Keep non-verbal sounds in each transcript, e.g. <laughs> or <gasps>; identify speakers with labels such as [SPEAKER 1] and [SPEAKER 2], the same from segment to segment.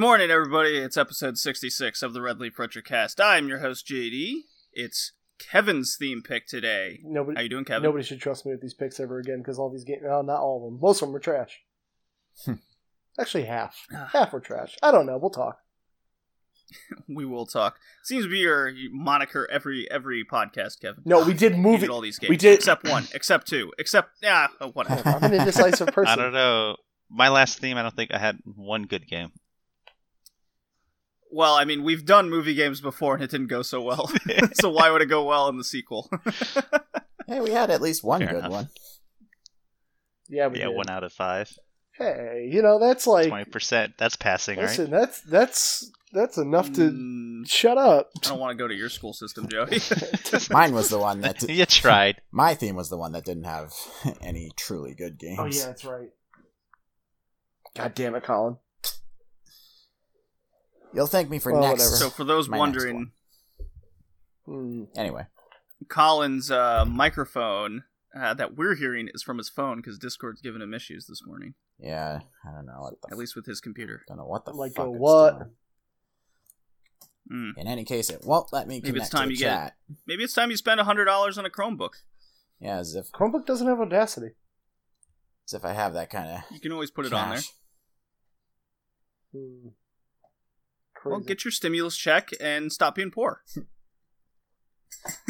[SPEAKER 1] Good morning, everybody. It's episode 66 of the Red Leaf Retrocast. I'm your host, JD. It's Kevin's theme pick today.
[SPEAKER 2] Nobody,
[SPEAKER 1] How you doing, Kevin?
[SPEAKER 2] nobody should trust me with these picks ever again because all these games, well, not all of them. Most of them are trash. Actually, half. <sighs>
[SPEAKER 1] Ah.
[SPEAKER 2] Half were trash. I don't know. We'll talk. <laughs>
[SPEAKER 1] We will talk. Seems to be your moniker every every podcast, Kevin.
[SPEAKER 2] No, we <sighs> did
[SPEAKER 1] You
[SPEAKER 2] movie.
[SPEAKER 1] did all these games.
[SPEAKER 2] we did-
[SPEAKER 1] except one, except two, except yeah, oh, whatever. <laughs>
[SPEAKER 2] I'm an indecisive <laughs> person.
[SPEAKER 3] I don't know. My last theme, I don't think I had one good game.
[SPEAKER 1] Well, I mean, we've done movie games before and it didn't go so well. <laughs> so why would it go well in the sequel? <laughs>
[SPEAKER 4] Hey, we had at least one
[SPEAKER 3] Fair
[SPEAKER 4] good
[SPEAKER 3] enough.
[SPEAKER 4] one.
[SPEAKER 2] Yeah, we
[SPEAKER 3] yeah,
[SPEAKER 2] did.
[SPEAKER 3] one out of five.
[SPEAKER 2] Hey, you know that's like
[SPEAKER 3] Twenty percent. That's passing,
[SPEAKER 2] listen.
[SPEAKER 3] right?
[SPEAKER 2] That's that's that's enough to
[SPEAKER 1] Mm,
[SPEAKER 2] shut up.
[SPEAKER 1] I don't want to go to your school system, Joey. <laughs>
[SPEAKER 4] Mine was the one that
[SPEAKER 3] you tried.
[SPEAKER 4] my theme was the one that didn't have any truly good games.
[SPEAKER 2] Oh yeah, that's right. God damn it, Colin.
[SPEAKER 4] You'll thank me for
[SPEAKER 2] Well,
[SPEAKER 4] next.
[SPEAKER 2] whatever.
[SPEAKER 1] so for those
[SPEAKER 4] My
[SPEAKER 1] wondering,
[SPEAKER 2] Hmm.
[SPEAKER 4] Anyway,
[SPEAKER 1] Colin's uh, microphone uh, that we're hearing is from his phone because Discord's giving him issues this morning,
[SPEAKER 4] yeah, I don't know what the
[SPEAKER 1] at least with his computer.
[SPEAKER 4] don't know what the
[SPEAKER 2] Like
[SPEAKER 4] fuck
[SPEAKER 2] a
[SPEAKER 4] it's
[SPEAKER 2] what?
[SPEAKER 4] doing.
[SPEAKER 1] Mm.
[SPEAKER 4] In any case, it won't let me
[SPEAKER 1] Maybe it's
[SPEAKER 4] connect
[SPEAKER 1] time
[SPEAKER 4] to
[SPEAKER 1] you get- Maybe it's time you spend hundred dollars on a Chromebook.
[SPEAKER 4] Yeah, as if
[SPEAKER 2] Chromebook doesn't have Audacity.
[SPEAKER 4] as if I have that kind of
[SPEAKER 1] You can always put it on there.
[SPEAKER 2] Hmm. Crazy.
[SPEAKER 1] Well, get your stimulus check and stop being poor.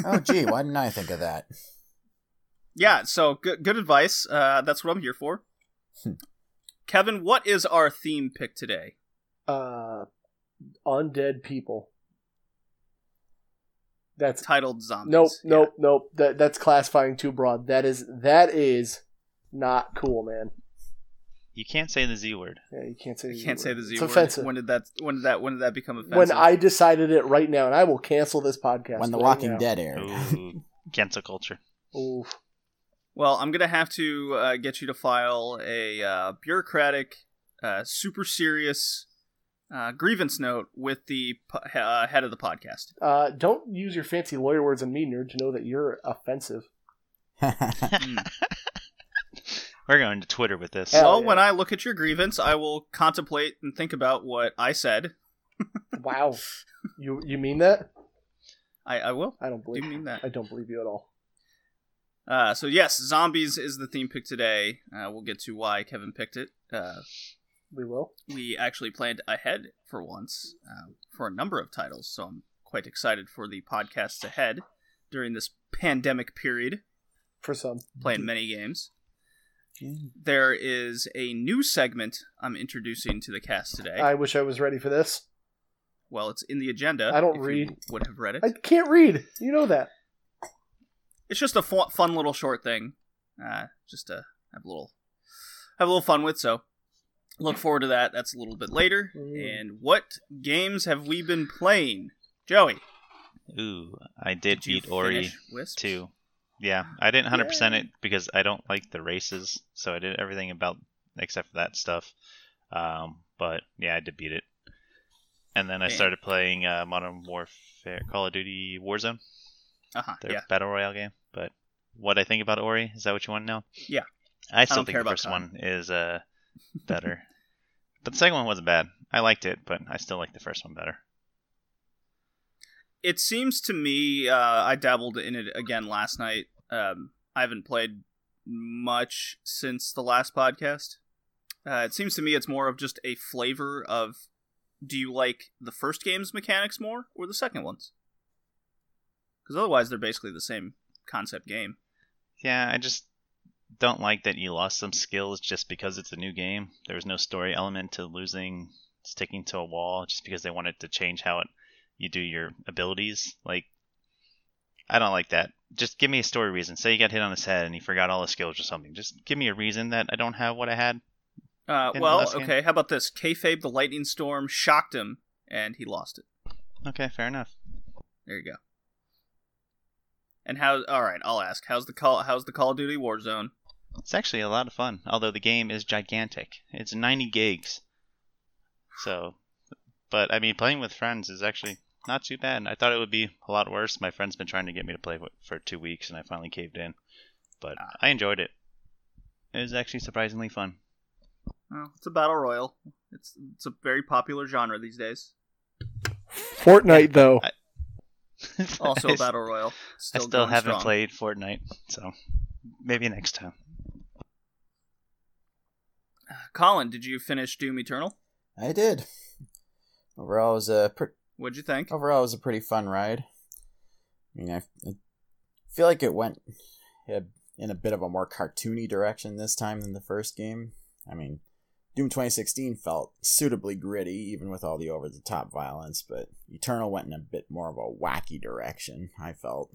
[SPEAKER 4] Oh, gee, why didn't I think of that? <laughs>
[SPEAKER 1] Yeah, so good, good advice. Uh, that's what I'm here for.
[SPEAKER 4] Hmm.
[SPEAKER 1] Kevin, what is our theme pick today?
[SPEAKER 2] uh, undead people. That's
[SPEAKER 1] Titled Zombies.
[SPEAKER 2] nope,
[SPEAKER 1] Yeah.
[SPEAKER 2] nope, nope. That that's classifying too broad. That is that is not cool, man.
[SPEAKER 3] You can't say the Z word.
[SPEAKER 2] Yeah, you can't say.
[SPEAKER 1] I
[SPEAKER 2] the
[SPEAKER 1] can't
[SPEAKER 2] Z
[SPEAKER 1] say
[SPEAKER 2] word.
[SPEAKER 1] the Z
[SPEAKER 2] It's
[SPEAKER 1] word.
[SPEAKER 2] offensive.
[SPEAKER 1] When did that? When did that? When did that become offensive?
[SPEAKER 2] When I decided it right now, and I will cancel this podcast.
[SPEAKER 4] when The
[SPEAKER 2] right
[SPEAKER 4] Walking
[SPEAKER 2] now.
[SPEAKER 4] Dead aired.
[SPEAKER 3] Ooh, <laughs> cancel culture.
[SPEAKER 2] Oof.
[SPEAKER 1] Well, I'm gonna have to uh, get you to file a uh, bureaucratic, uh, super serious uh, grievance note with the po- uh, head of the podcast.
[SPEAKER 2] Uh, don't use your fancy lawyer words on me, nerd. To know that you're offensive. <laughs>
[SPEAKER 3] We're going to Twitter with this.
[SPEAKER 2] Hell
[SPEAKER 1] well,
[SPEAKER 2] yeah.
[SPEAKER 1] when I look at your grievance, I will contemplate and think about what I said. <laughs>
[SPEAKER 2] Wow. you you mean that?
[SPEAKER 1] I, I will.
[SPEAKER 2] I don't
[SPEAKER 1] Do
[SPEAKER 2] believe.
[SPEAKER 1] you mean that?
[SPEAKER 2] I don't believe you at all.
[SPEAKER 1] Uh, so yes, zombies is the theme pick today. Uh, we'll get to why Kevin picked it. Uh,
[SPEAKER 2] We will.
[SPEAKER 1] we actually planned ahead for once uh, for a number of titles, so I'm quite excited for the podcasts ahead during this pandemic period,
[SPEAKER 2] For some.
[SPEAKER 1] playing many games. There is a new segment I'm introducing to the cast today.
[SPEAKER 2] I wish I was ready for this.
[SPEAKER 1] well, it's in the agenda.
[SPEAKER 2] I don't
[SPEAKER 1] if you
[SPEAKER 2] read.
[SPEAKER 1] would have read it.
[SPEAKER 2] I can't read. You know that.
[SPEAKER 1] It's just a fu- fun little short thing, uh, just to have a little have a little fun with. So look forward to that. That's a little bit later.
[SPEAKER 2] Mm.
[SPEAKER 1] And what games have we been playing, Joey?
[SPEAKER 3] Ooh, I did,
[SPEAKER 1] you
[SPEAKER 3] beat Ori
[SPEAKER 1] finish Wisp?
[SPEAKER 3] too. Yeah, I didn't 100%
[SPEAKER 1] Yay.
[SPEAKER 3] it because I don't like the races, so I did everything about except for that stuff. Um, but yeah, I did beat it. And then I
[SPEAKER 1] Damn.
[SPEAKER 3] started playing uh, Modern Warfare, Call of Duty Warzone,
[SPEAKER 1] Uh huh.
[SPEAKER 3] their
[SPEAKER 1] Yeah.
[SPEAKER 3] battle royale game. But what I think about Ori is that what you want to know?
[SPEAKER 1] Yeah.
[SPEAKER 3] I still
[SPEAKER 1] don't
[SPEAKER 3] think the first one is uh better, <laughs> but the second one wasn't bad. I liked it, but I still like the first one better.
[SPEAKER 1] It seems to me, uh, I dabbled in it again last night. Um, I haven't played much since the last podcast. Uh, it seems to me it's more of just a flavor of do you like the first game's mechanics more or the second one's? Because otherwise, they're basically the same concept game.
[SPEAKER 3] Yeah, I just don't like that you lost some skills just because it's a new game. There was no story element to losing, sticking to a wall just because they wanted to change how it, you do your abilities. Like, I don't like that. Just give me a story reason. Say you got hit on his head and he forgot all his skills or something. Just give me a reason that I don't have what I had.
[SPEAKER 1] Uh, well,
[SPEAKER 3] game?
[SPEAKER 1] okay. How about this? Kayfabe, the lightning storm, shocked him, and he lost it.
[SPEAKER 3] Okay, fair enough.
[SPEAKER 1] There you go. And how? All right, I'll ask. How's the call? How's the Call of Duty Warzone?
[SPEAKER 3] It's actually a lot of fun, although the game is gigantic. It's 90 gigs. So But I mean, playing with friends is actually not too bad. I thought it would be a lot worse. My friend's been trying to get me to play for two weeks, and I finally caved in. But ah. I enjoyed it. It was actually surprisingly fun.
[SPEAKER 1] Well, it's a battle royal. It's it's a very popular genre these days.
[SPEAKER 2] Fortnite though.
[SPEAKER 3] I- <laughs>
[SPEAKER 1] Also
[SPEAKER 3] I
[SPEAKER 1] a
[SPEAKER 3] s-
[SPEAKER 1] battle royal.
[SPEAKER 3] I
[SPEAKER 1] Still,
[SPEAKER 3] still haven't
[SPEAKER 1] strong.
[SPEAKER 3] played Fortnite, so maybe next time.
[SPEAKER 1] Uh, Colin, did you finish Doom Eternal?
[SPEAKER 4] I did. Overall, it was a pre-
[SPEAKER 1] What'd you think?
[SPEAKER 4] overall it was a pretty fun ride. I mean, I, I feel like it went in a bit of a more cartoony direction this time than the first game. I mean, Doom 2016 felt suitably gritty, even with all the over the top violence, but Eternal went in a bit more of a wacky direction, I felt.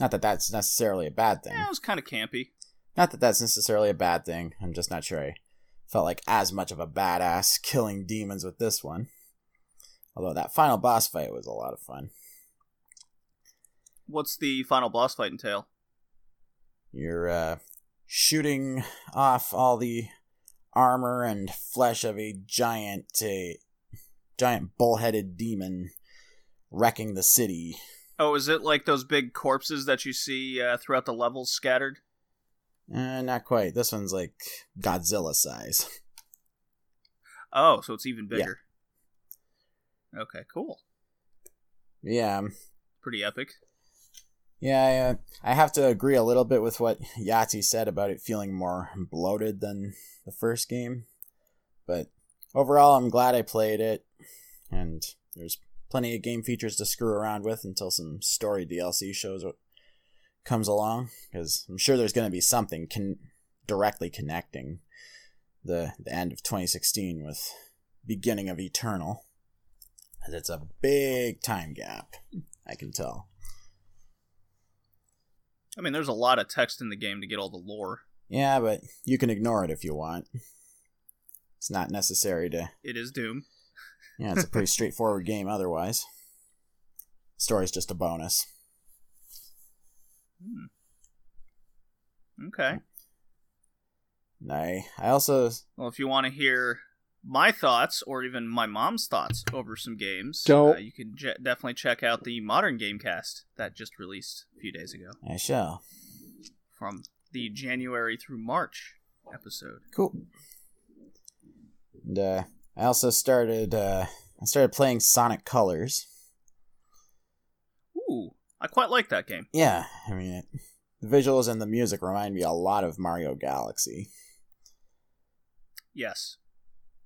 [SPEAKER 4] Not that that's necessarily a bad thing.
[SPEAKER 1] Yeah, it was kind of campy.
[SPEAKER 4] Not that that's necessarily a bad thing. I'm just not sure I felt like as much of a badass killing demons with this one. Although that final boss fight was a lot of fun.
[SPEAKER 1] What's the final boss fight entail?
[SPEAKER 4] You're uh, shooting off all the armor and flesh of a giant, a giant bull-headed demon wrecking the city.
[SPEAKER 1] Oh, is it like those big corpses that you see uh, throughout the levels scattered?
[SPEAKER 4] Uh, not quite. This one's like Godzilla size.
[SPEAKER 1] Oh, so it's even bigger. Okay, cool.
[SPEAKER 4] Yeah,
[SPEAKER 1] Pretty epic.
[SPEAKER 4] Yeah, I, uh, I have to agree a little bit with what Yahtzee said about it feeling more bloated than the first game. But overall, I'm glad I played it, and there's plenty of game features to screw around with until some story DLC shows what comes along. Because I'm sure there's going to be something con- directly connecting the the end of 2016 with beginning of Eternal. It's a big time gap, I can tell.
[SPEAKER 1] I mean, there's a lot of text in the game to get all the lore.
[SPEAKER 4] Yeah, but you can ignore it if you want. It's not necessary to.
[SPEAKER 1] It is Doom.
[SPEAKER 4] Yeah, it's a pretty straightforward game otherwise. Story's just a bonus.
[SPEAKER 1] Hmm.
[SPEAKER 4] Okay. I I also
[SPEAKER 1] Well, if you want to hear my thoughts or even my mom's thoughts over some games,
[SPEAKER 2] Don't.
[SPEAKER 1] uh, you can je- definitely check out the Modern Gamecast that just released a few days ago
[SPEAKER 4] I shall.
[SPEAKER 1] from the January through March episode.
[SPEAKER 4] Cool. And uh, I also started uh, I started playing Sonic Colors.
[SPEAKER 1] Ooh, I quite like that game.
[SPEAKER 4] Yeah, I mean it, the visuals and the music remind me a lot of Mario Galaxy.
[SPEAKER 1] Yes.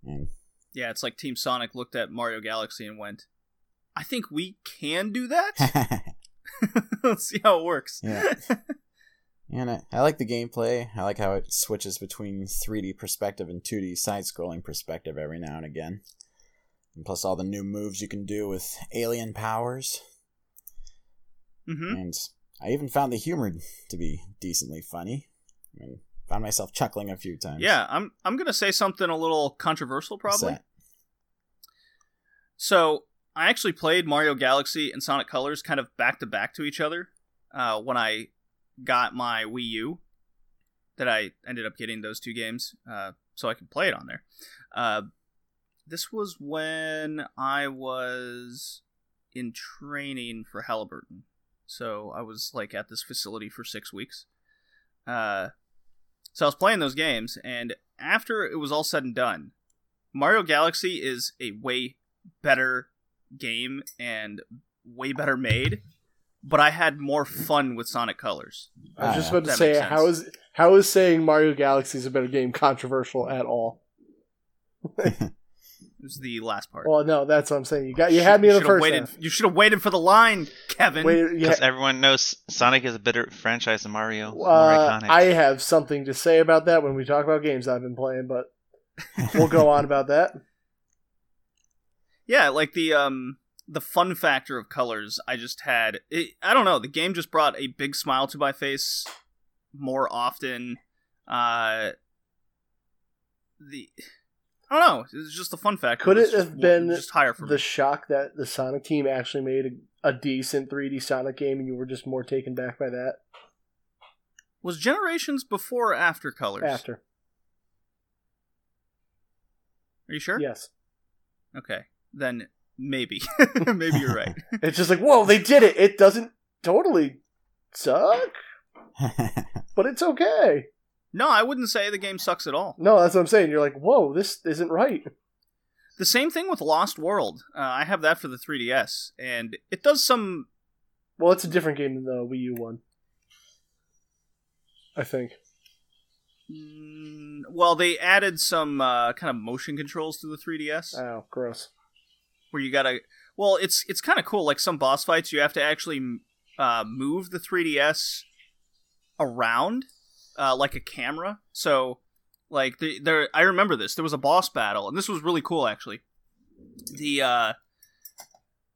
[SPEAKER 4] And
[SPEAKER 1] Yeah, it's like Team Sonic looked at Mario Galaxy and went, I think we can do that? <laughs> <laughs> Let's see how it works.
[SPEAKER 4] Yeah. <laughs> And I, I like the gameplay. I like how it switches between 3D perspective and 2D side scrolling perspective every now and again. And plus, all the new moves you can do with alien powers.
[SPEAKER 1] hmm
[SPEAKER 4] And I even found the humor to be decently funny. I mean, found myself chuckling a few times.
[SPEAKER 1] Yeah, I'm I'm gonna say something a little controversial probably. So I actually played Mario Galaxy and Sonic Colors kind of back to back to each other uh, when I got my Wii U. That I ended up getting those two games uh, so I could play it on there. Uh, this was when I was in training for Halliburton, so I was like at this facility for six weeks. Uh, so I was playing those games, and after it was all said and done, Mario Galaxy is a way better game and way better made, but I had more fun with Sonic Colors.
[SPEAKER 2] I was just
[SPEAKER 4] Ah,
[SPEAKER 2] about to say, how is how is saying Mario Galaxy is a better game controversial at all? <laughs>
[SPEAKER 1] It was the last part.
[SPEAKER 2] Well, no, that's what I'm saying. You got you had me in the
[SPEAKER 1] should've
[SPEAKER 2] first
[SPEAKER 1] waited,
[SPEAKER 2] half.
[SPEAKER 1] You should have waited for the line, Kevin.
[SPEAKER 2] Wait, yeah,
[SPEAKER 3] Because everyone knows Sonic is a better franchise than Mario.
[SPEAKER 2] Uh. I have something to say about that when we talk about games I've been playing, but <laughs> we'll go on about that.
[SPEAKER 1] Yeah, like the um the fun factor of colors. I just had. It, I don't know. The game just brought a big smile to my face more often. Uh, the I don't know. It was just a fun fact.
[SPEAKER 2] Could it have
[SPEAKER 1] just-
[SPEAKER 2] been
[SPEAKER 1] just higher for
[SPEAKER 2] The
[SPEAKER 1] me?
[SPEAKER 2] shock that the Sonic team actually made a, a decent 3D Sonic game, and you were just more taken back by that
[SPEAKER 1] Was Generations before or after colors?
[SPEAKER 2] after.
[SPEAKER 1] Are you sure?
[SPEAKER 2] Yes,
[SPEAKER 1] Okay. then maybe, <laughs> <laughs> maybe you're right. <laughs>
[SPEAKER 2] It's just like, whoa, they did it. It doesn't totally suck, but it's okay.
[SPEAKER 1] No, I wouldn't say the game sucks at all.
[SPEAKER 2] No, that's what I'm saying. You're like, whoa, this isn't right.
[SPEAKER 1] The same thing with Lost World. Uh, I have that for the 3DS, and it does some.
[SPEAKER 2] Well, it's a different game than the Wii U one. I think.
[SPEAKER 1] Mm, well, they added some uh, kind of motion controls to the 3DS,
[SPEAKER 2] Oh, gross.
[SPEAKER 1] where you gotta. Well, it's it's kind of cool. Like some boss fights, you have to actually uh, move the 3DS around uh, like a camera. So, like the, there, I remember this. There was a boss battle, and this was really cool actually. The uh,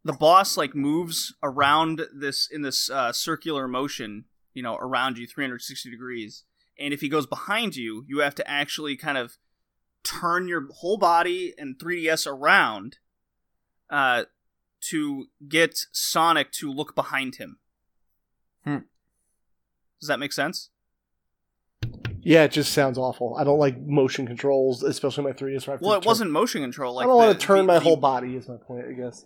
[SPEAKER 1] the boss like moves around this in this uh, circular motion, you know, around you 360 degrees. And if he goes behind you, you have to actually kind of turn your whole body and 3DS around uh, to get Sonic to look behind him.
[SPEAKER 4] Hmm.
[SPEAKER 1] Does that make sense?
[SPEAKER 2] Yeah, it just sounds awful. I don't like motion controls, especially my 3DS. where I have to
[SPEAKER 1] well, it
[SPEAKER 2] turn-
[SPEAKER 1] wasn't motion control. Like
[SPEAKER 2] I don't want to turn
[SPEAKER 1] the-
[SPEAKER 2] my
[SPEAKER 1] the-
[SPEAKER 2] whole body. Is my point, I guess.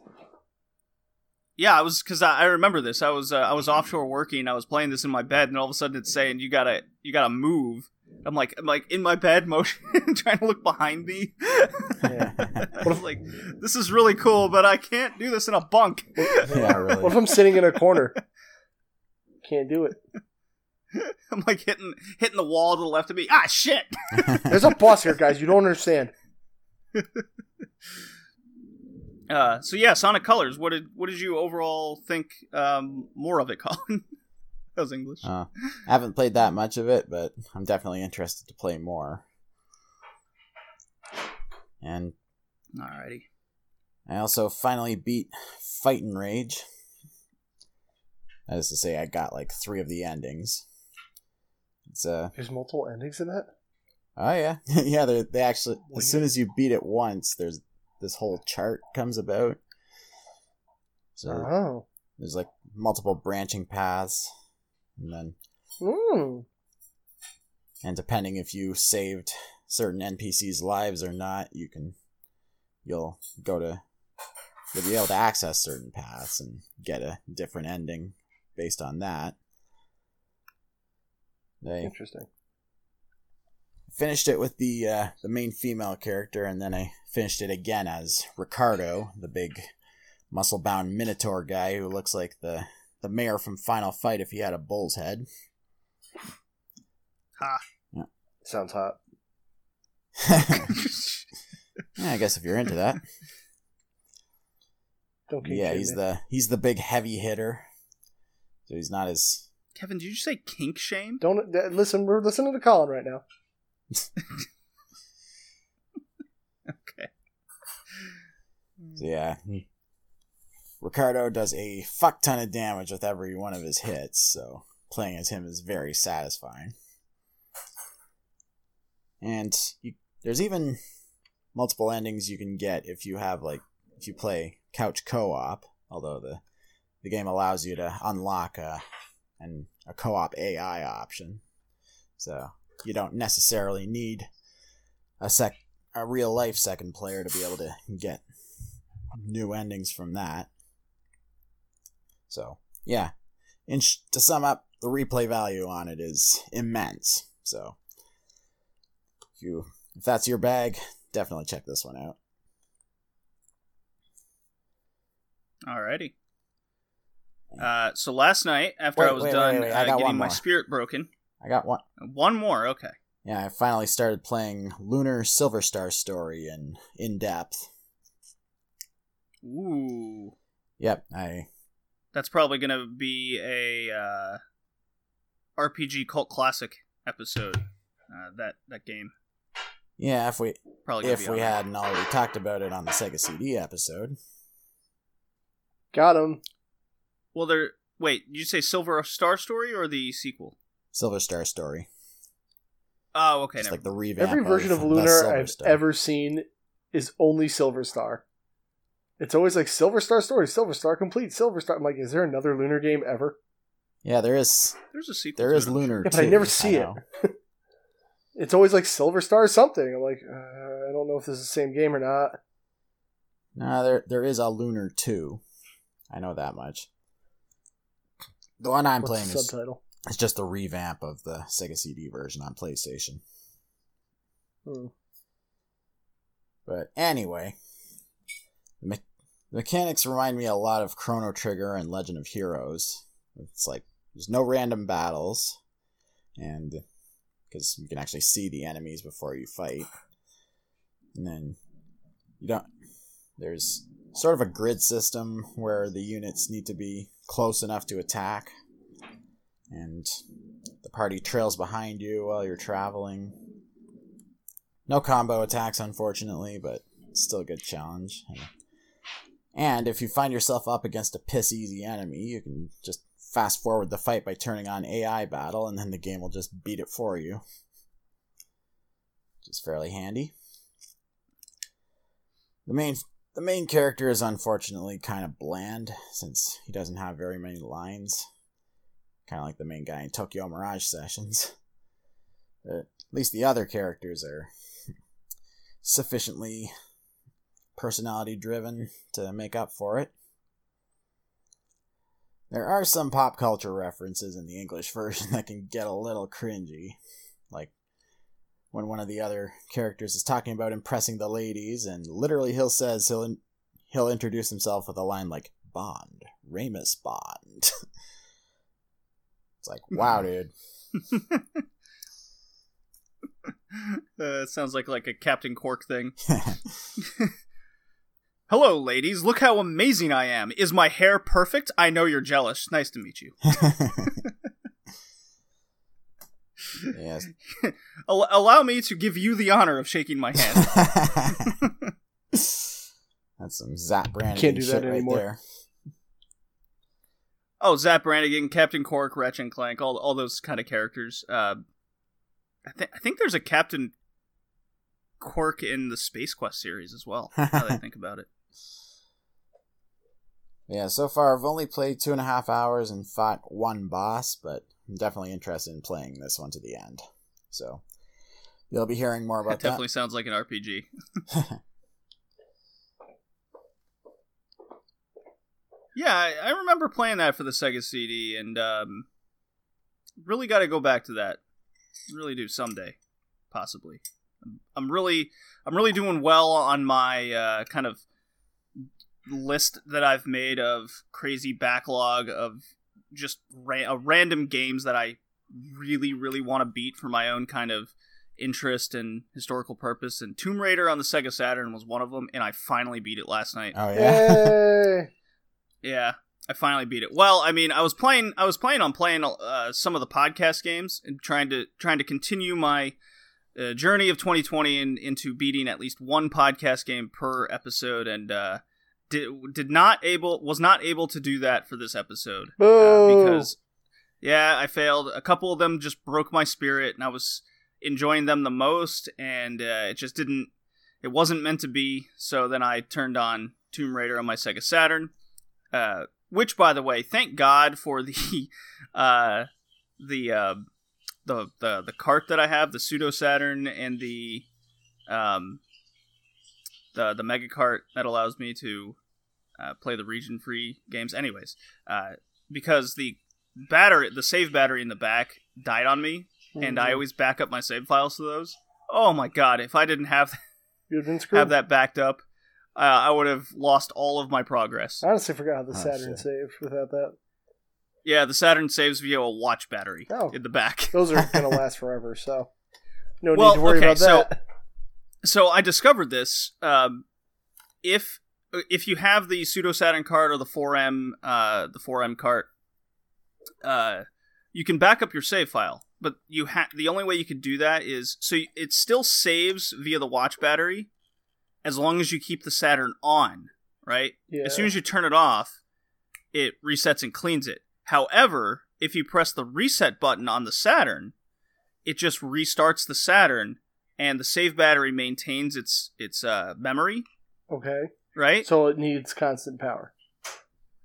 [SPEAKER 1] Yeah, I was because I, I remember this. I was uh, I was offshore working. I was playing this in my bed, and all of a sudden it's saying you gotta you gotta move. I'm like I'm like in my bed, <laughs> motion, trying to look behind me.
[SPEAKER 2] Yeah. <laughs>
[SPEAKER 1] I was like, this is really cool, but I can't do this in a bunk.
[SPEAKER 4] yeah, really.
[SPEAKER 2] What if I'm sitting in a corner? <laughs> Can't do it. <laughs>
[SPEAKER 1] I'm like hitting hitting the wall to the left of me. Ah, shit! <laughs>
[SPEAKER 2] There's a boss here, guys. You don't understand. <laughs>
[SPEAKER 1] Uh, so yeah, Sonic Colors. What did what did you overall think um, more of it, Colin? that was English.
[SPEAKER 4] Uh, I haven't played that much of it, but I'm definitely interested to play more. And
[SPEAKER 1] Alrighty.
[SPEAKER 4] I also finally beat Fight'N Rage. That is to say, I got like three of the endings. It's uh
[SPEAKER 2] There's multiple endings in that.
[SPEAKER 4] oh yeah <laughs> yeah they they actually as soon as you beat it once, there's this whole chart comes about. So
[SPEAKER 2] Oh.
[SPEAKER 4] there's like multiple branching paths, and then
[SPEAKER 2] Hmm.
[SPEAKER 4] and depending if you saved certain NPCs' lives or not, you can you'll go to you'll be able to access certain paths and get a different ending based on that. They
[SPEAKER 2] Interesting.
[SPEAKER 4] finished it with the uh, the main female character, and then I finished it again as Ricardo, the big muscle bound Minotaur guy who looks like the the mayor from Final Fight if he had a bull's head.
[SPEAKER 1] Ha.
[SPEAKER 2] Sounds hot. <laughs> <laughs>
[SPEAKER 4] yeah, I guess if you're into that. Yeah, he's
[SPEAKER 2] me.
[SPEAKER 4] the he's the big heavy hitter. So he's not as
[SPEAKER 1] Kevin, did you say kink shame?
[SPEAKER 2] Don't uh, listen. We're listening to Colin right now.
[SPEAKER 1] Okay.
[SPEAKER 4] yeah. Ricardo does a fuck ton of damage with every one of his hits, so playing as him is very satisfying. And you, there's even multiple endings you can get if you have like if you play couch co-op, although the the game allows you to unlock a and a co-op AI option. So you don't necessarily need a sec a real life second player to be able to get new endings from that. So, yeah. and sh- to sum up, the replay value on it is immense. So, if you if that's your bag, definitely check this one out.
[SPEAKER 1] Alrighty. Uh, so last night, after I was
[SPEAKER 4] wait,
[SPEAKER 1] done
[SPEAKER 4] wait, wait, I
[SPEAKER 1] uh,
[SPEAKER 4] got
[SPEAKER 1] getting my spirit broken,
[SPEAKER 4] I got one.
[SPEAKER 1] one more. Okay.
[SPEAKER 4] Yeah, I finally started playing Lunar Silver Star Story in in depth.
[SPEAKER 1] Ooh,
[SPEAKER 4] Yep, I
[SPEAKER 1] that's probably gonna be a uh, RPG cult classic episode. Uh, that that game
[SPEAKER 4] yeah, if we
[SPEAKER 1] probably
[SPEAKER 4] if we hadn't already talked about it on the Sega CD episode.
[SPEAKER 2] Got him.
[SPEAKER 1] Well, there. Wait, did you say Silver Star Story or the sequel?
[SPEAKER 4] Silver Star Story.
[SPEAKER 1] Oh, okay.
[SPEAKER 4] It's
[SPEAKER 1] never
[SPEAKER 4] like the revamp.
[SPEAKER 2] Every version of
[SPEAKER 4] the
[SPEAKER 2] Lunar I've
[SPEAKER 4] Star.
[SPEAKER 2] ever seen is only Silver Star. It's always like Silver Star Story, Silver Star Complete, Silver Star. I'm like, is there another Lunar game ever?
[SPEAKER 4] Yeah, there is.
[SPEAKER 1] There's a sequel.
[SPEAKER 4] There
[SPEAKER 1] to
[SPEAKER 4] is
[SPEAKER 1] it.
[SPEAKER 4] Lunar.
[SPEAKER 2] Yeah, but I never see it. <laughs> It's always like Silver Star something. I'm like, uh, I don't know if this is the same game or not.
[SPEAKER 4] Nah, there there is a Lunar Two. I know that much. The one I'm
[SPEAKER 2] What's
[SPEAKER 4] playing
[SPEAKER 2] the
[SPEAKER 4] is,
[SPEAKER 2] subtitle?
[SPEAKER 4] is just a revamp of the Sega CD version on PlayStation.
[SPEAKER 2] Hmm.
[SPEAKER 4] But anyway, the, me- the mechanics remind me a lot of Chrono Trigger and Legend of Heroes. It's like there's no random battles, and because you can actually see the enemies before you fight, and then you don't. There's sort of a grid system where the units need to be close enough to attack, and the party trails behind you while you're traveling. No combo attacks, unfortunately, but still a good challenge. And if you find yourself up against a piss easy enemy, you can just fast forward the fight by turning on AI battle, and then the game will just beat it for you. Which is fairly handy. The main the main character is unfortunately kind of bland since he doesn't have very many lines. Kind of like the main guy in Tokyo Mirage Sessions. But at least the other characters are sufficiently personality driven to make up for it. There are some pop culture references in the English <laughs> version that can get a little cringy. Like when one of the other characters is talking about impressing the ladies, and literally he'll says he'll in- he'll introduce himself with a line like Bond, Ramus Bond. <laughs> it's like, wow, dude. <laughs>
[SPEAKER 1] Uh, sounds like like a Captain Qwark thing. <laughs> Hello, ladies. Look how amazing I am. Is my hair perfect? I know you're jealous. Nice to meet you.
[SPEAKER 4] Yes. <laughs>
[SPEAKER 1] Allow me to give you the honor of shaking my hand. <laughs> <laughs>
[SPEAKER 4] That's some Zap Brannigan
[SPEAKER 2] Can't do that
[SPEAKER 4] shit right
[SPEAKER 2] anymore.
[SPEAKER 1] oh, Zap Brannigan, Captain Qwark, Ratchet and Clank, all all those kind of characters. Uh, I think I think there's a Captain Qwark in the Space Quest series as well. Now that I think about it.
[SPEAKER 4] Yeah, so far I've only played two and a half hours and fought one boss, but I'm definitely interested in playing this one to the end. So you'll be hearing more about That
[SPEAKER 1] definitely sounds like an RPG. <laughs> Yeah, I, I remember playing that for the Sega CD, and um, really got to go back to that. Really do someday, possibly. I'm, I'm really, I'm really doing well on my uh, kind of list that I've made of crazy backlog of just ra- uh, random games that I really, really want to beat for my own kind of interest and historical purpose. And Tomb Raider on the Sega Saturn was one of them, and I finally beat it last night.
[SPEAKER 4] oh yeah. <laughs>
[SPEAKER 1] Yeah, I finally beat it. Well, I mean, I was playing. I was playing on playing uh, some of the podcast games and trying to trying to continue my uh, journey of 2020 in, into beating at least one podcast game per episode, and uh, did did not able was not able to do that for this episode uh, because yeah, I failed. A couple of them just broke my spirit, and I was enjoying them the most, and uh, it just didn't. It wasn't meant to be. So then I turned on Tomb Raider on my Sega Saturn. Uh, which, by the way, thank God for the <laughs> uh, the uh, the the the cart that I have, the pseudo Saturn, and the um, the the mega cart that allows me to uh, play the region free games. Anyways, uh, because the battery, the save battery in the back died on me, and I
[SPEAKER 2] Mhm.
[SPEAKER 1] always back up my save files to those. Oh my God! If I didn't have <laughs>
[SPEAKER 2] You've been screwed.
[SPEAKER 1] have that backed up, uh, I would have lost all of my progress.
[SPEAKER 2] I honestly forgot how the
[SPEAKER 4] Oh,
[SPEAKER 2] Saturn
[SPEAKER 4] shit.
[SPEAKER 2] saved without that.
[SPEAKER 1] Yeah, the Saturn saves via a watch battery
[SPEAKER 2] Oh.
[SPEAKER 1] in the back.
[SPEAKER 2] Those are <laughs> gonna last forever, so no
[SPEAKER 1] Well,
[SPEAKER 2] need to worry
[SPEAKER 1] okay,
[SPEAKER 2] about
[SPEAKER 1] so-
[SPEAKER 2] that.
[SPEAKER 1] so I discovered this. Um, if if you have the pseudo Saturn card or the 4M uh, the 4M cart, uh, you can back up your save file. But you ha- the only way you can do that is so it still saves via the watch battery, as long as you keep the Saturn on. Right.
[SPEAKER 2] yeah.
[SPEAKER 1] As soon as you turn it off, it resets and cleans it. However, if you press the reset button on the Saturn, it just restarts the Saturn and the save battery maintains its its uh, memory,
[SPEAKER 2] okay,
[SPEAKER 1] right?
[SPEAKER 2] so it needs constant power.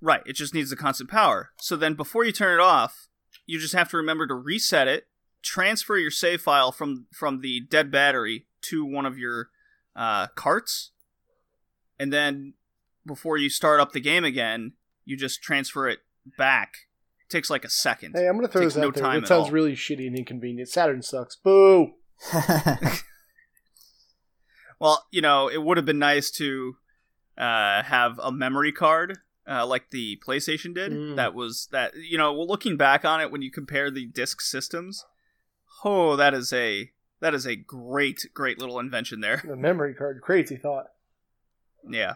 [SPEAKER 1] right. It just needs the constant power. So then before you turn it off, you just have to remember to reset it, transfer your save file from from the dead battery to one of your uh, carts, and then before you start up the game again, you just transfer it back. It takes like a second.
[SPEAKER 2] Hey, I'm gonna throw
[SPEAKER 1] Takes
[SPEAKER 2] this
[SPEAKER 1] no
[SPEAKER 2] out there.
[SPEAKER 1] time
[SPEAKER 2] It
[SPEAKER 1] at
[SPEAKER 2] sounds
[SPEAKER 1] all.
[SPEAKER 2] really shitty and inconvenient. Saturn sucks. Boo. <laughs> <laughs>
[SPEAKER 1] Well, you know, it would have been nice to uh, have a memory card uh, like the PlayStation did.
[SPEAKER 2] Mm.
[SPEAKER 1] That was that. You know, looking back on it, when you compare the disc systems, oh, that is a that is a great, great little invention there.
[SPEAKER 2] The memory card, crazy thought.
[SPEAKER 1] Yeah.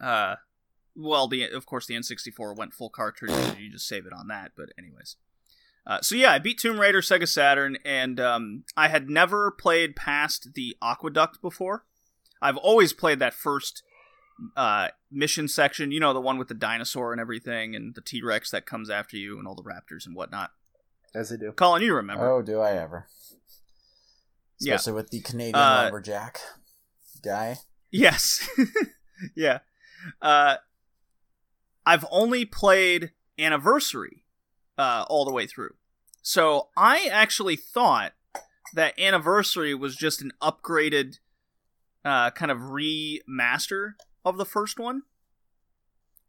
[SPEAKER 1] uh, well, the of course the N64 went full cartridge. and you just save it on that. But anyways. Uh, so yeah, I beat Tomb Raider Sega Saturn, and um, I had never played past the Aqueduct before. I've always played that first uh, mission section, you know, the one with the dinosaur and everything, and the T Rex that comes after you, and all the raptors and whatnot.
[SPEAKER 2] As they do.
[SPEAKER 1] Colin, you remember?
[SPEAKER 4] oh, do I ever?
[SPEAKER 1] Yeah.
[SPEAKER 4] Especially with the Canadian
[SPEAKER 1] Uh,
[SPEAKER 4] lumberjack guy.
[SPEAKER 1] Yes. <laughs> yeah. Uh, I've only played Anniversary uh, all the way through. So I actually thought that Anniversary was just an upgraded uh, kind of remaster of the first one.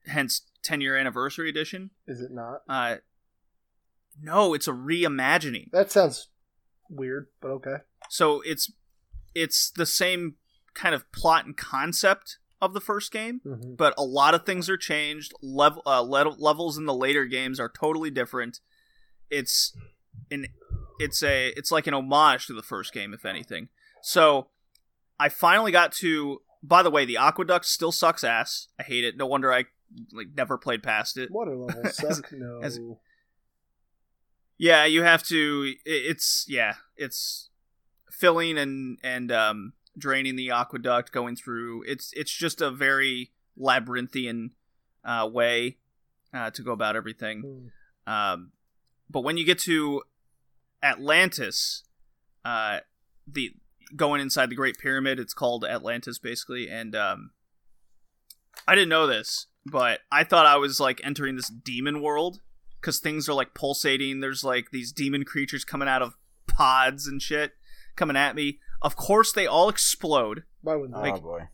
[SPEAKER 1] Hence 10 year anniversary edition.
[SPEAKER 2] Is it not?
[SPEAKER 1] Uh, no, it's a reimagining.
[SPEAKER 2] That sounds weird, but okay.
[SPEAKER 1] So it's it's the same kind of plot and concept of the first game,
[SPEAKER 2] hmm
[SPEAKER 1] but a lot of things are changed. Level uh, le- levels in the later games are totally different. It's an it's a it's like an homage to the first game, if anything. So I finally got to. By the way, the aqueduct still sucks ass. I hate it. No wonder I like never played past it.
[SPEAKER 2] Water levels <laughs> suck. no.
[SPEAKER 1] as- Yeah, you have to. It's yeah, it's filling and and um, draining the aqueduct, going through. It's it's just a very labyrinthian uh, way uh, to go about everything.
[SPEAKER 2] Hmm.
[SPEAKER 1] Um, but when you get to Atlantis, uh, the going inside the Great Pyramid, it's called Atlantis basically, and um, I didn't know this, but I thought I was like entering this demon world because things are like pulsating. There's like these demon creatures coming out of pods and shit coming at me. Of course, they all explode.
[SPEAKER 2] Why wouldn't
[SPEAKER 4] Oh
[SPEAKER 2] they?
[SPEAKER 1] like-
[SPEAKER 4] boy.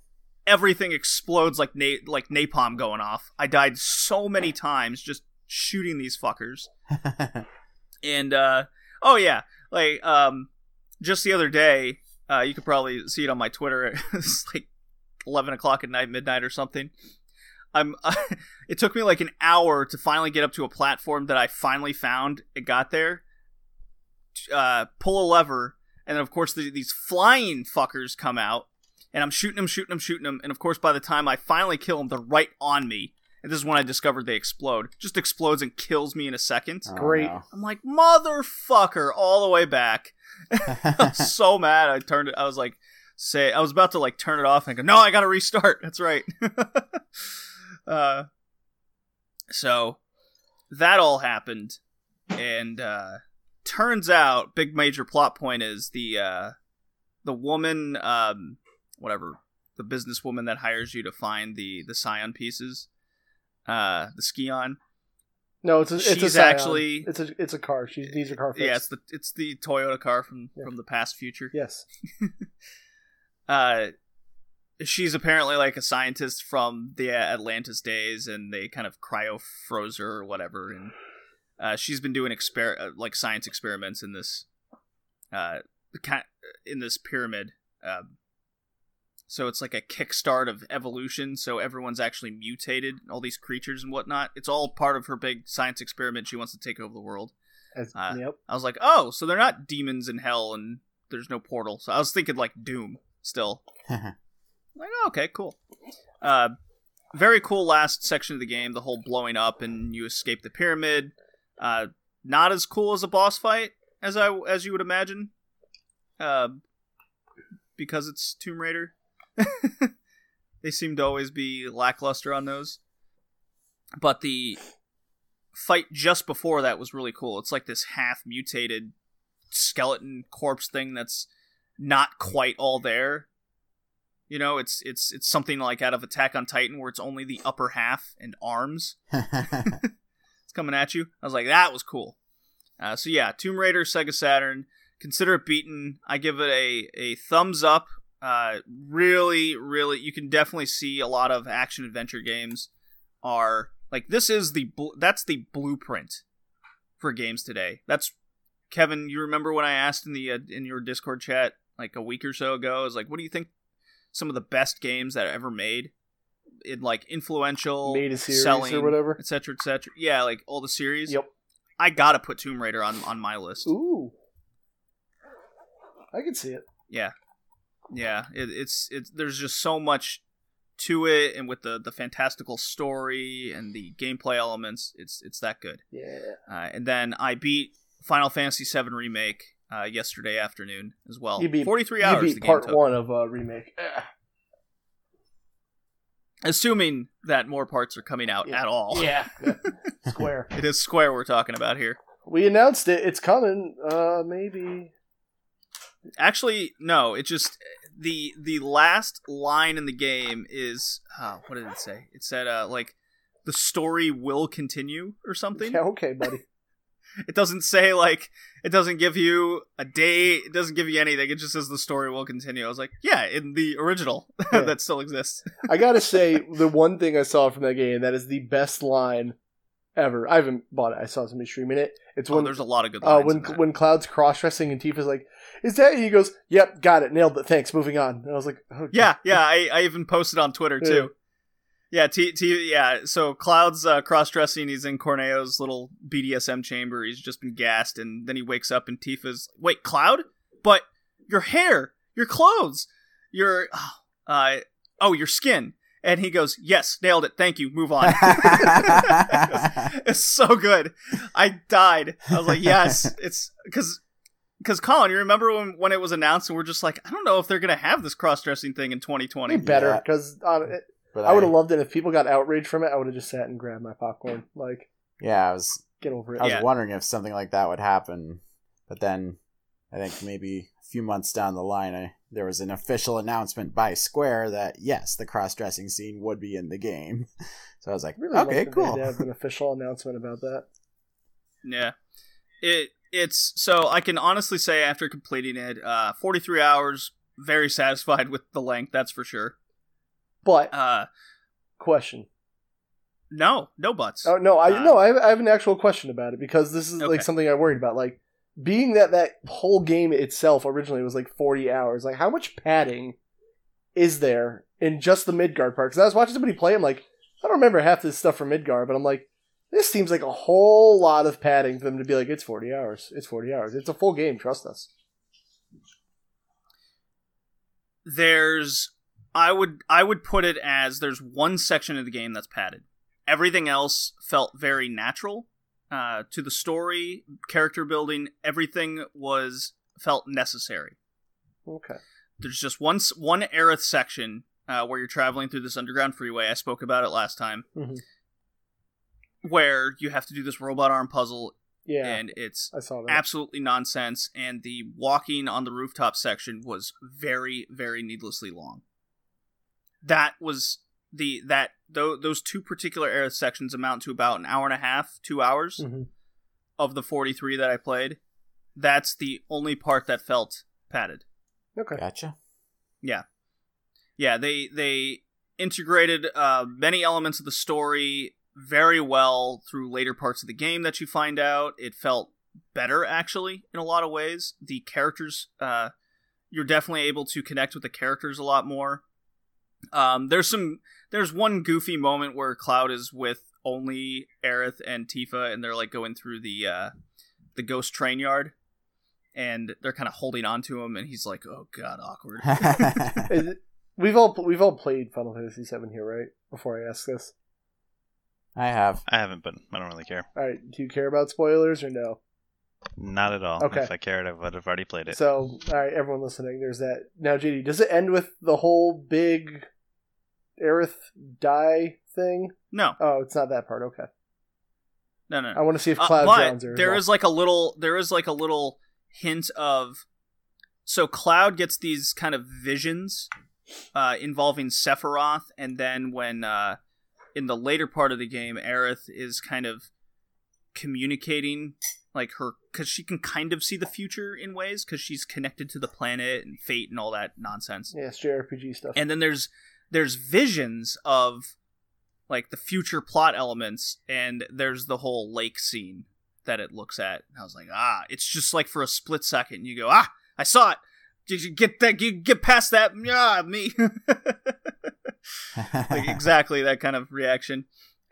[SPEAKER 1] Everything explodes like na- like napalm going off. I died so many <laughs> times just shooting these fuckers. <laughs> and uh oh yeah like um just the other day uh you could probably see it on my twitter. <laughs> It's like 11 o'clock at night midnight or something. I'm <laughs> it took me like an hour to finally get up to a platform that i finally found it got there. Uh pull a lever and of course the, these flying fuckers come out and i'm shooting them shooting them shooting them and of course by the time i finally kill them they're right on me and this is when i discovered they explode just explodes and kills me in a second
[SPEAKER 4] Oh,
[SPEAKER 2] Great.
[SPEAKER 4] no.
[SPEAKER 1] I'm like, motherfucker, all the way back. <laughs> I was <laughs> so mad. I turned it. I was like, say, I was about to like turn it off and go, no, I got to restart. <laughs> That's right. uh, so that all happened, and uh, turns out, big major plot point is the uh, the woman, um, whatever, the businesswoman that hires you to find the the scion pieces, uh, the skion.
[SPEAKER 2] No, it's a, it's
[SPEAKER 1] She's
[SPEAKER 2] Scion.
[SPEAKER 1] actually-
[SPEAKER 2] it's a it's a car. She's these are car fixed.
[SPEAKER 1] Yeah, it's the it's the Toyota car from
[SPEAKER 2] Yeah.
[SPEAKER 1] from the past future.
[SPEAKER 2] Yes. <laughs>
[SPEAKER 1] Uh, she's apparently like a scientist from the Atlantis days, and they kind of cryo froze her or whatever, and uh, she's been doing exper- uh, like science experiments in this uh in this pyramid. Um, so it's like a kickstart of evolution. So everyone's actually mutated, all these creatures and whatnot. It's all part of her big science experiment. She wants to take over the world.
[SPEAKER 2] As,
[SPEAKER 1] Uh,
[SPEAKER 2] yep.
[SPEAKER 1] I was like, oh, so they're not demons in hell and there's no portal. So I was thinking like Doom still. <laughs> Like, oh, okay, cool. Uh, very cool last section of the game, the whole blowing up and you escape the pyramid. Uh, not as cool as a boss fight as I as you would imagine. Uh, because it's Tomb Raider. <laughs> they seem to always be lackluster on those. But the fight just before that was really cool. It's like this half mutated skeleton corpse thing that's not quite all there. You know, it's it's it's something like out of Attack on Titan where it's only the upper half and arms. It's <laughs> <laughs> coming at you. I was like, that was cool. Uh, so yeah, Tomb Raider, Sega Saturn. Consider it beaten. I give it a a thumbs up. Uh, really, really, you can definitely see a lot of action adventure games are like this is the bl- that's the blueprint for games today. That's Kevin. You remember when I asked in the uh, in your Discord chat like a week or so ago? I was like, what do you think some of the best games that are ever made in like influential
[SPEAKER 2] Made a series
[SPEAKER 1] selling
[SPEAKER 2] or whatever.
[SPEAKER 1] etc etc yeah like all the series
[SPEAKER 2] Yep.
[SPEAKER 1] i gotta put tomb raider on on my list
[SPEAKER 2] Ooh. I can see it.
[SPEAKER 1] yeah yeah it, it's it's there's just so much to it and with the the fantastical story and the gameplay elements it's it's that good
[SPEAKER 2] Yeah.
[SPEAKER 1] uh, and then i beat final fantasy 7 remake uh, yesterday afternoon as well
[SPEAKER 2] You beat-
[SPEAKER 1] 43
[SPEAKER 2] You
[SPEAKER 1] hours
[SPEAKER 2] beat
[SPEAKER 1] the game
[SPEAKER 2] part one of a remake. <sighs>
[SPEAKER 1] assuming that more parts are coming out
[SPEAKER 2] Yeah.
[SPEAKER 1] at all
[SPEAKER 2] Yeah. <laughs> Square.
[SPEAKER 1] it is square we're talking about here
[SPEAKER 2] We announced it. It's coming. Uh, maybe.
[SPEAKER 1] Actually, no. It just the the last line in the game is uh, what did it say? It said uh, like the story will continue or something.
[SPEAKER 2] Yeah. Okay, buddy. <laughs>
[SPEAKER 1] It doesn't say like it doesn't give you a date. It doesn't give you anything. It just says the story will continue. I was like, yeah, in the original <laughs>
[SPEAKER 2] Yeah.
[SPEAKER 1] that still exists.
[SPEAKER 2] I gotta <laughs> say, the one thing I saw from that game that is the best line ever. I haven't bought it. I saw somebody streaming it. It's
[SPEAKER 1] Oh,
[SPEAKER 2] when
[SPEAKER 1] there's a lot of good
[SPEAKER 2] uh, when when Cloud's cross dressing and Tifa's like, "Is that?" He goes, "Yep, got it, nailed it. Thanks. Moving on." And I was like, oh,
[SPEAKER 1] Yeah, <laughs> yeah. I, I even posted on Twitter
[SPEAKER 2] Yeah.
[SPEAKER 1] too. Yeah, T, T yeah. So Cloud's uh, cross dressing. He's in Corneo's little BDSM chamber. He's just been gassed, and then he wakes up, and Tifa's wait, Cloud, but your hair, your clothes, your <sighs> uh, oh, your skin. And he goes, "Yes, nailed it. Thank you. Move on." <laughs> <laughs> it's so good. I died. I was like, "Yes." It's <laughs> because because Colin, you remember when when it was announced, and we're just like, I don't know if they're gonna have this cross dressing thing in 2020.
[SPEAKER 2] Be better
[SPEAKER 4] Yeah.
[SPEAKER 2] because uh,
[SPEAKER 4] but
[SPEAKER 2] I would have loved it if people got outraged from it. I would have just sat and grabbed my popcorn. Like,
[SPEAKER 4] Yeah, I was
[SPEAKER 2] get over it.
[SPEAKER 4] I was
[SPEAKER 1] Yeah.
[SPEAKER 4] wondering if something like that would happen, but then I think maybe a few months down the line, I, there was an official announcement by Square that yes, the cross-dressing scene would be in the game. <laughs> So I was like,
[SPEAKER 2] Really
[SPEAKER 4] okay, cool.
[SPEAKER 2] They have an <laughs> official announcement about that.
[SPEAKER 1] Yeah. It it's so I can honestly say after completing it, uh 43 hours, very satisfied with the length, that's for sure.
[SPEAKER 2] But
[SPEAKER 1] Uh
[SPEAKER 2] question.
[SPEAKER 1] no, no buts.
[SPEAKER 2] Oh no, I
[SPEAKER 1] Uh,
[SPEAKER 2] no, I have, I have an actual question about it because this is
[SPEAKER 1] Okay.
[SPEAKER 2] like something I worried about. Like being that that whole game itself originally was like forty hours. Like how much padding is there in just the Midgard part? Because I was watching somebody play. I'm like, I don't remember half this stuff from Midgard, but I'm like, this seems like a whole lot of padding for them to be like, it's forty hours. It's forty hours. It's a full game. Trust us.
[SPEAKER 1] There's I would I would put it as there's one section of the game that's padded. Everything else felt very natural uh, to the story, character building. Everything was felt necessary.
[SPEAKER 2] Okay.
[SPEAKER 1] There's just one one Aerith section uh, where you're traveling through this underground freeway. I spoke about it last time,
[SPEAKER 2] Mhm.
[SPEAKER 1] where you have to do this robot arm puzzle,
[SPEAKER 2] Yeah,
[SPEAKER 1] and it's
[SPEAKER 2] I saw that.
[SPEAKER 1] absolutely nonsense. And the walking on the rooftop section was very, very needlessly long. That was the that tho- those two particular Aerith sections amount to about an hour and a half, two hours
[SPEAKER 2] Mhm.
[SPEAKER 1] of the 43 that I played. That's the only part that felt padded.
[SPEAKER 2] Okay.
[SPEAKER 4] Gotcha.
[SPEAKER 1] Yeah, yeah. They they integrated uh, many elements of the story very well through later parts of the game that you find out. It felt better actually in a lot of ways. The characters, uh, you're definitely able to connect with the characters a lot more. Um, there's some there's one goofy moment where Cloud is with only Aerith and Tifa, and they're like going through the uh, the ghost train yard. And they're kind of holding on to him, and he's like, "Oh God, awkward." <laughs>
[SPEAKER 2] Is it- we've all we've all played Final Fantasy VII here, right? Before I ask this,
[SPEAKER 4] I have.
[SPEAKER 3] I haven't, but I don't really care.
[SPEAKER 2] all right. Do you care about spoilers or no?
[SPEAKER 3] Not at all.
[SPEAKER 2] Okay.
[SPEAKER 3] If I cared, I would have already played it.
[SPEAKER 2] So, all right, everyone listening, there's that. Now, JD, does it end with the whole big Aerith die thing?
[SPEAKER 1] No,
[SPEAKER 2] Oh, it's not that part. Okay,
[SPEAKER 1] no, no.
[SPEAKER 2] I want to see if
[SPEAKER 1] Uh,
[SPEAKER 2] Cloud
[SPEAKER 1] but
[SPEAKER 2] drowns her. as
[SPEAKER 1] there
[SPEAKER 2] well.
[SPEAKER 1] is like a little there is like a little hint of so cloud gets these kind of visions uh, involving sephiroth and then when uh, in the later part of the game aerith is kind of communicating like her because she can kind of see the future in ways because she's connected to the planet and fate and all that nonsense.
[SPEAKER 2] Yeah, it's JRPG stuff.
[SPEAKER 1] And then there's there's visions of like the future plot elements, and there's the whole lake scene that it looks at. And I was like, ah, it's just like for a split second, you go, ah, I saw it. Did you get that? You get past that? Yeah, me. <laughs> like <laughs> exactly that kind of reaction.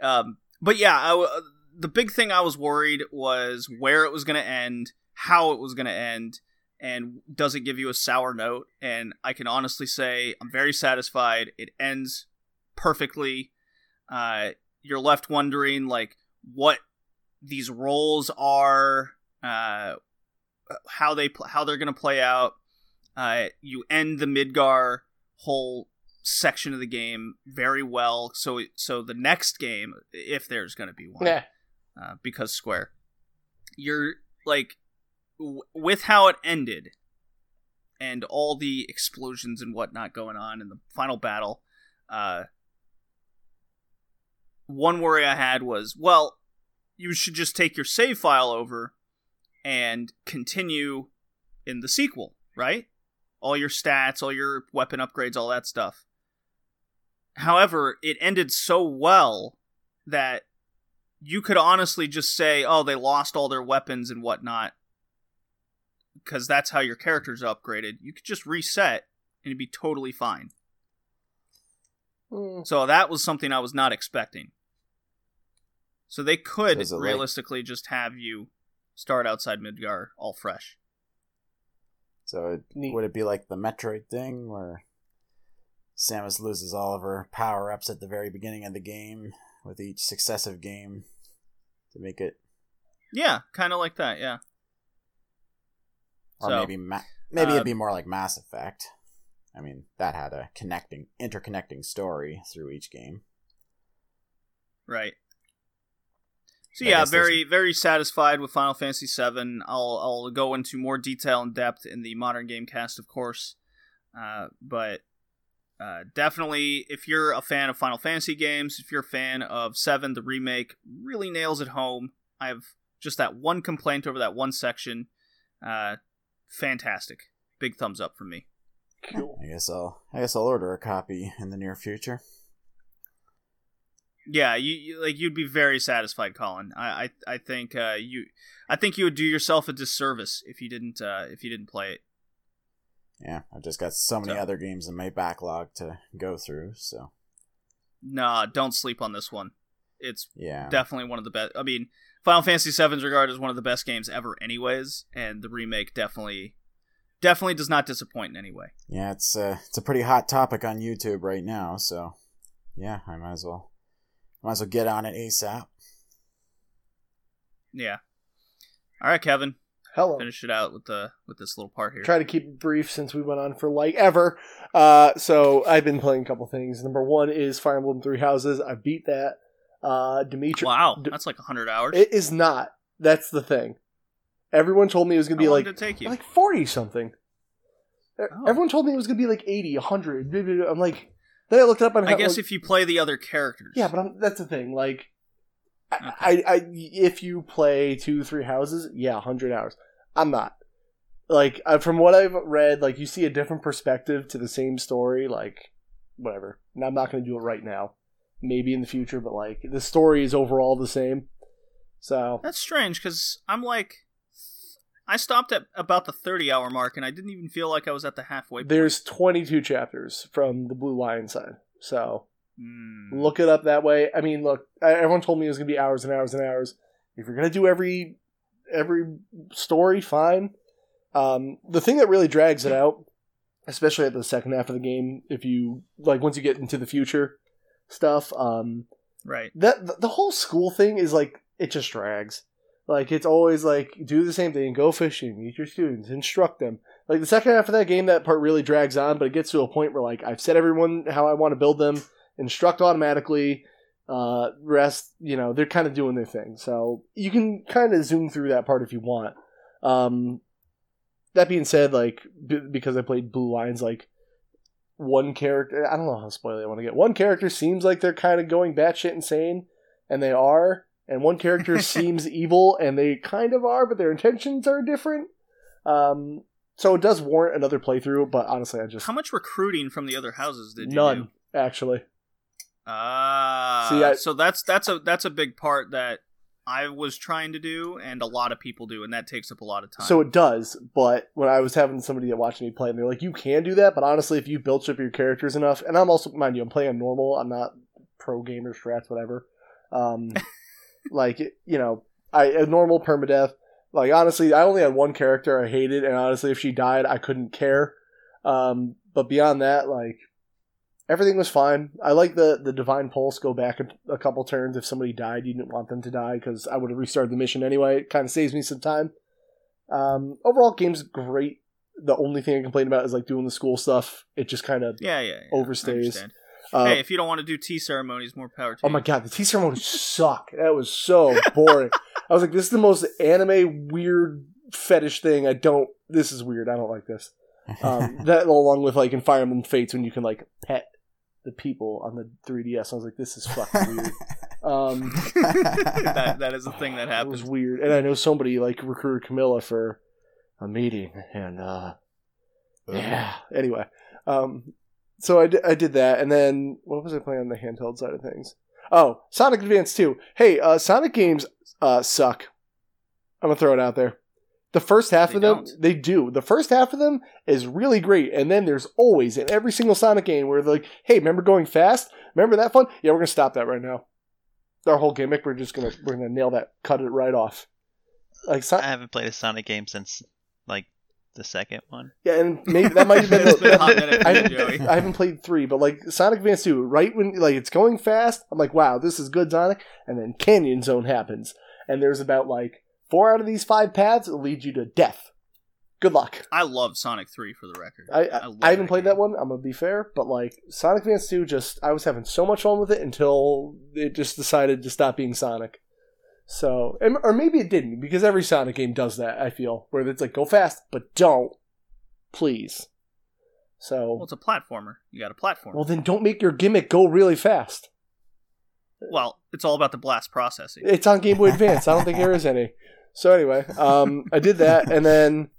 [SPEAKER 1] Um, but yeah, I the big thing I was worried was where it was going to end, how it was going to end, and does it give you a sour note? And I can honestly say I'm very satisfied. It ends perfectly. Uh, you're left wondering like what these roles are, uh, how they pl- how they're going to play out. Uh, you end the Midgar whole section of the game very well. So so the next game, if there's going to be one,
[SPEAKER 2] yeah.
[SPEAKER 1] uh, because Square, you're like with how it ended and all the explosions and whatnot going on in the final battle. Uh, one worry I had was, well, you should just take your save file over and continue in the sequel, right? All your stats, all your weapon upgrades, all that stuff. However, it ended so well that you could honestly just say, oh, they lost all their weapons and whatnot, because that's how your characters upgraded. You could just reset and it'd be totally fine.
[SPEAKER 2] Mm.
[SPEAKER 1] So that was something I was not expecting. So they could
[SPEAKER 4] So is it like-
[SPEAKER 1] realistically just have you start outside Midgar all fresh.
[SPEAKER 4] so it, would it be like the Metroid thing where Samus loses all of her power ups at the very beginning of the game with each successive game to make it,
[SPEAKER 1] Yeah, kind of like that. Yeah.
[SPEAKER 4] Or
[SPEAKER 1] So,
[SPEAKER 4] maybe ma- maybe
[SPEAKER 1] uh,
[SPEAKER 4] it'd be more like Mass Effect. I mean, that had a connecting, interconnecting story through each game.
[SPEAKER 1] Right. So yeah, very very satisfied with Final Fantasy VII. I'll I'll go into more detail and depth in the modern game cast, of course. Uh, but uh, definitely, if you're a fan of Final Fantasy games, if you're a fan of Seven, the remake really nails it home. I have just that one complaint over that one section. Uh, fantastic, big thumbs up from me.
[SPEAKER 2] Cool.
[SPEAKER 4] I guess I'll I guess I'll order a copy in the near future.
[SPEAKER 1] Yeah, you, you like you'd be very satisfied, Colin. I I, I think uh, you I think you would do yourself a disservice if you didn't uh, if you didn't play it.
[SPEAKER 4] Yeah, I've just got so many
[SPEAKER 1] So-
[SPEAKER 4] other games in my backlog to go through. So
[SPEAKER 1] Nah, don't sleep on this one. It's
[SPEAKER 4] yeah,
[SPEAKER 1] definitely one of the best. I mean, Final Fantasy VII's regarded as one of the best games ever, anyways, and the remake definitely, definitely does not disappoint in any way.
[SPEAKER 4] yeah, it's uh, it's a pretty hot topic on YouTube right now. So yeah, I might as well might as well get on it asap.
[SPEAKER 1] Yeah. All right, Kevin,
[SPEAKER 2] Hello.
[SPEAKER 1] finish it out with the with this little part here.
[SPEAKER 2] Try to keep it brief since we went on for like ever. Uh, so I've been playing a couple things. Number one is Fire Emblem Three Houses. I beat that. Uh, Dimitri.
[SPEAKER 1] Wow, that's like hundred hours.
[SPEAKER 2] It is not. That's the thing. Everyone told me it was gonna
[SPEAKER 1] How
[SPEAKER 2] be like
[SPEAKER 1] take you?
[SPEAKER 2] like forty something.
[SPEAKER 1] Oh.
[SPEAKER 2] Everyone told me it was gonna be like 80, 100. blah, blah, blah. I'm like, then I looked up on.
[SPEAKER 1] I
[SPEAKER 2] how-
[SPEAKER 1] guess
[SPEAKER 2] like-
[SPEAKER 1] if you play the other characters.
[SPEAKER 2] Yeah, but I'm, that's the thing. Like, I, I, I, if you play two, three houses, yeah, hundred hours. I'm not. Like, uh, from what I've read, like you see a different perspective to the same story. Like, whatever. And I'm not going to do it right now. Maybe in the future, but like the story is overall the same. So
[SPEAKER 1] That's strange because I'm like, I stopped at about the 30 hour mark and I didn't even feel like I was at the halfway point.
[SPEAKER 2] there's 22 chapters from the Blue Lion side. So
[SPEAKER 1] Hmm.
[SPEAKER 2] look it up that way. I mean, look, everyone told me it was gonna be hours and hours and hours. If you're gonna do every every story, fine. Um, the thing that really drags it out, especially at the second half of the game, if you like once you get into the future stuff, um,
[SPEAKER 1] Right.
[SPEAKER 2] that the, the whole school thing is like it just drags. Like it's always like do the same thing, go fishing, meet your students, instruct them. Like the second half of that game, that part really drags on, but it gets to a point where like I've set everyone how I want to build them, instruct automatically. Uh, rest, you know, they're kind of doing their thing, so you can kind of zoom through that part if you want. Um, that being said, like b- because I played Blue Lions, like one character, I don't know how spoiler I want to get. One character seems like they're kind of going batshit insane, and they are. and one character <laughs> seems evil, and they kind of are, but their intentions are different. Um, so it does warrant another playthrough, but honestly, I just
[SPEAKER 1] How much recruiting from the other houses did you
[SPEAKER 2] none
[SPEAKER 1] do?
[SPEAKER 2] actually.
[SPEAKER 1] Ah,
[SPEAKER 2] See, I-
[SPEAKER 1] so that's that's a that's a big part that I was trying to do, and a lot of people do, and that takes up a lot of time.
[SPEAKER 2] So it does, but when I was having somebody that watching me play, and they're like, "You can do that," but honestly, if you built up your characters enough, and I'm also mind you, I'm playing normal. I'm not pro gamer strats, whatever. Um, <laughs> like you know, I a normal permadeath. Like honestly, I only had one character I hated, and honestly, if she died, I couldn't care. Um, but beyond that, like everything was fine. I like the the divine pulse go back a, a couple turns if somebody died. You didn't want them to die because I would have restarted the mission anyway. It kind of saves me some time. Um, overall, game's great. The only thing I complain about is like doing the school stuff. It just kind of
[SPEAKER 1] yeah, yeah, yeah
[SPEAKER 2] overstays. uh,
[SPEAKER 1] hey, if you don't want to do tea ceremonies, more power to
[SPEAKER 2] Oh
[SPEAKER 1] you.
[SPEAKER 2] my god, the tea ceremonies suck. That was so boring. I was like, this is the most anime weird fetish thing. I don't. This is weird. I don't like this. Um, <laughs> that along with like in Fire Emblem Fates when you can like pet the people on the 3DS. I was like, this is fucking <laughs> weird. Um,
[SPEAKER 1] that <laughs> that is a thing that
[SPEAKER 2] it was
[SPEAKER 1] happens.
[SPEAKER 2] weird. And I know somebody like recruited Camilla for a meeting, and uh, yeah. Anyway, um, so I did that, and then what was I playing on the handheld side of things? Oh, Sonic Advance 2. Hey, uh, Sonic games uh, suck. I'm gonna throw it out there. The first half
[SPEAKER 1] They
[SPEAKER 2] of them,
[SPEAKER 1] don't.
[SPEAKER 2] they do. The first half of them is really great, and then there's always in every single Sonic game where they're like, "Hey, remember going fast? Remember that fun? Yeah, we're gonna stop that right now. Our whole gimmick, we're just gonna we're gonna nail that, cut it right off." Like, so-
[SPEAKER 3] I haven't played a Sonic game since like the second one.
[SPEAKER 2] yeah, and maybe that might have been. <laughs>
[SPEAKER 1] It's been a hot minute for
[SPEAKER 2] I,
[SPEAKER 1] you,
[SPEAKER 2] haven't-
[SPEAKER 1] Joey.
[SPEAKER 2] I haven't played three, but like Sonic Advance 2, right when like it's going fast, I'm like, wow, this is good Sonic. And then Canyon Zone happens. And there's about like four out of these five paths that lead you to death. Good luck.
[SPEAKER 1] I love Sonic Three for the record.
[SPEAKER 2] I I,
[SPEAKER 1] love
[SPEAKER 2] I haven't played that one, I'm gonna be fair, but like Sonic Advance 2 just I was having so much fun with it until it just decided to stop being Sonic. So and- or maybe it didn't, because every Sonic game does that, I feel. Where it's like go fast, but don't. Please. So
[SPEAKER 1] Well, it's a platformer. You got a platform.
[SPEAKER 2] Well, then don't make your gimmick go really fast.
[SPEAKER 1] well, it's all about the blast processing.
[SPEAKER 2] It's on Game Boy Advance. I don't think there is <laughs> any. So anyway, um, I did that, and then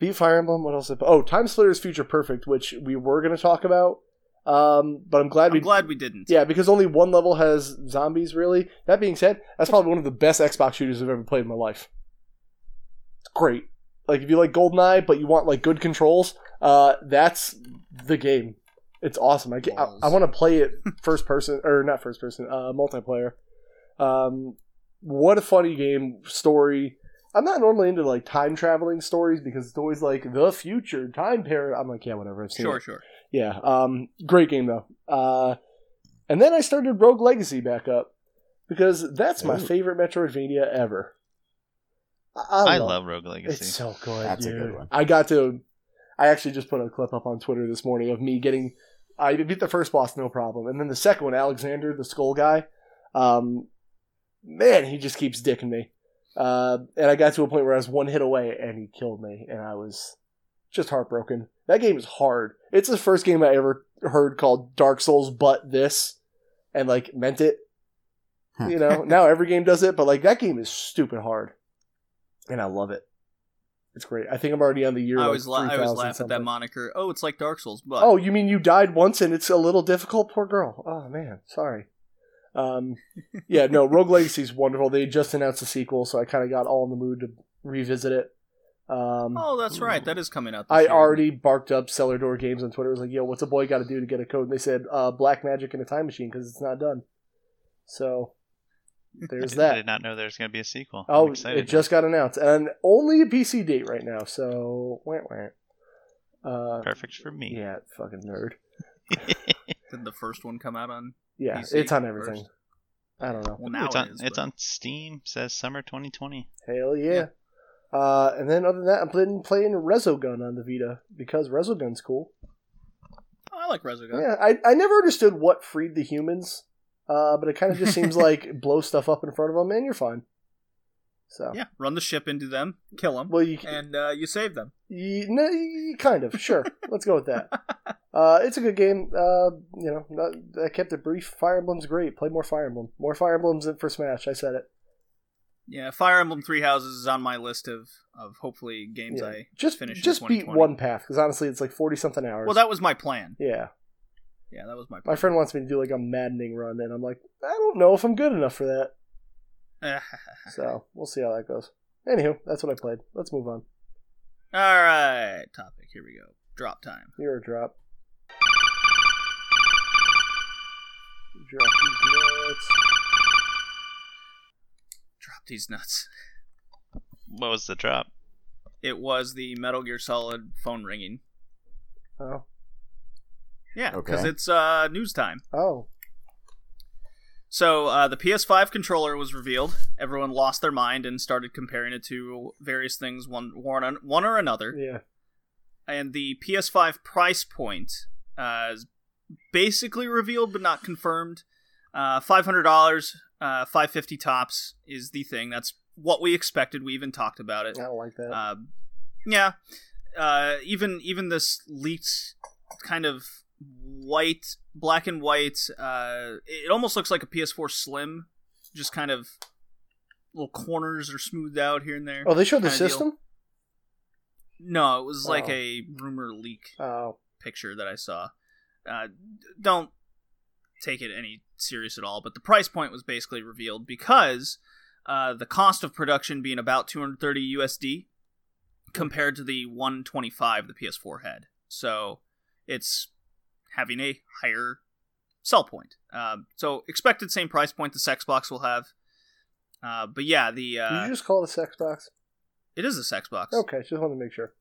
[SPEAKER 2] beat Fire Emblem. What else? Did, oh, TimeSplitters Future Perfect, which we were going to talk about, um, but I'm glad
[SPEAKER 1] I'm
[SPEAKER 2] we.
[SPEAKER 1] glad we didn't.
[SPEAKER 2] Yeah, because only one level has zombies. Really. That being said, that's probably one of the best Xbox shooters I've ever played in my life. It's great. Like if you like GoldenEye, but you want like good controls, uh, that's the game. It's awesome. I, I, I want to play it first person or not first person, uh, multiplayer. Um, what a funny game story. I'm not normally into like time traveling stories because it's always like the future time period. I'm like, yeah, whatever. I've seen
[SPEAKER 1] Sure,
[SPEAKER 2] it.
[SPEAKER 1] sure.
[SPEAKER 2] Yeah. Um, great game though. Uh, and then I started Rogue Legacy back up because that's my
[SPEAKER 4] Ooh.
[SPEAKER 2] favorite Metroidvania ever. I,
[SPEAKER 3] I
[SPEAKER 2] love,
[SPEAKER 3] love Rogue Legacy.
[SPEAKER 2] it's so good.
[SPEAKER 4] That's a good one.
[SPEAKER 2] I got to. I actually just put a clip up on Twitter this morning of me getting. I beat the first boss no problem, and then the second one, Alexander, the Skull guy. Um, man, he just keeps dicking me. Uh, and I got to a point where I was one hit away, and he killed me, and I was just heartbroken. That game is hard. It's the first game I ever heard called Dark Souls, but this, and like meant it. You know, now every game does it, but like that game is stupid hard, and I love it. It's great. I think I'm already on the year.
[SPEAKER 1] I
[SPEAKER 2] like,
[SPEAKER 1] always, la- I always
[SPEAKER 2] 3000
[SPEAKER 1] laugh at that moniker. Oh, it's like Dark Souls, but
[SPEAKER 2] Oh, you mean you died once and it's a little difficult? Poor girl. Oh man, sorry. Um, yeah, no, Rogue Legacy is wonderful. They just announced a sequel, so I kind of got all in the mood to revisit it. Um,
[SPEAKER 1] oh, that's right. That is coming out. This
[SPEAKER 2] I
[SPEAKER 1] year.
[SPEAKER 2] already barked up Cellar Door Games on Twitter. I was like, "Yo, what's a boy got to do to get a code?" And they said, uh, "Black magic and a time machine because it's not done." So there's <laughs> that.
[SPEAKER 3] I did not know there was going to be a sequel.
[SPEAKER 2] Oh,
[SPEAKER 3] I'm excited.
[SPEAKER 2] it just got announced, and only a PC date right now. So, wah, wah. Uh,
[SPEAKER 3] perfect for me.
[SPEAKER 2] yeah, fucking nerd. <laughs>
[SPEAKER 1] Did the first one come out on?
[SPEAKER 2] Yeah,
[SPEAKER 1] PC
[SPEAKER 2] it's on everything.
[SPEAKER 1] first?
[SPEAKER 2] I don't know.
[SPEAKER 1] Well, now
[SPEAKER 3] it's
[SPEAKER 1] it
[SPEAKER 3] on.
[SPEAKER 1] is,
[SPEAKER 3] it's
[SPEAKER 1] but-
[SPEAKER 3] on Steam. Says summer 2020.
[SPEAKER 2] Hell yeah. Uh, and then other than that, I've been playing Resogun on the Vita because Resogun's cool.
[SPEAKER 1] Oh, I like Resogun.
[SPEAKER 2] Yeah, I, I never understood what freed the humans, uh, but it kind of just <laughs> seems like blow stuff up in front of them and you're fine. So,
[SPEAKER 1] Yeah, run the ship into them, kill them,
[SPEAKER 2] well, you,
[SPEAKER 1] and uh, you save them.
[SPEAKER 2] you, no, you kind of sure. <laughs> Let's go with that. <laughs> Uh, it's a good game. Uh, you know, not, I kept it brief. Fire Emblem's great. Play more Fire Emblem. More Fire Emblems for Smash. I said it.
[SPEAKER 1] Yeah, Fire Emblem Three Houses is on my list of of hopefully games
[SPEAKER 2] Yeah.
[SPEAKER 1] I
[SPEAKER 2] Just
[SPEAKER 1] finish. in
[SPEAKER 2] just beat one path because honestly, it's like forty something hours.
[SPEAKER 1] Well, that was my plan.
[SPEAKER 2] yeah.
[SPEAKER 1] Yeah, that was my
[SPEAKER 2] My friend wants me to do like a maddening run, and I'm like, I don't know if I'm good enough for that. <laughs> So we'll see how that goes. Anywho, that's what I played. Let's move on.
[SPEAKER 1] All right, topic. Here we go. Drop time.
[SPEAKER 2] You're a drop. Drop these nuts.
[SPEAKER 1] Drop these nuts.
[SPEAKER 3] What was the drop?
[SPEAKER 1] It was the Metal Gear Solid phone ringing.
[SPEAKER 2] Oh,
[SPEAKER 1] Yeah, because
[SPEAKER 4] Okay.
[SPEAKER 1] it's uh, news time.
[SPEAKER 2] oh,
[SPEAKER 1] So uh, the PS5 controller was revealed. Everyone lost their mind and started comparing it to various things, one one, one or another.
[SPEAKER 2] yeah.
[SPEAKER 1] And the PS5 price point uh, is basically revealed but not confirmed. Uh, Five hundred dollars, uh, five fifty tops is the thing. That's what we expected. We even talked about it.
[SPEAKER 2] I don't like that.
[SPEAKER 1] Um, yeah, uh, even even this leaked kind of white, black and white. Uh, it almost looks like a PS4 Slim, just kind of little corners are smoothed out here and there.
[SPEAKER 2] oh, they showed the
[SPEAKER 1] kinda deal.
[SPEAKER 2] system.
[SPEAKER 1] No, it was like
[SPEAKER 2] Oh.
[SPEAKER 1] a rumor leak
[SPEAKER 2] Oh,
[SPEAKER 1] picture that I saw. Uh, don't take it any serious at all, but the price point was basically revealed because uh, the cost of production being about 230 USD compared to the 125 the PS4 had. So it's having a higher sell point. Um, so expected same price point the Xbox will have. Uh, but yeah, the
[SPEAKER 2] did
[SPEAKER 1] uh,
[SPEAKER 2] you just call it a sex box?
[SPEAKER 1] it is a Xbox.
[SPEAKER 2] Okay, just wanted to make sure.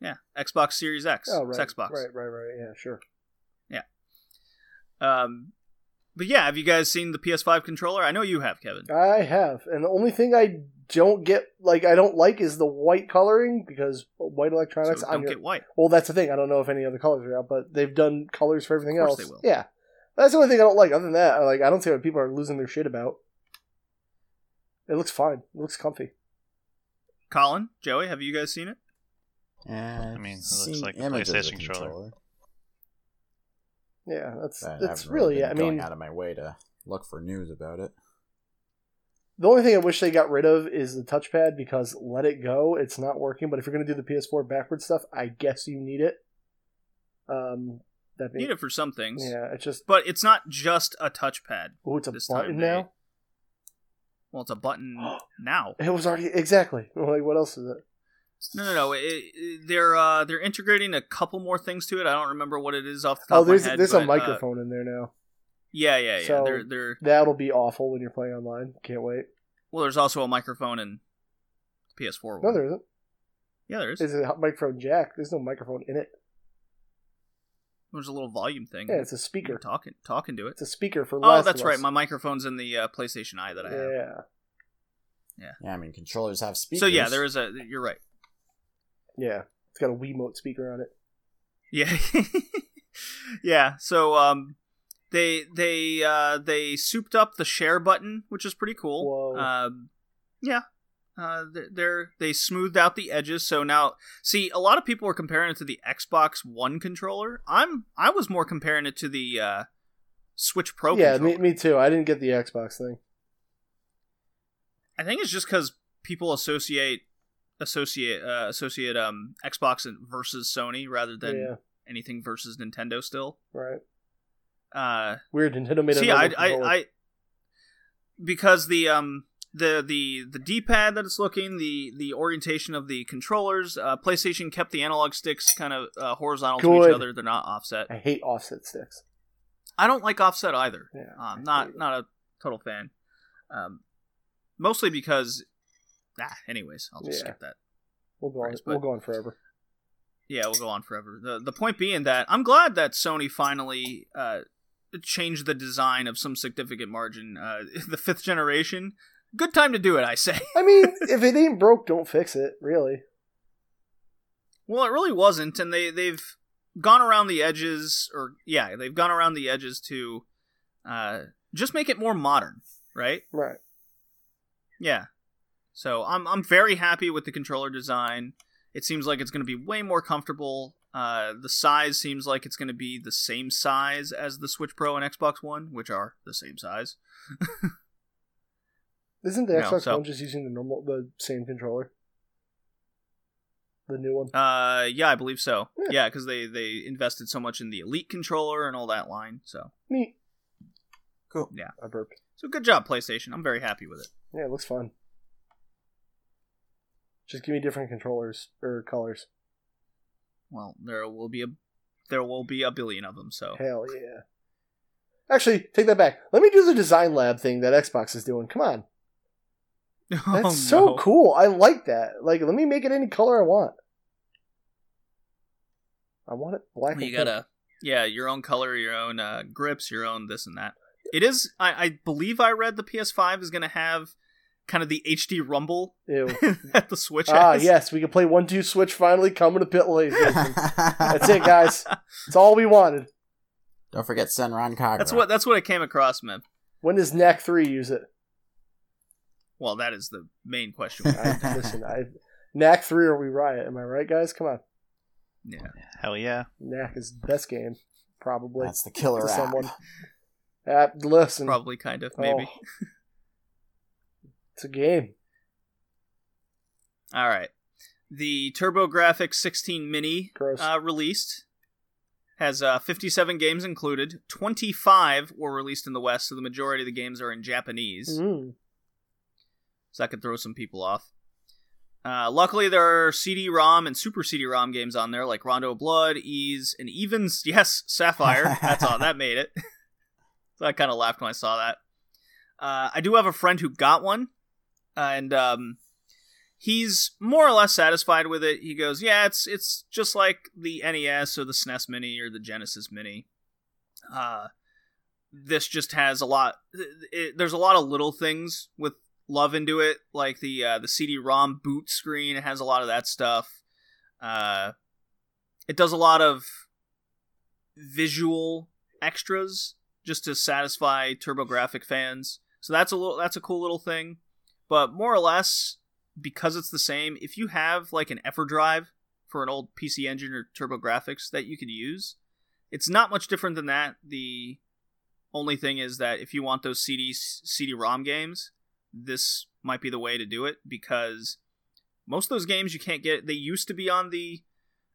[SPEAKER 1] Yeah, Xbox Series X.
[SPEAKER 2] Oh, right,
[SPEAKER 1] Xbox.
[SPEAKER 2] right, right, right. Yeah, sure. Yeah.
[SPEAKER 1] Um, but yeah, have you guys seen the PS5 controller? I know you have, Kevin.
[SPEAKER 2] I have, and the only thing I don't get, like, I don't like, is the white coloring because white electronics.
[SPEAKER 1] So
[SPEAKER 2] on
[SPEAKER 1] don't
[SPEAKER 2] your,
[SPEAKER 1] get white.
[SPEAKER 2] well, that's the thing. I don't know if any other colors are out, but they've done colors for everything
[SPEAKER 1] Of
[SPEAKER 2] else.
[SPEAKER 1] they will.
[SPEAKER 2] Yeah, that's the only thing I don't like. Other than that, like, I don't see what people are losing their shit about. It looks fine. It looks comfy.
[SPEAKER 1] Colin, Joey, have you guys seen it?
[SPEAKER 4] I
[SPEAKER 3] mean, it looks like a PlayStation controller.
[SPEAKER 2] Yeah, that's
[SPEAKER 4] But I
[SPEAKER 2] that's
[SPEAKER 4] haven't really
[SPEAKER 2] really.
[SPEAKER 4] been
[SPEAKER 2] I
[SPEAKER 4] going
[SPEAKER 2] mean,
[SPEAKER 4] out of my way to look for news about it.
[SPEAKER 2] the only thing I wish they got rid of is the touchpad because let it go. It's not working. But if you're gonna do the PS4 backward stuff, I guess you need it. Um, that being,
[SPEAKER 1] Need it for some things.
[SPEAKER 2] yeah, it's just
[SPEAKER 1] But it's not just a touchpad.
[SPEAKER 2] oh, it's a button
[SPEAKER 1] time
[SPEAKER 2] now.
[SPEAKER 1] Well, it's a button <gasps> now.
[SPEAKER 2] It was already exactly. Like what else is it?
[SPEAKER 1] No, no, no. It, it- they're uh, they're integrating a couple more things to it. I don't remember what it is off the top
[SPEAKER 2] Oh,
[SPEAKER 1] of my
[SPEAKER 2] there's
[SPEAKER 1] head.
[SPEAKER 2] there's
[SPEAKER 1] but,
[SPEAKER 2] a
[SPEAKER 1] uh,
[SPEAKER 2] microphone in there now.
[SPEAKER 1] yeah, yeah, yeah.
[SPEAKER 2] So-
[SPEAKER 1] they're they're
[SPEAKER 2] That'll be awful when you're playing online. Can't wait.
[SPEAKER 1] well. There's also a microphone in PS4.
[SPEAKER 2] No, there isn't.
[SPEAKER 1] yeah, there is.
[SPEAKER 2] It's a microphone jack. There's no microphone in it.
[SPEAKER 1] There's a little volume thing.
[SPEAKER 2] Yeah, it's a
[SPEAKER 1] You're
[SPEAKER 2] speaker.
[SPEAKER 1] talking talking to it.
[SPEAKER 2] It's a speaker for.
[SPEAKER 1] Oh, that's
[SPEAKER 2] of
[SPEAKER 1] right. My microphone's in the uh, PlayStation Eye that I have.
[SPEAKER 2] Yeah.
[SPEAKER 4] Yeah, Yeah, I mean controllers have speakers.
[SPEAKER 1] So yeah, there is a. You're right.
[SPEAKER 2] Yeah. It's got a Wiimote speaker on it.
[SPEAKER 1] Yeah, <laughs> yeah. So um, they they uh they souped up the share button, which is pretty cool.
[SPEAKER 2] Whoa.
[SPEAKER 1] Um, yeah. Uh, they're, they're smoothed out the edges, so now see a lot of people are comparing it to the Xbox One controller. I'm I was more comparing it to the uh, Switch Pro.
[SPEAKER 2] yeah,
[SPEAKER 1] controller.
[SPEAKER 2] me, me too. I didn't get the Xbox thing.
[SPEAKER 1] I think it's just because people associate associate uh, associate um Xbox and- versus Sony rather than
[SPEAKER 2] yeah,
[SPEAKER 1] anything versus Nintendo. Still,
[SPEAKER 2] right.
[SPEAKER 1] uh,
[SPEAKER 2] Weird. Nintendo made
[SPEAKER 1] see, I, I. I, because the um the the the D-pad that it's looking, the the orientation of the controllers, uh, PlayStation kept the analog sticks kind of uh, horizontal to each other. They're not offset.
[SPEAKER 2] I hate offset sticks.
[SPEAKER 1] I don't like offset either.
[SPEAKER 2] Yeah,
[SPEAKER 1] Um, not not a total fan. Um, mostly because, ah, anyways, I'll just
[SPEAKER 2] Yeah.
[SPEAKER 1] skip that.
[SPEAKER 2] We'll go on.
[SPEAKER 1] Phrase,
[SPEAKER 2] We'll go on forever.
[SPEAKER 1] Yeah, we'll go on forever. the The point being that I'm glad that Sony finally uh, changed the design of some significant margin. Uh, <laughs> the fifth generation, good time to do it, I say.
[SPEAKER 2] I mean, <laughs> if it ain't broke, don't fix it. Really.
[SPEAKER 1] well, it really wasn't, and they they've gone around the edges, or yeah, they've gone around the edges to uh, just make it more modern, right?
[SPEAKER 2] Right.
[SPEAKER 1] Yeah. So I'm I'm very happy with the controller design. It seems like it's going to be way more comfortable. Uh, the size seems like it's going to be the same size as the Switch Pro and Xbox One, which are the same size. <laughs>
[SPEAKER 2] Isn't the
[SPEAKER 1] No,
[SPEAKER 2] Xbox
[SPEAKER 1] so-
[SPEAKER 2] One just using the normal, the same controller? The new one.
[SPEAKER 1] Uh, yeah, I believe so.
[SPEAKER 2] Yeah.
[SPEAKER 1] Yeah, because they they invested so much in the Elite controller and all that line. So
[SPEAKER 2] Neat.
[SPEAKER 4] Cool.
[SPEAKER 1] Yeah.
[SPEAKER 2] I burped.
[SPEAKER 1] so good job, PlayStation. I'm very happy with it.
[SPEAKER 2] Yeah, it looks fun. Just give me different controllers or colors.
[SPEAKER 1] Well, there will be a there will be a billion of them. So
[SPEAKER 2] Hell yeah. Actually, take that back. Let me do the design lab thing that Xbox is doing. Come on. <laughs> That's
[SPEAKER 1] oh,
[SPEAKER 2] so cool. I like that. Like, let me make it any color I want. I want it black
[SPEAKER 1] Well, you gotta yeah your own color, your own uh, grips, your own this and that. It is. I, I believe I read the PS5 is gonna have kind of the HD rumble
[SPEAKER 2] Ew. <laughs>
[SPEAKER 1] that the Switch
[SPEAKER 2] ah,
[SPEAKER 1] has.
[SPEAKER 2] yes, we can play one two switch finally coming to pit lane. <laughs> That's it, guys. It's all we wanted.
[SPEAKER 4] Don't forget Senran Kagura.
[SPEAKER 1] That's what that's what it came across, man.
[SPEAKER 2] When does Knack three use it?
[SPEAKER 1] Well, that is the main question.
[SPEAKER 2] I,
[SPEAKER 1] have to <laughs> have.
[SPEAKER 2] listen, I Knack three or we riot. Am I right, guys? Come on.
[SPEAKER 1] yeah.
[SPEAKER 3] Hell yeah.
[SPEAKER 2] Knack is the best game, probably.
[SPEAKER 4] That's the killer
[SPEAKER 2] to
[SPEAKER 4] app.
[SPEAKER 2] someone. App, listen,
[SPEAKER 1] Probably, kind of, maybe.
[SPEAKER 2] Oh. It's a game.
[SPEAKER 1] All right. The TurboGrafx 16 Mini uh, released has uh, 57 games included. 25 were released in the West, so the majority of the games are in Japanese.
[SPEAKER 2] Mm.
[SPEAKER 1] So that could throw some people off. Uh, luckily, there are CD-ROM and Super CD-ROM games on there, like Rondo of Blood, Ys, and even yes, Sapphire. That's all. <laughs> That made it. <laughs> so I kind of laughed when I saw that. Uh, I do have a friend who got one, and um, he's more or less satisfied with it. He goes, "Yeah, it's it's just like the NES or the SNES Mini or the Genesis Mini. Uh, this just has a lot. It, there's a lot of little things with love into it, like the uh, the CD-ROM boot screen. It has a lot of that stuff. Uh, it does a lot of visual extras just to satisfy TurboGrafx fans. So that's a little that's a cool little thing. But more or less, because it's the same, if you have like an EverDrive for an old PC Engine or TurboGrafx that you could use, it's not much different than that. The only thing is that if you want those CD CD-ROM games, this might be the way to do it because most of those games you can't get. They used to be on the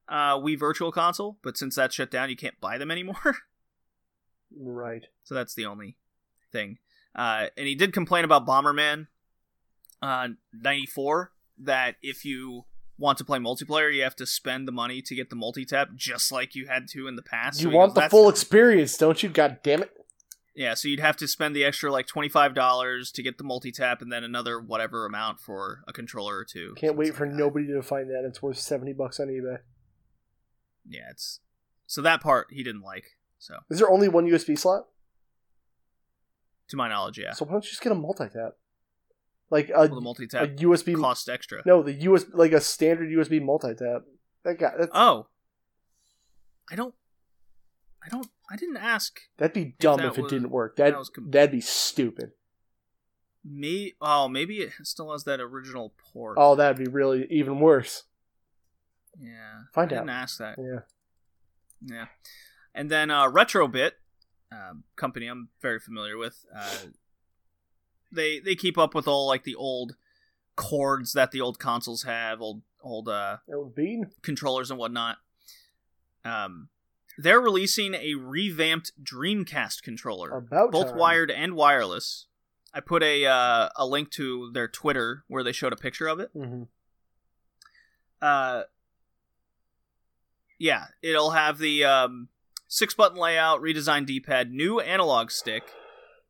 [SPEAKER 1] uh, Wii Virtual Console, but since that shut down, you can't buy them anymore. <laughs>
[SPEAKER 2] Right.
[SPEAKER 1] So that's the only thing. Uh, and he did complain about Bomberman uh, 94 that if you want to play multiplayer, you have to spend the money to get the multi tap, just like you had to in the past.
[SPEAKER 2] You
[SPEAKER 1] So
[SPEAKER 2] want
[SPEAKER 1] goes,
[SPEAKER 2] the full experience, don't you? God damn it.
[SPEAKER 1] Yeah, so you'd have to spend the extra like $25 to get the multi tap and then another whatever amount for a controller or two.
[SPEAKER 2] Can't wait for
[SPEAKER 1] like
[SPEAKER 2] nobody to find that. It's worth 70 bucks on eBay.
[SPEAKER 1] Yeah, it's. So that part he didn't like. So,
[SPEAKER 2] Is there only one USB slot?
[SPEAKER 1] to my knowledge, yeah.
[SPEAKER 2] So why don't you just get a multi tap? Like a,
[SPEAKER 1] Well, the multi tap
[SPEAKER 2] USB.
[SPEAKER 1] cost extra.
[SPEAKER 2] No, the US like a standard USB multi tap. That guy. That's,
[SPEAKER 1] Oh. I don't. I don't. I didn't ask.
[SPEAKER 2] that'd be dumb
[SPEAKER 1] that
[SPEAKER 2] if it
[SPEAKER 1] was-
[SPEAKER 2] didn't work. That,
[SPEAKER 1] that com-
[SPEAKER 2] that'd be stupid.
[SPEAKER 1] Me. Oh, maybe it still has that original port.
[SPEAKER 2] Oh, that'd be really even worse.
[SPEAKER 1] yeah.
[SPEAKER 2] Find
[SPEAKER 1] I
[SPEAKER 2] out.
[SPEAKER 1] didn't ask that.
[SPEAKER 2] Yeah.
[SPEAKER 1] Yeah. And then uh, Retrobit, um, company I'm very familiar with. Uh, they they keep up with all like the old cords that the old consoles have, old old uh,
[SPEAKER 2] That would be.
[SPEAKER 1] controllers and whatnot. Um, they're releasing a revamped Dreamcast controller,
[SPEAKER 2] About
[SPEAKER 1] both
[SPEAKER 2] time.
[SPEAKER 1] wired and wireless. I put a uh, a link to their Twitter where they showed a picture of it.
[SPEAKER 2] Mm-hmm.
[SPEAKER 1] Uh, yeah, it'll have the um, six button layout, redesigned D pad, new analog stick,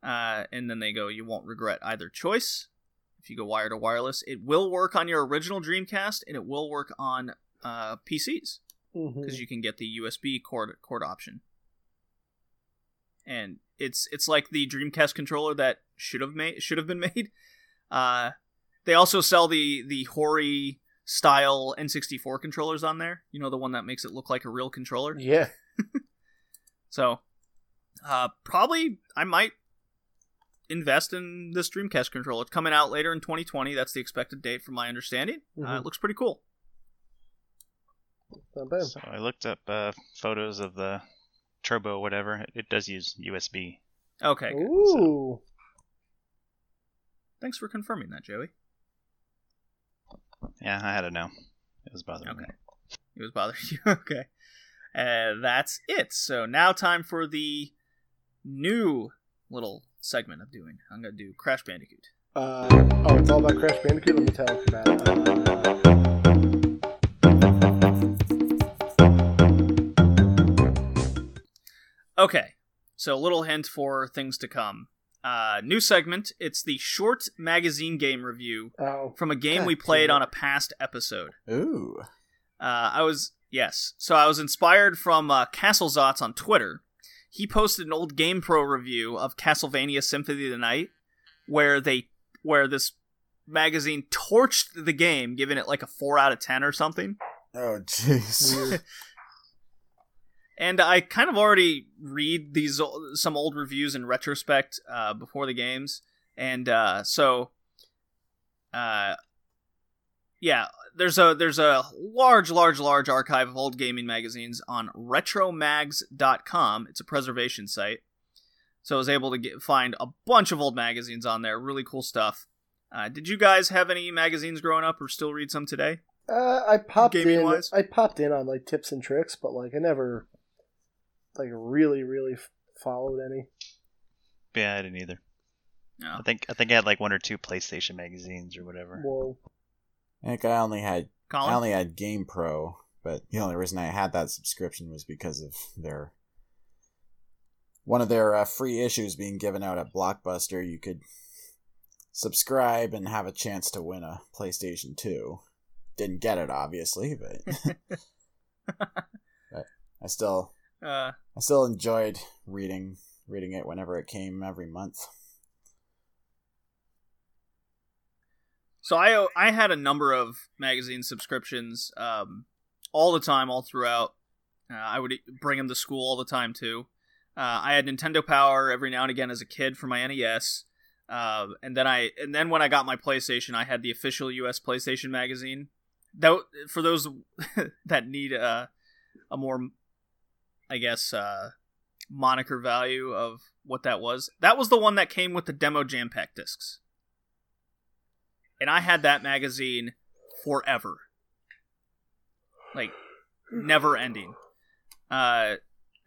[SPEAKER 1] uh, and then they go, you won't regret either choice. If you go wired or wireless, it will work on your original Dreamcast, and it will work on uh, PCs because you can get the USB cord cord option. And it's it's like the Dreamcast controller that should have made should have been <laughs> made. Uh, they also sell the the Hori style N64 controllers on there. You know the one that makes it look like a real controller.
[SPEAKER 2] Yeah. <laughs>
[SPEAKER 1] So, uh, probably I might invest in this Dreamcast controller. It's coming out later in 2020. That's the expected date, from my understanding. Uh,
[SPEAKER 2] Mhm.
[SPEAKER 1] it looks pretty cool.
[SPEAKER 3] So I looked up uh, photos of the turbo, whatever. It, it does use USB.
[SPEAKER 1] Okay, good.
[SPEAKER 2] Ooh.
[SPEAKER 1] Thanks for confirming that, Joey.
[SPEAKER 3] Yeah, I had to know. It was bothering me.
[SPEAKER 1] Okay. It was bothering <laughs> you. okay. Uh, that's it. So now time for the new little segment I'm doing. I'm gonna do Crash Bandicoot.
[SPEAKER 2] Uh, oh, it's all about Crash Bandicoot. Let me tell you about it. Uh,
[SPEAKER 1] Okay. So a little hint for things to come. Uh, new segment. It's the short magazine game review
[SPEAKER 2] oh,
[SPEAKER 1] from a game we played on a past episode.
[SPEAKER 4] Ooh.
[SPEAKER 1] Uh, I was yes, so I was inspired from uh, Castle Zots on Twitter. He posted an old GamePro review of Castlevania Symphony of the Night, where they where this magazine torched the game, giving it like a four out of ten or something.
[SPEAKER 4] Oh, jeez. <laughs>
[SPEAKER 1] And I kind of already read these some old reviews in retrospect uh, before the games, and uh, so, uh, yeah, there's a there's a large, large, large archive of old gaming magazines on RetroMags.com. It's a preservation site, so I was able to get find a bunch of old magazines on there. Really cool stuff. Uh, did you guys have any magazines growing up, or still read some today?
[SPEAKER 2] Uh, I popped in.
[SPEAKER 1] Gaming-wise?
[SPEAKER 2] I popped in on like tips and tricks, but like I never, like really, really followed any.
[SPEAKER 3] Yeah, I didn't either.
[SPEAKER 1] No.
[SPEAKER 3] I think I think I had like one or two PlayStation magazines or whatever.
[SPEAKER 2] Whoa.
[SPEAKER 4] I think I only had
[SPEAKER 1] Colin.
[SPEAKER 4] I only had Game Pro, but the only reason I had that subscription was because of their one of their uh, free issues being given out at Blockbuster. You could subscribe and have a chance to win a PlayStation 2. Didn't get it, obviously, but, <laughs> but I still
[SPEAKER 1] uh,
[SPEAKER 4] I still enjoyed reading reading it whenever it came every month.
[SPEAKER 1] So I I had a number of magazine subscriptions, um, all the time, all throughout. Uh, I would bring them to school all the time too. Uh, I had Nintendo Power every now and again as a kid for my NES, uh, and then I and then when I got my PlayStation, I had the official U.S. PlayStation magazine. That for those <laughs> that need a a more, I guess, uh, moniker value of what that was. That was the one that came with the demo jam pack discs and I had that magazine forever, like never ending. Uh,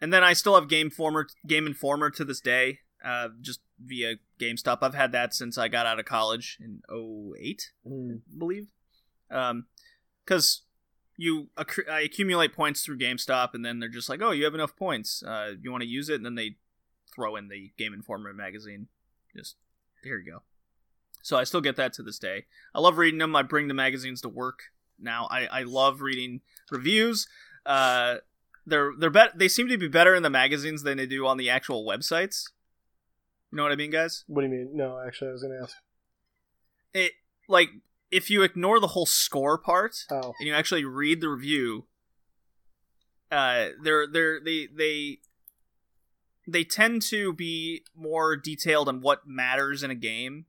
[SPEAKER 1] and then I still have Game Informer, Game Informer to this day, uh, just via GameStop. I've had that since I got out of college in 08,
[SPEAKER 2] Hmm.
[SPEAKER 1] I believe. Um, because you acc- I accumulate points through GameStop, and then they're just like, "Oh, you have enough points. Uh, you want to use it?" And then they throw in the Game Informer magazine. Just here you go. So I still get that to this day. I love reading them. I bring the magazines to work now. I, I love reading reviews. Uh, they're they're bet they seem to be better in the magazines than they do on the actual websites. You know what I mean, guys?
[SPEAKER 2] What do you mean? No, actually, I was gonna ask.
[SPEAKER 1] It like if you ignore the whole score part
[SPEAKER 2] Oh,
[SPEAKER 1] and you actually read the review, uh, they're they're they they they tend to be more detailed on what matters in a game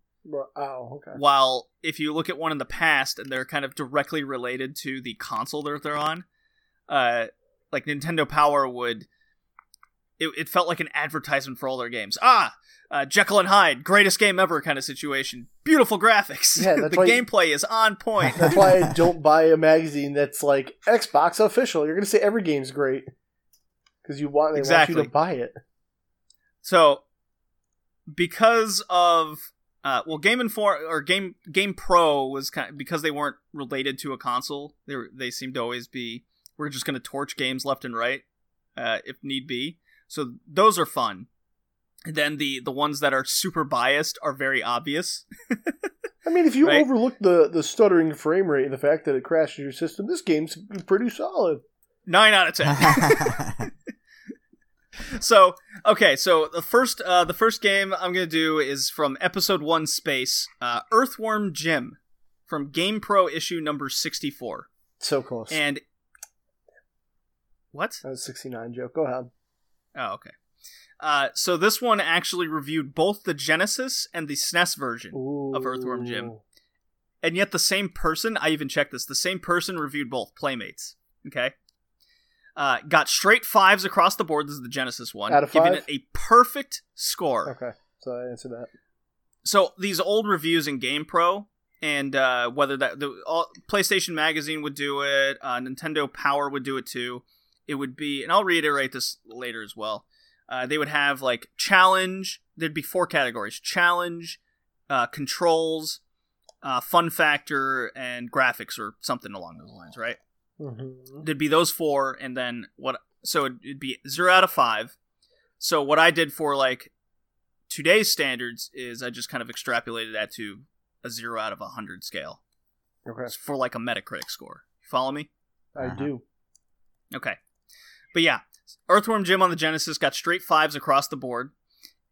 [SPEAKER 2] oh, okay.
[SPEAKER 1] While if you look at one in the past and they're kind of directly related to the console that they're on, uh, like Nintendo Power would, it, it felt like an advertisement for all their games. Ah, uh, Jekyll and Hyde, greatest game ever kind of situation. Beautiful graphics.
[SPEAKER 2] Yeah, <laughs>
[SPEAKER 1] the
[SPEAKER 2] why you-
[SPEAKER 1] gameplay is on point.
[SPEAKER 2] That's why I <laughs> don't buy a magazine that's like Xbox official. You're gonna say every game's great because you want they want
[SPEAKER 1] Exactly.
[SPEAKER 2] you to buy it.
[SPEAKER 1] So, because of uh, well, Game Inform or Game Game Pro was kind of, because they weren't related to a console. They were, they seemed to always be we're just going to torch games left and right uh, if need be. So those are fun. And then the the ones that are super biased are very obvious. <laughs>
[SPEAKER 2] I mean, if you
[SPEAKER 1] Right.
[SPEAKER 2] overlook the the stuttering frame rate and the fact that it crashes your system, this game's pretty solid.
[SPEAKER 1] Nine out of ten. <laughs> <laughs> so okay, so the first uh, the first game I'm gonna do is from episode one space uh, Earthworm Jim from Game Pro issue number sixty four.
[SPEAKER 2] So close.
[SPEAKER 1] And what?
[SPEAKER 2] that was 69 joke. Go ahead.
[SPEAKER 1] Oh, okay. Uh, so this one actually reviewed both the Genesis and the SNES version,
[SPEAKER 2] Ooh.
[SPEAKER 1] Of Earthworm Jim. and yet the same person. I even checked this. The same person reviewed both Playmates. Okay. Uh, got straight fives across the board. This is the Genesis one,
[SPEAKER 2] Out of
[SPEAKER 1] giving
[SPEAKER 2] five?
[SPEAKER 1] it a perfect score.
[SPEAKER 2] Okay, so I answered that.
[SPEAKER 1] so these old reviews in GamePro, and uh, whether that the all, PlayStation Magazine would do it, uh, Nintendo Power would do it too. It would be, and I'll reiterate this later as well. Uh, they would have like challenge. There'd be four categories: challenge, uh, controls, uh, fun factor, and graphics, or something along those lines, right?
[SPEAKER 2] Mhm.
[SPEAKER 1] There'd be those four, and then what? So it'd it'd be zero out of five. So what I did for like today's standards is I just kind of extrapolated that to a zero out of a hundred scale
[SPEAKER 2] Okay,
[SPEAKER 1] for like a Metacritic score. You follow me?
[SPEAKER 2] I
[SPEAKER 4] Uh-huh.
[SPEAKER 2] do.
[SPEAKER 1] Okay. But yeah, Earthworm Jim on the Genesis got straight fives across the board.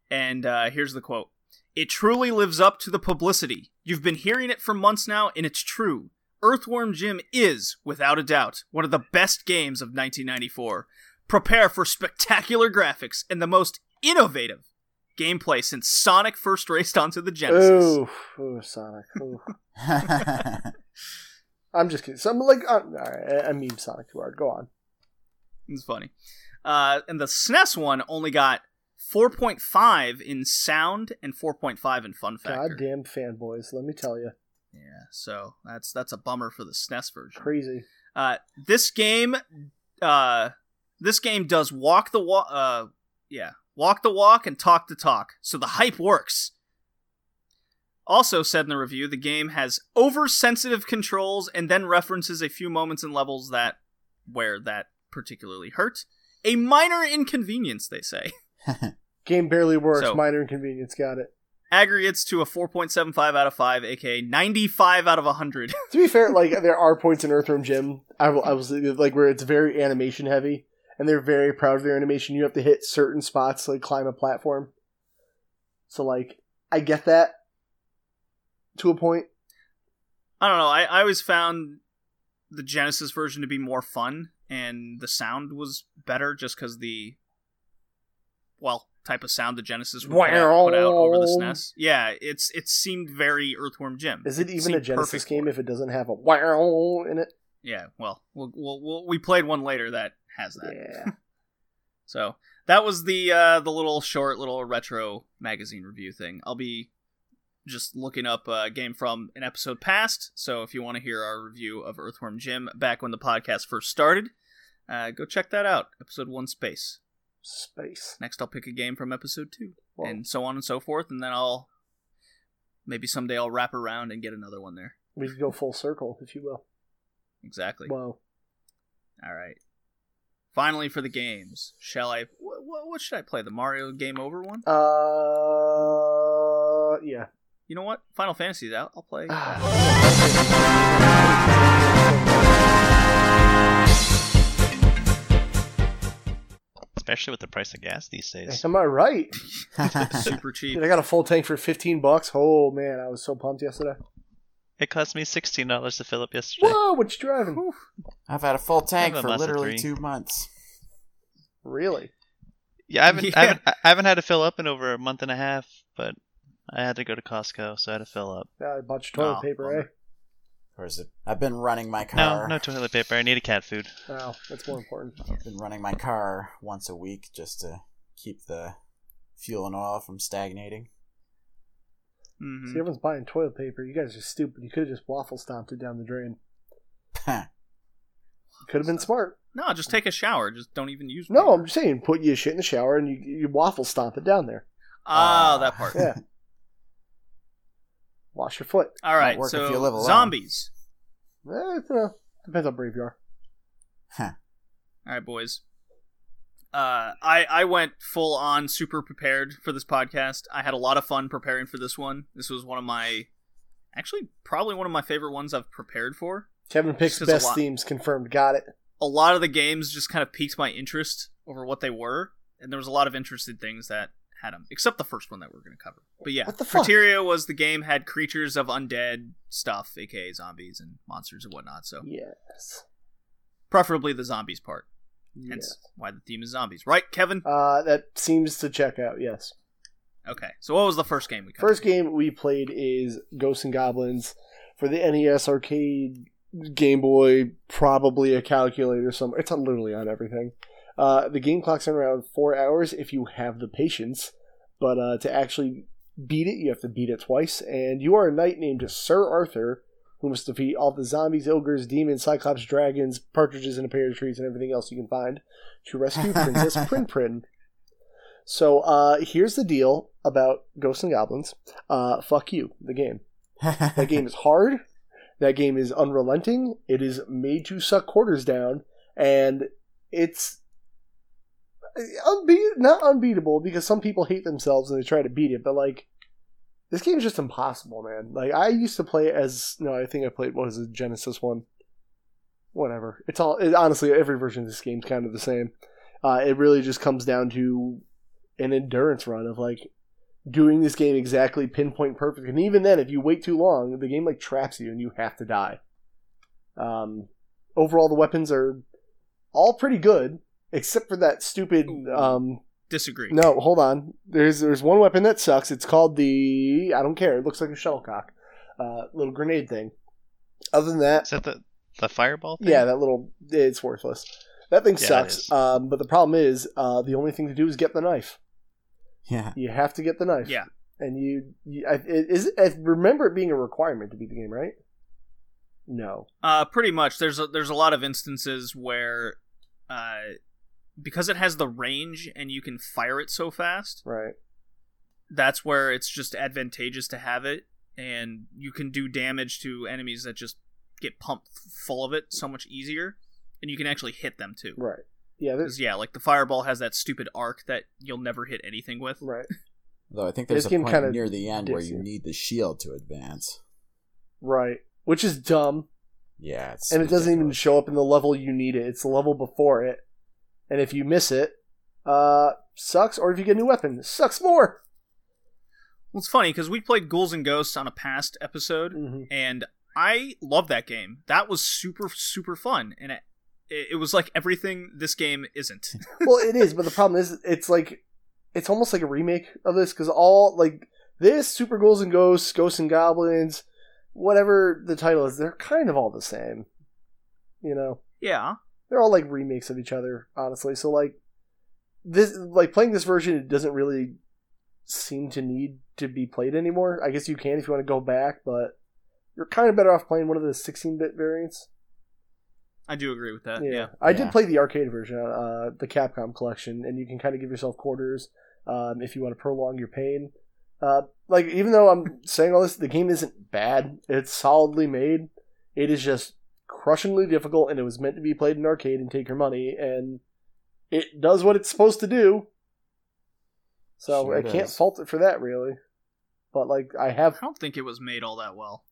[SPEAKER 1] And uh, here's the quote It truly lives up to the publicity. You've been hearing it for months now, and it's true. Earthworm Jim is, without a doubt, one of the best games of 1994. Prepare for spectacular graphics and the most innovative gameplay since Sonic first raced onto the Genesis.
[SPEAKER 2] Ooh, ooh, Sonic. Ooh. <laughs> <laughs> I'm just kidding. So I'm like, uh, all right, I, I mean Sonic too hard. Go on.
[SPEAKER 1] It's funny. Uh, and the SNES one only got 4.5 in sound and 4.5 in fun factor.
[SPEAKER 2] Goddamn fanboys. Let me tell you,
[SPEAKER 1] Yeah, so that's that's a bummer for the SNES version.
[SPEAKER 2] crazy.
[SPEAKER 1] Uh, this game, uh, this game does walk the walk. Uh, yeah, walk the walk and talk the talk. So the hype works. Also said in the review, the game has oversensitive controls and then references a few moments and levels that where that particularly hurt. A minor inconvenience, they say. <laughs> <laughs>
[SPEAKER 2] Game barely works.
[SPEAKER 1] So-
[SPEAKER 2] Minor inconvenience. Got it.
[SPEAKER 1] Aggregates to a 4.75 out of 5, aka 95 out of 100.
[SPEAKER 2] To be fair, like <laughs> there are points in Earthworm Jim. I, I was like where it's very animation heavy, and they're very proud of their animation. You have to hit certain spots to like climb a platform. So like, I get that to a point.
[SPEAKER 1] I don't know. I, I always found the Genesis version to be more fun, and the sound was better just because the well type of sound the Genesis would put out, put out over the SNES. Yeah, it's it seemed very Earthworm Jim.
[SPEAKER 2] Is it even a Genesis game if it doesn't have a wow in it?
[SPEAKER 1] Yeah, well, we'll, we'll, we'll we played one later that has that.
[SPEAKER 2] Yeah. <laughs>
[SPEAKER 1] So that was the uh, the little short little retro magazine review thing. I'll be just looking up a game from an episode past. So if you want to hear our review of Earthworm Jim back when the podcast first started, uh, go check that out. Episode one, space.
[SPEAKER 2] Space.
[SPEAKER 1] Next, I'll pick a game from episode two,
[SPEAKER 2] Well,
[SPEAKER 1] and so on and so forth. And then I'll maybe someday I'll wrap around and get another one there.
[SPEAKER 2] we could go full circle, if you will.
[SPEAKER 1] Exactly.
[SPEAKER 2] Wow.
[SPEAKER 1] All right. Finally, for the games, shall I? What, what should I play? The Mario Game Over one?
[SPEAKER 2] Uh, yeah.
[SPEAKER 1] You know what? Final Fantasy's out. I'll play. <sighs> <laughs>
[SPEAKER 3] Especially with the price of gas these days.
[SPEAKER 2] Am I right? <laughs>
[SPEAKER 1] Super cheap.
[SPEAKER 2] Dude, I got a full tank for 15 bucks. Oh man, I was so pumped yesterday.
[SPEAKER 3] It cost me sixteen dollars to fill up yesterday.
[SPEAKER 2] Whoa, what you driving?
[SPEAKER 4] I've had a full tank
[SPEAKER 3] I've
[SPEAKER 4] for
[SPEAKER 3] had lots of
[SPEAKER 4] literally
[SPEAKER 3] three.
[SPEAKER 4] two months.
[SPEAKER 2] Really?
[SPEAKER 3] Yeah, I haven't,
[SPEAKER 1] Yeah.
[SPEAKER 3] I haven't, I haven't had to fill up in over a month and a half, but I had to go to Costco, so I had to fill up.
[SPEAKER 2] Yeah, I bought your toilet
[SPEAKER 1] Oh,
[SPEAKER 2] paper, eh?
[SPEAKER 4] Or is it? I've been running my car.
[SPEAKER 3] no no toilet paper. I need a cat food.
[SPEAKER 2] Wow, that's more important.
[SPEAKER 4] I've been running my car once a week just to keep the fuel and oil from stagnating.
[SPEAKER 1] Mhm.
[SPEAKER 2] See, everyone's buying toilet paper. You guys are stupid. You could have just waffle stomped it down the drain. <laughs> Could have been smart.
[SPEAKER 1] No, just take a shower. Just don't even use.
[SPEAKER 2] No,
[SPEAKER 1] paper.
[SPEAKER 2] I'm just saying, put your shit in the shower and you, you waffle stomp it down there.
[SPEAKER 1] Oh, that part.
[SPEAKER 2] Yeah. <laughs> Wash your foot.
[SPEAKER 1] All right.
[SPEAKER 4] work if
[SPEAKER 1] So
[SPEAKER 4] you live alone.
[SPEAKER 1] zombies.
[SPEAKER 2] Eh, uh, depends how brave you are. Huh.
[SPEAKER 1] All right, boys. Uh, I I went full on super prepared for this podcast. I had a lot of fun preparing for this one. This was one of my, actually, probably one of my favorite ones I've prepared for.
[SPEAKER 2] Kevin picks
[SPEAKER 1] Just 'cause
[SPEAKER 2] best
[SPEAKER 1] lot-
[SPEAKER 2] themes confirmed. Got it.
[SPEAKER 1] a lot of the games just kind of piqued my interest over what they were, and there was a lot of interesting things that had them, except the first one that we're going to cover. But yeah,
[SPEAKER 2] What the fuck?
[SPEAKER 1] Criteria was the game had creatures of undead stuff, aka zombies and monsters and whatnot. So
[SPEAKER 2] Yes.
[SPEAKER 1] preferably the zombies part.
[SPEAKER 2] Yes.
[SPEAKER 1] Hence why the theme is zombies, right, Kevin?
[SPEAKER 2] Uh, that seems to check out. Yes.
[SPEAKER 1] Okay, so what was the first game we covered?
[SPEAKER 2] First game we played is Ghosts 'n Goblins for the NES arcade, Game Boy, probably a calculator somewhere. It's literally on everything. Uh, the game clocks in around four hours if you have the patience, but uh, to actually beat it, you have to beat it twice, and you are a knight named Sir Arthur who must defeat all the zombies, ogres, demons, cyclops, dragons, partridges in a pear trees, and everything else you can find to rescue <laughs> Princess Prin Prin. So uh, here's the deal about Ghosts and Goblins. Uh, fuck you, the game. <laughs> That game is hard. That game is unrelenting. It is made to suck quarters down, and it's unbe- not unbeatable because some people hate themselves and they try to beat it, but like this game is just impossible, man. Like I used to play as no, I think I played what was the Genesis one. Whatever. It's all it, honestly every version of this game's kind of the same. Uh, it really just comes down to an endurance run of like doing this game exactly pinpoint perfect. And even then, if you wait too long, the game like traps you and you have to die. Um, overall, the weapons are all pretty good, except for that stupid. Um,
[SPEAKER 1] Disagree.
[SPEAKER 2] no, hold on. There's there's one weapon that sucks. It's called the I don't care. It looks like a shuttlecock, uh, little grenade thing. Other than that,
[SPEAKER 3] Is that the the fireball? Thing?
[SPEAKER 2] yeah, that little it's worthless. That thing
[SPEAKER 3] Yeah,
[SPEAKER 2] sucks. Um, but the problem is, uh, the only thing to do is get the knife.
[SPEAKER 4] yeah.
[SPEAKER 2] You have to get the knife.
[SPEAKER 1] Yeah.
[SPEAKER 2] And you, you I, it, is I remember it being a requirement to beat the game, right? No.
[SPEAKER 1] Uh, pretty much. There's a, there's a lot of instances where, uh, because it has the range and you can fire it so fast,
[SPEAKER 2] Right.
[SPEAKER 1] that's where it's just advantageous to have it, and you can do damage to enemies that just get pumped full of it so much easier, and you can actually hit them too.
[SPEAKER 2] Right. Yeah. There's,
[SPEAKER 1] Because yeah, like the fireball has that stupid arc that you'll never hit anything with.
[SPEAKER 2] right. <laughs>
[SPEAKER 4] Though I think there's
[SPEAKER 2] This
[SPEAKER 4] a
[SPEAKER 2] game
[SPEAKER 4] point
[SPEAKER 2] kinda
[SPEAKER 4] near the end where you
[SPEAKER 2] you.
[SPEAKER 4] need the shield to advance.
[SPEAKER 2] Right. Which is dumb,
[SPEAKER 4] Yeah, it's
[SPEAKER 2] and it doesn't even show up in the level you need it. It's the level before it, and if you miss it, uh, sucks. Or if you get a new weapon, sucks more.
[SPEAKER 1] Well, it's funny because we played Ghouls and Ghosts on a past episode,
[SPEAKER 2] hmm
[SPEAKER 1] and I love that game. That was super super fun, and it it was like everything this game isn't. <laughs>
[SPEAKER 2] well, it is, but the problem is, it's like it's almost like a remake of this because all like this Super Ghouls and Ghosts, Ghosts and Goblins, whatever the title is, they're kind of all the same. You know,
[SPEAKER 1] yeah,
[SPEAKER 2] they're all like remakes of each other, honestly. So like this, like playing this version, it doesn't really seem to need to be played anymore. I guess you can if you want to go back, but you're kind of better off playing one of the 16-bit variants.
[SPEAKER 1] I do agree with that.
[SPEAKER 2] Yeah,
[SPEAKER 1] Yeah,
[SPEAKER 2] I
[SPEAKER 4] Yeah.
[SPEAKER 2] did play the arcade version, uh, the Capcom collection, and you can kind of give yourself quarters um, if you want to prolong your pain. Uh, like even though I'm saying all this, the game isn't bad. It's solidly made. It is just crushingly difficult, and it was meant to be played in arcade and take your money, and it does what it's supposed to do. So
[SPEAKER 4] Sure
[SPEAKER 2] I can't fault it for that, really. But like I have
[SPEAKER 1] I don't think it was made all that well.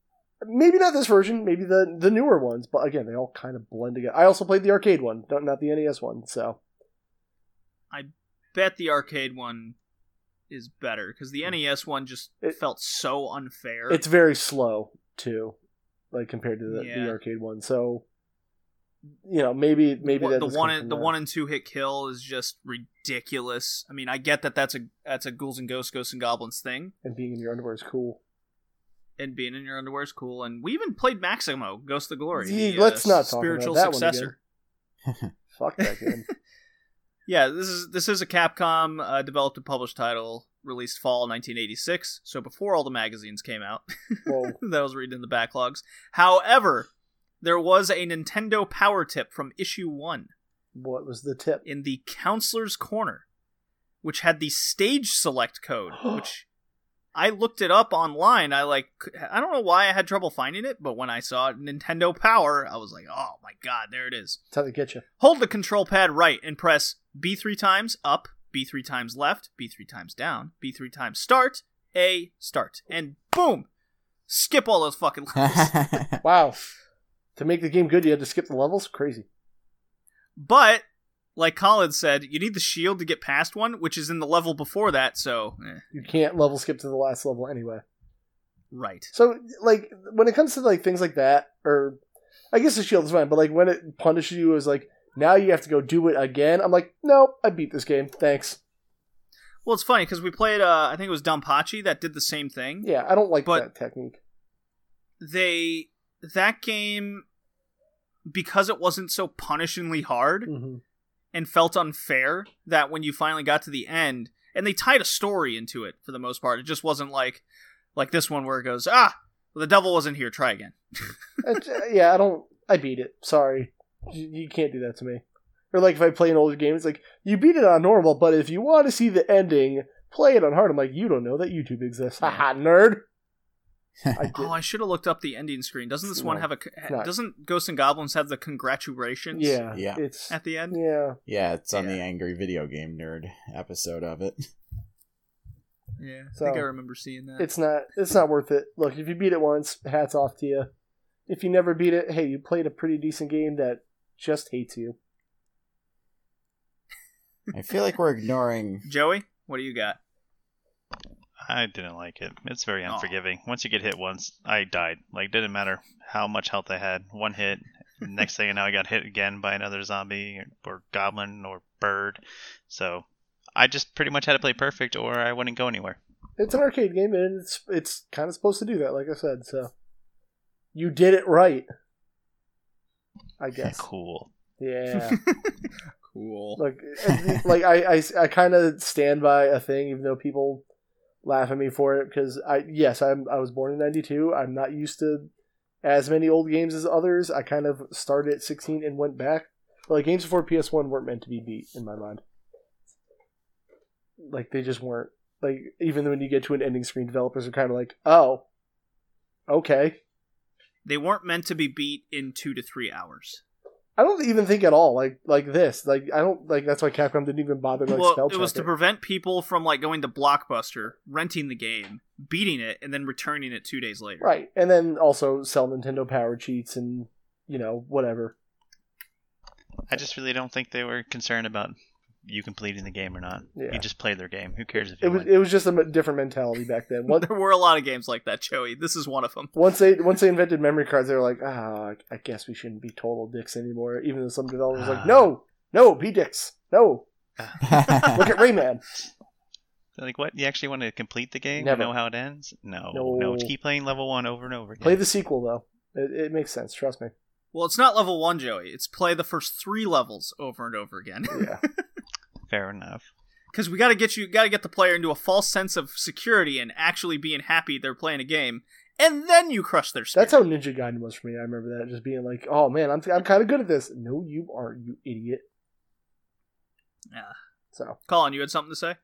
[SPEAKER 2] maybe not this version, maybe the the newer ones, but again, they all kind of blend together. I also played the arcade one, not not the NES one. So I
[SPEAKER 1] Bet the arcade one is better because the hmm. NES one just
[SPEAKER 2] It-
[SPEAKER 1] felt so unfair.
[SPEAKER 2] it's very slow too, like compared to the,
[SPEAKER 1] Yeah.
[SPEAKER 2] the arcade one. So you know, maybe maybe that
[SPEAKER 1] the one and the
[SPEAKER 2] that.
[SPEAKER 1] one and two hit kill is just ridiculous. I mean, I get that that's a that's a ghouls and ghosts, ghosts and goblins thing,
[SPEAKER 2] and being in your underwear is cool.
[SPEAKER 1] and being in your underwear is cool. And we even played Maximo, Ghosts to Glory.
[SPEAKER 2] Yeah,
[SPEAKER 1] the,
[SPEAKER 2] let's
[SPEAKER 1] uh,
[SPEAKER 2] not talk about
[SPEAKER 1] spiritual
[SPEAKER 2] that one
[SPEAKER 1] successor.
[SPEAKER 2] Fuck that game. <laughs>
[SPEAKER 1] Yeah, this is this is a Capcom uh, developed and published title, released fall 1986, so before all the magazines came out.
[SPEAKER 2] Whoa. <laughs>
[SPEAKER 1] that was reading in the backlogs. However, there was a Nintendo Power Tip from issue one
[SPEAKER 2] what was the tip?
[SPEAKER 1] in the Counselor's Corner, which had the stage select code, <gasps> which I looked it up online. I like I don't know why I had trouble finding it, but when I saw it, Nintendo Power, I was like, "Oh my god, there it is."
[SPEAKER 2] That's how they get you.
[SPEAKER 1] Hold the control pad right and press B three times up, B three times left, B three times down, B three times start, A start, and boom, skip all those fucking levels. <laughs>
[SPEAKER 2] Wow. to make the game good, you had to skip the levels. Crazy.
[SPEAKER 1] but like Colin said, you need the shield to get past one, which is in the level before that. So, eh,
[SPEAKER 2] You can't level skip to the last level anyway.
[SPEAKER 1] right,
[SPEAKER 2] So, like, when it comes to like things like that, or I guess the shield is fine, but like when it punishes you as like now you have to go do it again, I'm like, no, I beat this game. Thanks.
[SPEAKER 1] Well, it's funny because we played. Uh, I think it was DonPachi that did the same thing.
[SPEAKER 2] Yeah, I don't like
[SPEAKER 1] But-
[SPEAKER 2] that technique.
[SPEAKER 1] They that game because it wasn't so punishingly hard
[SPEAKER 2] hmm
[SPEAKER 1] and felt unfair that when you finally got to the end and they tied a story into it for the most part. It just wasn't like like this one where it goes, ah, well, the devil wasn't here. Try again. <laughs>
[SPEAKER 2] Uh, yeah, I don't. I beat it. Sorry, you, you can't do that to me. Or like if I play an older game, it's like you beat it on normal, but if you want to see the ending, play it on hard. I'm like, you don't know that YouTube exists. Haha, nerd. <laughs> I.
[SPEAKER 1] Oh, I should have looked up the ending screen. Doesn't this one have a?
[SPEAKER 2] not.
[SPEAKER 1] Doesn't Ghosts and Goblins have the congratulations?
[SPEAKER 2] yeah,
[SPEAKER 4] Yeah.
[SPEAKER 2] It's
[SPEAKER 1] At the end.
[SPEAKER 2] yeah.
[SPEAKER 4] Yeah, it's on the Angry Video Game Nerd episode of it. <laughs>
[SPEAKER 1] Yeah, I
[SPEAKER 2] So,
[SPEAKER 1] think I remember seeing that.
[SPEAKER 2] It's not. It's not worth it. Look, if you beat it once, hats off to you. If you never beat it, hey, you played a pretty decent game that just hates you.
[SPEAKER 4] I feel like we're ignoring. <laughs>
[SPEAKER 1] Joey, what do you got?
[SPEAKER 3] I didn't like it. It's very
[SPEAKER 1] Aw.
[SPEAKER 3] unforgiving. Once you get hit once, I died. Like didn't matter how much health I had. One hit. Next thing you know, I got hit again by another zombie or, or goblin or bird. So I just pretty much had to play perfect, or I wouldn't go anywhere.
[SPEAKER 2] It's an arcade game, and it's it's kind of supposed to do that, like I said. So you did it right, I <laughs> guess.
[SPEAKER 3] Cool.
[SPEAKER 2] Yeah. <laughs>
[SPEAKER 1] Cool.
[SPEAKER 2] like like I I, I kind of stand by a thing even though people laugh at me for it because I yes I'm I was born in 92 I'm not used to as many old games as others I kind of started at 16 and went back but like games before PS1 weren't meant to be beat in my mind like they just weren't like even when you get to an ending screen developers are kind of like oh okay
[SPEAKER 1] They weren't meant to be beat in two to three hours.
[SPEAKER 2] I don't even think at all like like this like I don't like that's why Capcom didn't even bother to like
[SPEAKER 1] well,
[SPEAKER 2] spell
[SPEAKER 1] it was
[SPEAKER 2] check
[SPEAKER 1] to prevent people from like going to Blockbuster, renting the game, beating it, and then returning it two days later.
[SPEAKER 2] Right, and then also sell Nintendo Power cheats and you know whatever.
[SPEAKER 3] I just really don't think they were concerned about you completing the game or not.
[SPEAKER 2] Yeah.
[SPEAKER 3] You just played their game. Who cares if
[SPEAKER 2] It
[SPEAKER 3] you
[SPEAKER 2] was
[SPEAKER 3] win?
[SPEAKER 2] it was just a different mentality back then. <laughs> Once
[SPEAKER 1] There were a lot of games like that, Joey. This is one of them.
[SPEAKER 2] once they once they invented memory cards, they were like, ah, I guess we shouldn't be total dicks anymore. Even though some developers were like,
[SPEAKER 3] Ah.
[SPEAKER 2] no, no, be dicks, no. <laughs> Look at Rayman.
[SPEAKER 3] Like what? You actually want to complete the game?
[SPEAKER 2] Never.
[SPEAKER 3] Know how it ends? No,
[SPEAKER 2] No.
[SPEAKER 3] no. Keep playing level one over and over again.
[SPEAKER 2] Play the sequel though. It, it makes sense. Trust me.
[SPEAKER 1] Well, it's not level one, Joey. It's play the first three levels over and over again.
[SPEAKER 2] Yeah, <laughs>
[SPEAKER 3] Fair enough.
[SPEAKER 1] Because we got to get you, got to get the player into a false sense of security and actually being happy they're playing a game, and then you crush their spirit.
[SPEAKER 2] that's how Ninja Gaiden was for me. I remember that just being like, oh man, I'm I'm kind of good at this. No, you aren't, you idiot.
[SPEAKER 1] Yeah.
[SPEAKER 2] So
[SPEAKER 1] Colin, you had something to say?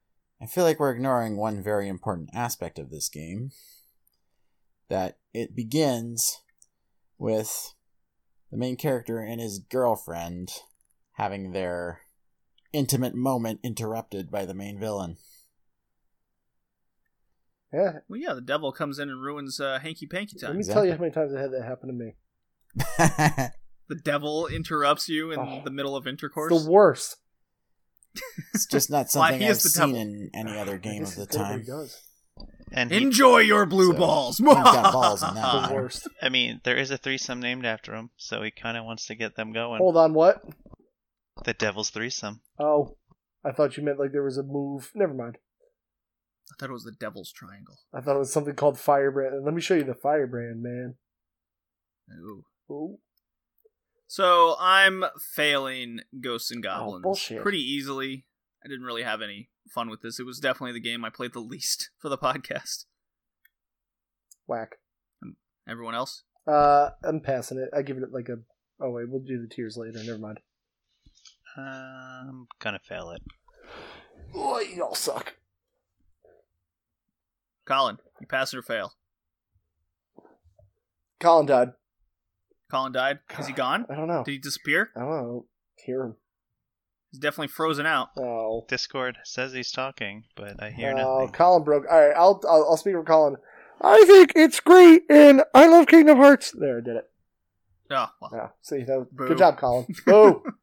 [SPEAKER 4] I feel like we're ignoring one very important aspect of this game. That it begins with the main character and his girlfriend having their intimate moment interrupted by the main villain.
[SPEAKER 2] yeah,
[SPEAKER 1] Well, yeah, the devil comes in and ruins uh, Hanky Panky time.
[SPEAKER 2] let me
[SPEAKER 1] Time.
[SPEAKER 2] tell you how many times I had that happen to me. <laughs>
[SPEAKER 1] The devil interrupts you in
[SPEAKER 2] Oh,
[SPEAKER 1] the middle of intercourse.
[SPEAKER 2] The worst.
[SPEAKER 4] it's just not <laughs>
[SPEAKER 1] Why,
[SPEAKER 4] something
[SPEAKER 1] he
[SPEAKER 4] I've
[SPEAKER 1] the
[SPEAKER 4] seen
[SPEAKER 1] devil.
[SPEAKER 4] in any other game of the
[SPEAKER 2] it's good what he
[SPEAKER 4] time.
[SPEAKER 3] And he,
[SPEAKER 1] Enjoy your blue
[SPEAKER 4] So,
[SPEAKER 1] balls.
[SPEAKER 4] he's got <laughs> balls in that
[SPEAKER 2] The worst.
[SPEAKER 3] I mean, there is a threesome named after him, so he kind of wants to get them going.
[SPEAKER 2] Hold on, what?
[SPEAKER 3] The Devil's Threesome.
[SPEAKER 2] Oh, I thought you meant like there was a move. Never mind.
[SPEAKER 1] I thought it was the devil's triangle.
[SPEAKER 2] I thought it was something called Firebrand. Let me show you the Firebrand, man.
[SPEAKER 1] Ooh.
[SPEAKER 2] Ooh.
[SPEAKER 1] So I'm failing Ghosts and Goblins
[SPEAKER 2] Oh,
[SPEAKER 1] pretty easily. I didn't really have any fun with this. It was definitely the game I played the <laughs> least for the podcast.
[SPEAKER 2] Whack.
[SPEAKER 1] Everyone else?
[SPEAKER 2] Uh, I'm passing it. I give it like a. Oh wait, we'll do the tears later. Never mind.
[SPEAKER 3] I'm gonna fail it.
[SPEAKER 2] Oh, you all suck.
[SPEAKER 1] Colin, you pass it or fail?
[SPEAKER 2] Colin died.
[SPEAKER 1] Colin died. Is he gone?
[SPEAKER 2] I don't know.
[SPEAKER 1] Did he disappear?
[SPEAKER 2] I don't know. Hear him.
[SPEAKER 1] He's definitely frozen out.
[SPEAKER 2] Oh.
[SPEAKER 3] Discord says he's talking, but I hear
[SPEAKER 2] Oh,
[SPEAKER 3] nothing.
[SPEAKER 2] Colin broke. All right, I'll, I'll I'll speak for Colin. I think it's great, and I love Kingdom Hearts. There, I did it.
[SPEAKER 1] Oh, well.
[SPEAKER 2] Yeah, see, that was, good job, Colin. <laughs> Boo. <laughs>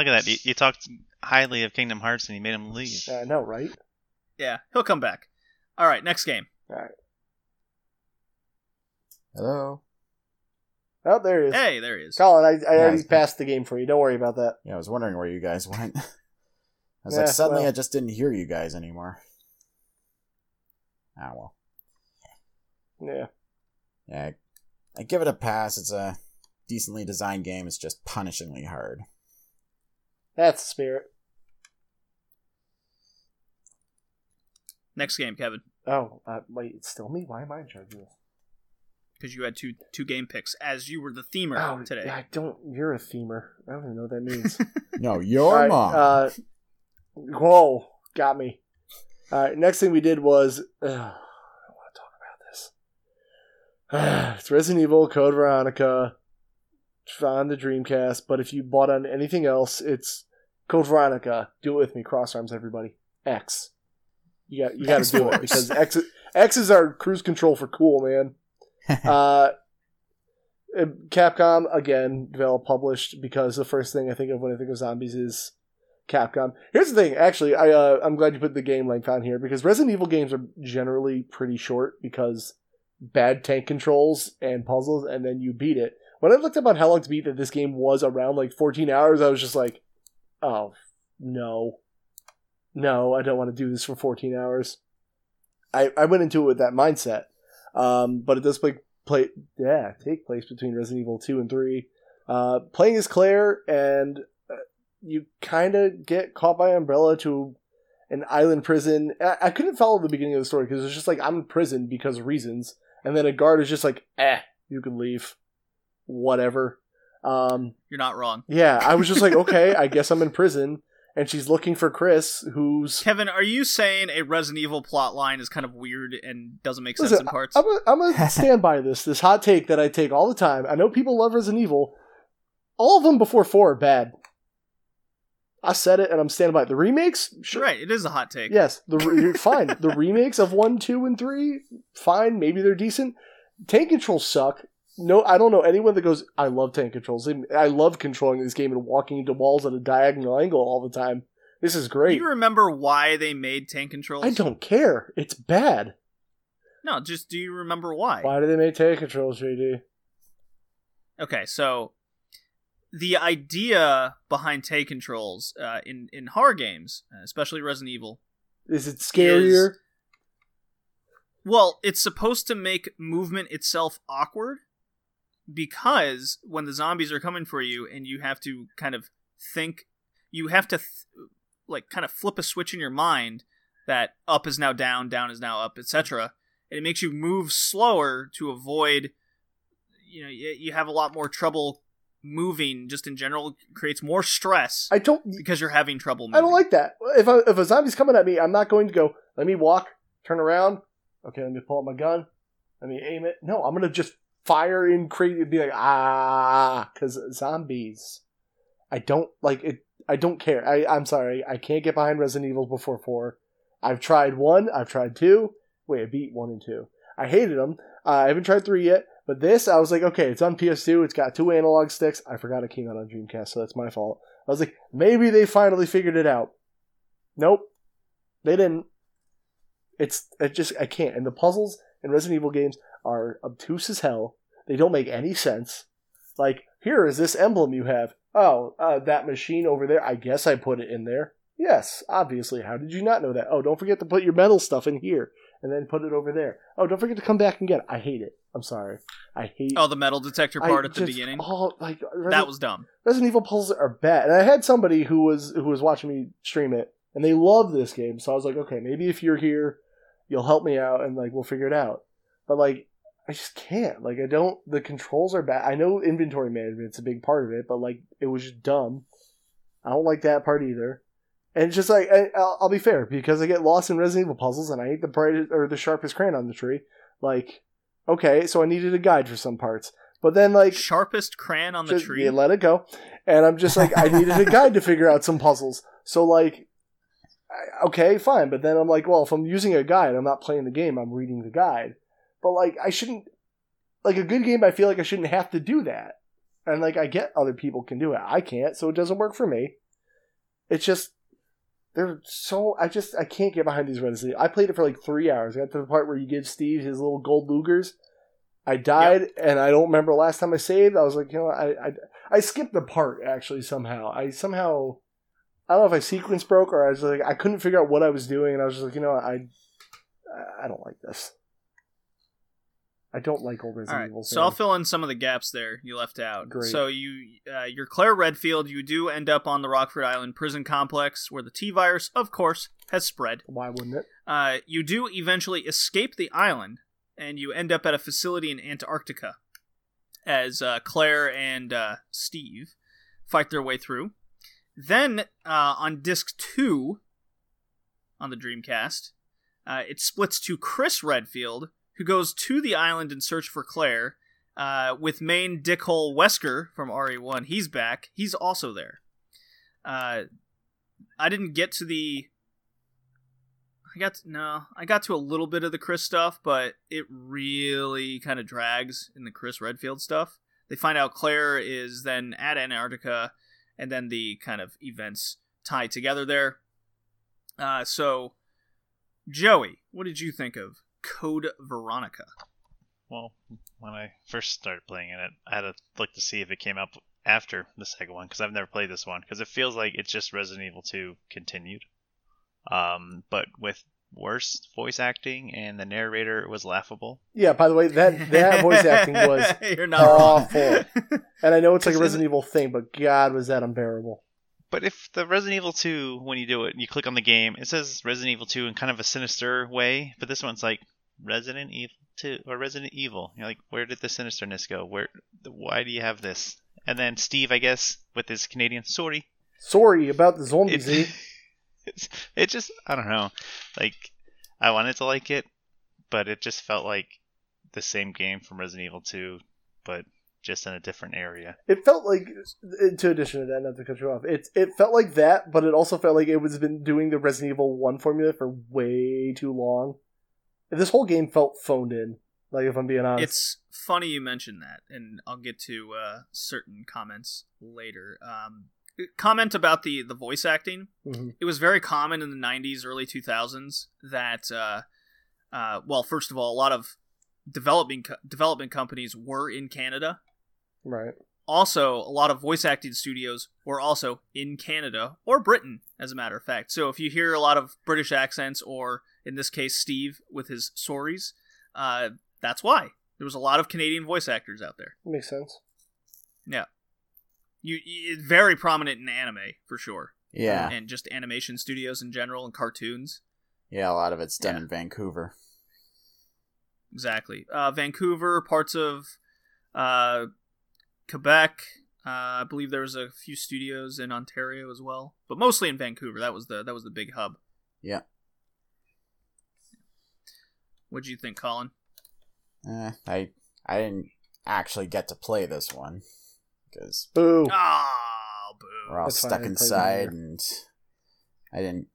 [SPEAKER 3] Look at that. You, you talked highly of Kingdom Hearts and you made him leave.
[SPEAKER 2] I know, right?
[SPEAKER 1] Yeah, he'll come back. All right, next game.
[SPEAKER 2] All right.
[SPEAKER 4] Hello?
[SPEAKER 2] Oh, there he is.
[SPEAKER 1] Hey, there he is.
[SPEAKER 2] Colin, I, I
[SPEAKER 4] Yeah,
[SPEAKER 2] already passed the game for you. Don't worry about that.
[SPEAKER 4] Yeah, I was wondering where you guys <laughs> went. I was
[SPEAKER 2] Yeah,
[SPEAKER 4] like, suddenly
[SPEAKER 2] well.
[SPEAKER 4] I just didn't hear you guys anymore. Ah, well.
[SPEAKER 2] Yeah.
[SPEAKER 4] Yeah, I, I give it a pass. It's a decently designed game. It's just punishingly hard.
[SPEAKER 2] That's the spirit.
[SPEAKER 1] Next game, Kevin,
[SPEAKER 2] Oh, uh, wait, it's still me. Why am I in charge of this?
[SPEAKER 1] because you had two two game picks as you were the themer
[SPEAKER 2] Oh,
[SPEAKER 1] today.
[SPEAKER 2] I don't. You're a themer. I don't even know what that means. <laughs>
[SPEAKER 4] No, your
[SPEAKER 2] All right,
[SPEAKER 4] mom.
[SPEAKER 2] Uh, whoa, got me. All right, next thing we did was. Uh, I don't want to talk about this. <sighs> it's Resident Evil Code Veronica it's on the Dreamcast, but if you bought on anything else, it's Code Veronica. Do it with me, cross arms, everybody. X. You got you got to do it because X X is our cruise control for cool, man. <laughs> uh, uh, Capcom again, developed, published because the first thing I think of when I think of zombies is Capcom. Here's the thing, actually, I uh, I'm glad you put the game length on here because Resident Evil games are generally pretty short because bad tank controls and puzzles, and then you beat it. When I looked up on how long to beat that this game was around like 14 hours, I was just like, oh no, no, I don't want to do this for 14 hours. I I went into it with that mindset. Um, but it does play play yeah take place between Resident Evil two and three. Uh, playing as Claire, and uh, you kind of get caught by Umbrella to an island prison. I, I couldn't follow the beginning of the story because it's just like I'm in prison because of reasons, and then a guard is just like, eh, you can leave, whatever. Um,
[SPEAKER 1] You're not wrong.
[SPEAKER 2] yeah, I was just like, <laughs> okay, I guess I'm in prison, and she's looking for Chris, who's
[SPEAKER 1] Kevin, are you saying a Resident Evil plot line is kind of weird and doesn't make sense
[SPEAKER 2] Listen,
[SPEAKER 1] in parts?
[SPEAKER 2] I'm a, I'm a <laughs> stand by this. This hot take that I take all the time. I know people love Resident Evil. All of them before four are bad. I said it, and I'm standing by it. The remakes, sure,
[SPEAKER 1] Right, it is a hot take.
[SPEAKER 2] yes, the re- <laughs> fine. The remakes of one, two, and three, fine. Maybe they're decent. Tank controls suck. No, I don't know anyone that goes. I love tank controls. I love controlling this game and walking into walls at a diagonal angle all the time. This is great.
[SPEAKER 1] Do you remember why they made tank controls?
[SPEAKER 2] I don't care. It's bad.
[SPEAKER 1] No, just do you remember why?
[SPEAKER 2] Why do they make tank controls, JD?
[SPEAKER 1] Okay, so the idea behind tank controls uh, in in horror games, especially Resident Evil,
[SPEAKER 2] Is it scarier?
[SPEAKER 1] well, it's supposed to make movement itself awkward because when the zombies are coming for you and you have to kind of think, you have to th- like kind of flip a switch in your mind that up is now down, down is now up, etc. And it makes you move slower to avoid. You know, you you have a lot more trouble moving. Just in general, creates more stress
[SPEAKER 2] I don't.
[SPEAKER 1] because you're having trouble. Moving.
[SPEAKER 2] I don't like that. If a, if a zombie's coming at me, I'm not going to go. Let me walk, turn around. Okay, let me pull out my gun. Let me aim it. No, I'm gonna just fire in crazy. Be like ah, because zombies. I don't like it. I don't care. I I'm sorry. I can't get behind Resident Evil before four. I've tried one. I've tried two. Wait, I beat one and two. I hated them. Uh, I haven't tried three yet. But this, I was like, okay, it's on PS2. It's got two analog sticks. I forgot it came out on Dreamcast, so that's my fault. I was like, maybe they finally figured it out. Nope, they didn't. It's it just I can't. And the puzzles in Resident Evil games are obtuse as hell. They don't make any sense. Like here is this emblem you have. Oh, uh, that machine over there. I guess I put it in there. Yes, obviously. How did you not know that? Oh, don't forget to put your metal stuff in here and then put it over there. Oh, don't forget to come back and get it. I hate it. I'm sorry. I hate.
[SPEAKER 1] Oh, the metal detector
[SPEAKER 2] I
[SPEAKER 1] part at the
[SPEAKER 2] just-
[SPEAKER 1] beginning.
[SPEAKER 2] Oh, like Resident-
[SPEAKER 1] that was dumb.
[SPEAKER 2] Resident Evil puzzles are bad. And I had somebody who was who was watching me stream it, and they love this game. So I was like, okay, maybe if you're here, you'll help me out, and like we'll figure it out. But like, I just can't. Like, I don't. The controls are bad. I know inventory management's a big part of it, but like, it was just dumb. I don't like that part either. And it's just like I, I'll, I'll be fair because I get lost in Resident Evil puzzles, and I ain't the brightest or the sharpest crayon on the tree. Like, okay, so I needed a guide for some parts. But then, like,
[SPEAKER 1] Sharpest crayon on the
[SPEAKER 2] just-
[SPEAKER 1] tree.
[SPEAKER 2] yeah, let it go. And I'm just like, I needed a guide to figure out some puzzles. So like, I- okay, fine. But then I'm like, well, if I'm using a guide, I'm not playing the game. I'm reading the guide. But like, I shouldn't. Like a good game, I feel like I shouldn't have to do that. And like, I get other people can do it. I can't, so it doesn't work for me. It's just they're so. I just I can't get behind these Resident. I played it for like three hours. I got to the part where you give Steve his little gold Lugers. I died, and I don't remember last time I saved. I was like, you know, I, I I skipped the part actually somehow. I somehow I don't know if I sequence broke or I was like I couldn't figure out what I was doing, and I was just like, you know, I I don't like this. I don't like old Resident
[SPEAKER 1] right,
[SPEAKER 2] Evil.
[SPEAKER 1] so I'll fill in some of the gaps there you left out.
[SPEAKER 2] Great.
[SPEAKER 1] So you, uh, you're Claire Redfield. You do end up on the Rockfort Island prison complex, where the T virus, of course, has spread.
[SPEAKER 2] Why wouldn't it?
[SPEAKER 1] Uh, you do eventually escape the island, and you end up at a facility in Antarctica as uh, Claire and uh, Steve fight their way through. Then uh, on disc two on the Dreamcast, uh, it splits to Chris Redfield, who goes to the island in search for Claire. Uh, with main dickhole Wesker from RE1, he's back. He's also there. Uh, I didn't get to the. I got to, no, I got to a little bit of the Chris stuff, but it really kind of drags in the Chris Redfield stuff. They find out Claire is then at Antarctica, and then the kind of events tie together there. Uh, so, Joey, what did you think of Code Veronica?
[SPEAKER 3] Well, when I first started playing it, I had to look to see if it came up after the second one because I've never played this one because it feels like it's just Resident Evil 2 continued, um, but with worse voice acting and the narrator was laughable.
[SPEAKER 2] Yeah. By the way, that that voice acting <laughs> was
[SPEAKER 1] You're not
[SPEAKER 2] awful. and I know it's like a Resident Evil thing, but God, was that unbearable.
[SPEAKER 3] But if the Resident Evil 2, when you do it, you click on the game, it says Resident Evil 2 in kind of a sinister way, but this one's like Resident Evil 2 or Resident Evil. You're like, where did the sinisterness go? Where? Why do you have this? And then Steve, I guess, with his Canadian sorry,
[SPEAKER 2] Sorry about the zombies.
[SPEAKER 3] it,
[SPEAKER 2] eh? <laughs>
[SPEAKER 3] it's, it just I don't know. Like I wanted to like it, but it just felt like the same game from Resident Evil 2, but just in a different area.
[SPEAKER 2] It felt like, to addition to that, not to cut you off, it it felt like that, but it also felt like it was been doing the Resident Evil One formula for way too long. This whole game felt phoned in. Like if I'm being honest,
[SPEAKER 1] It's funny you mention that, and I'll get to uh, certain comments later. Um, comment about the the voice acting.
[SPEAKER 2] Mhm.
[SPEAKER 1] It was very common in the '90s, early 2000s that, uh, uh, well, first of all, a lot of developing co- development companies were in Canada.
[SPEAKER 2] Right.
[SPEAKER 1] Also, a lot of voice acting studios were also in Canada or Britain, as a matter of fact. So if you hear a lot of British accents, or in this case, Steve with his sorries, uh, that's why there was a lot of Canadian voice actors out there.
[SPEAKER 2] Makes sense.
[SPEAKER 1] Yeah, you, you very prominent in anime for sure,
[SPEAKER 4] Yeah,
[SPEAKER 1] and just animation studios in general and cartoons.
[SPEAKER 4] yeah, a lot of it's done
[SPEAKER 1] Yeah.
[SPEAKER 4] in Vancouver.
[SPEAKER 1] Exactly. Uh, Vancouver, parts of uh, Quebec. Uh, I believe there was a few studios in Ontario as well, but mostly in Vancouver. That was the that was the big hub.
[SPEAKER 4] Yeah.
[SPEAKER 1] What do you think, Colin?
[SPEAKER 4] Eh, I I didn't actually get to play this one because
[SPEAKER 2] Boo.
[SPEAKER 1] Oh, boo!
[SPEAKER 4] we're all
[SPEAKER 2] That's
[SPEAKER 4] stuck inside, and I didn't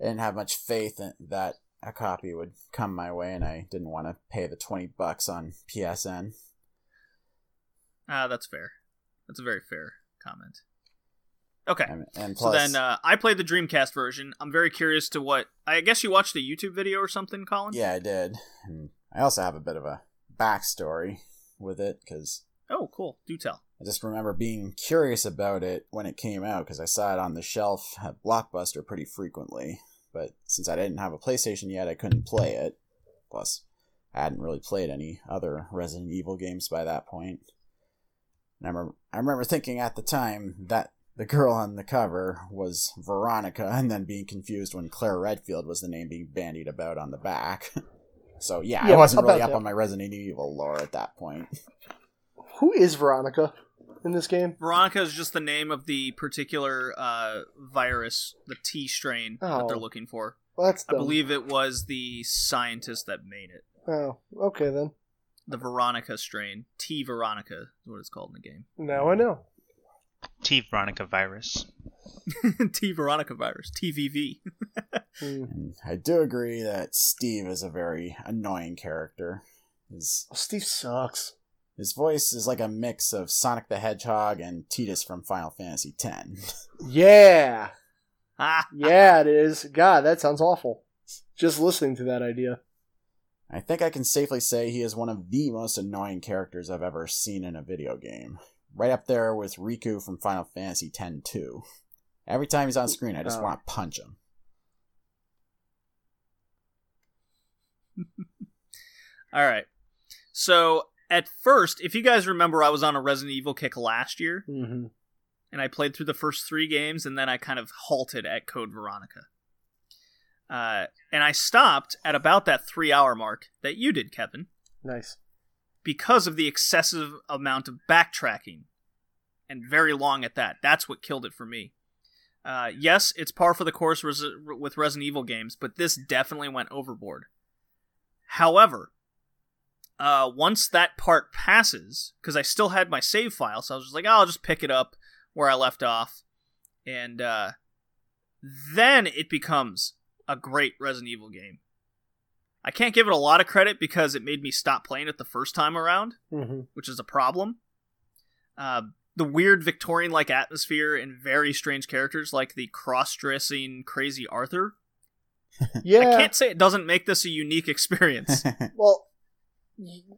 [SPEAKER 4] I didn't have much faith in, that a copy would come my way, and I didn't want to pay the twenty bucks on PSN.
[SPEAKER 1] Ah, that's fair. That's a very fair comment. Okay.
[SPEAKER 4] And, and
[SPEAKER 1] So then, uh, I played the Dreamcast version. I'm very curious to what. I guess you watched a YouTube video or something, Colin.
[SPEAKER 4] yeah, I did, and I also have a bit of a backstory with it because
[SPEAKER 1] Oh, cool. Do tell.
[SPEAKER 4] I just remember being curious about it when it came out because I saw it on the shelf at Blockbuster pretty frequently. But since I didn't have a PlayStation yet, I couldn't play it. Plus, I hadn't really played any other Resident Evil games by that point. And I remember, I remember thinking at the time that the girl on the cover was Veronica, <laughs> and then being confused when Claire Redfield was the name being bandied about on the back. <laughs> so yeah,
[SPEAKER 2] Yeah,
[SPEAKER 4] I wasn't really up
[SPEAKER 2] that.
[SPEAKER 4] on my Resident Evil lore at that point. <laughs>
[SPEAKER 2] Who is Veronica in this game?
[SPEAKER 1] Veronica is just the name of the particular uh, virus, the T strain that
[SPEAKER 2] Oh.
[SPEAKER 1] they're looking for.
[SPEAKER 2] Well, that's
[SPEAKER 1] I believe it was the scientist that made it.
[SPEAKER 2] Oh, okay then.
[SPEAKER 1] The Veronica strain. T Veronica is what it's called in the game.
[SPEAKER 2] Now I know.
[SPEAKER 3] T Veronica virus. <laughs>
[SPEAKER 1] T Veronica virus. TVV. <laughs>
[SPEAKER 2] Hmm.
[SPEAKER 4] I do agree that Steve is a very annoying character. His
[SPEAKER 2] Oh, Steve sucks.
[SPEAKER 4] his voice is like a mix of Sonic the Hedgehog and Tidus from Final Fantasy X. <laughs>
[SPEAKER 2] Yeah.
[SPEAKER 1] ah,
[SPEAKER 2] Yeah, it is. God, that sounds awful. Just listening to that idea.
[SPEAKER 4] I think I can safely say he is one of the most annoying characters I've ever seen in a video game. Right up there with Rikku from Final Fantasy X too. Every time he's on screen, I just
[SPEAKER 2] Oh.
[SPEAKER 4] want to punch him. <laughs>
[SPEAKER 1] All right. So at first, if you guys remember, I was on a Resident Evil kick last year,
[SPEAKER 2] Mm-hmm.
[SPEAKER 1] and I played through the first three games, and then I kind of halted at Code Veronica. Uh, and I stopped at about that three hour mark that you did, Kevin,
[SPEAKER 2] Nice.
[SPEAKER 1] because of the excessive amount of backtracking and very long at that. That's what killed it for me. Uh, yes, it's par for the course res- with Resident Evil games, but this definitely went overboard. However, uh, once that part passes, because I still had my save file, so I was just like, oh, I'll just pick it up where I left off, and uh, then it becomes a great Resident Evil game. I can't give it a lot of credit because it made me stop playing it the first time around,
[SPEAKER 2] hmm
[SPEAKER 1] which is a problem. Uh, the weird Victorian like atmosphere and very strange characters like the cross dressing crazy Arthur. <laughs>
[SPEAKER 2] Yeah.
[SPEAKER 1] I can't say it doesn't make this a unique experience. <laughs>
[SPEAKER 2] Well,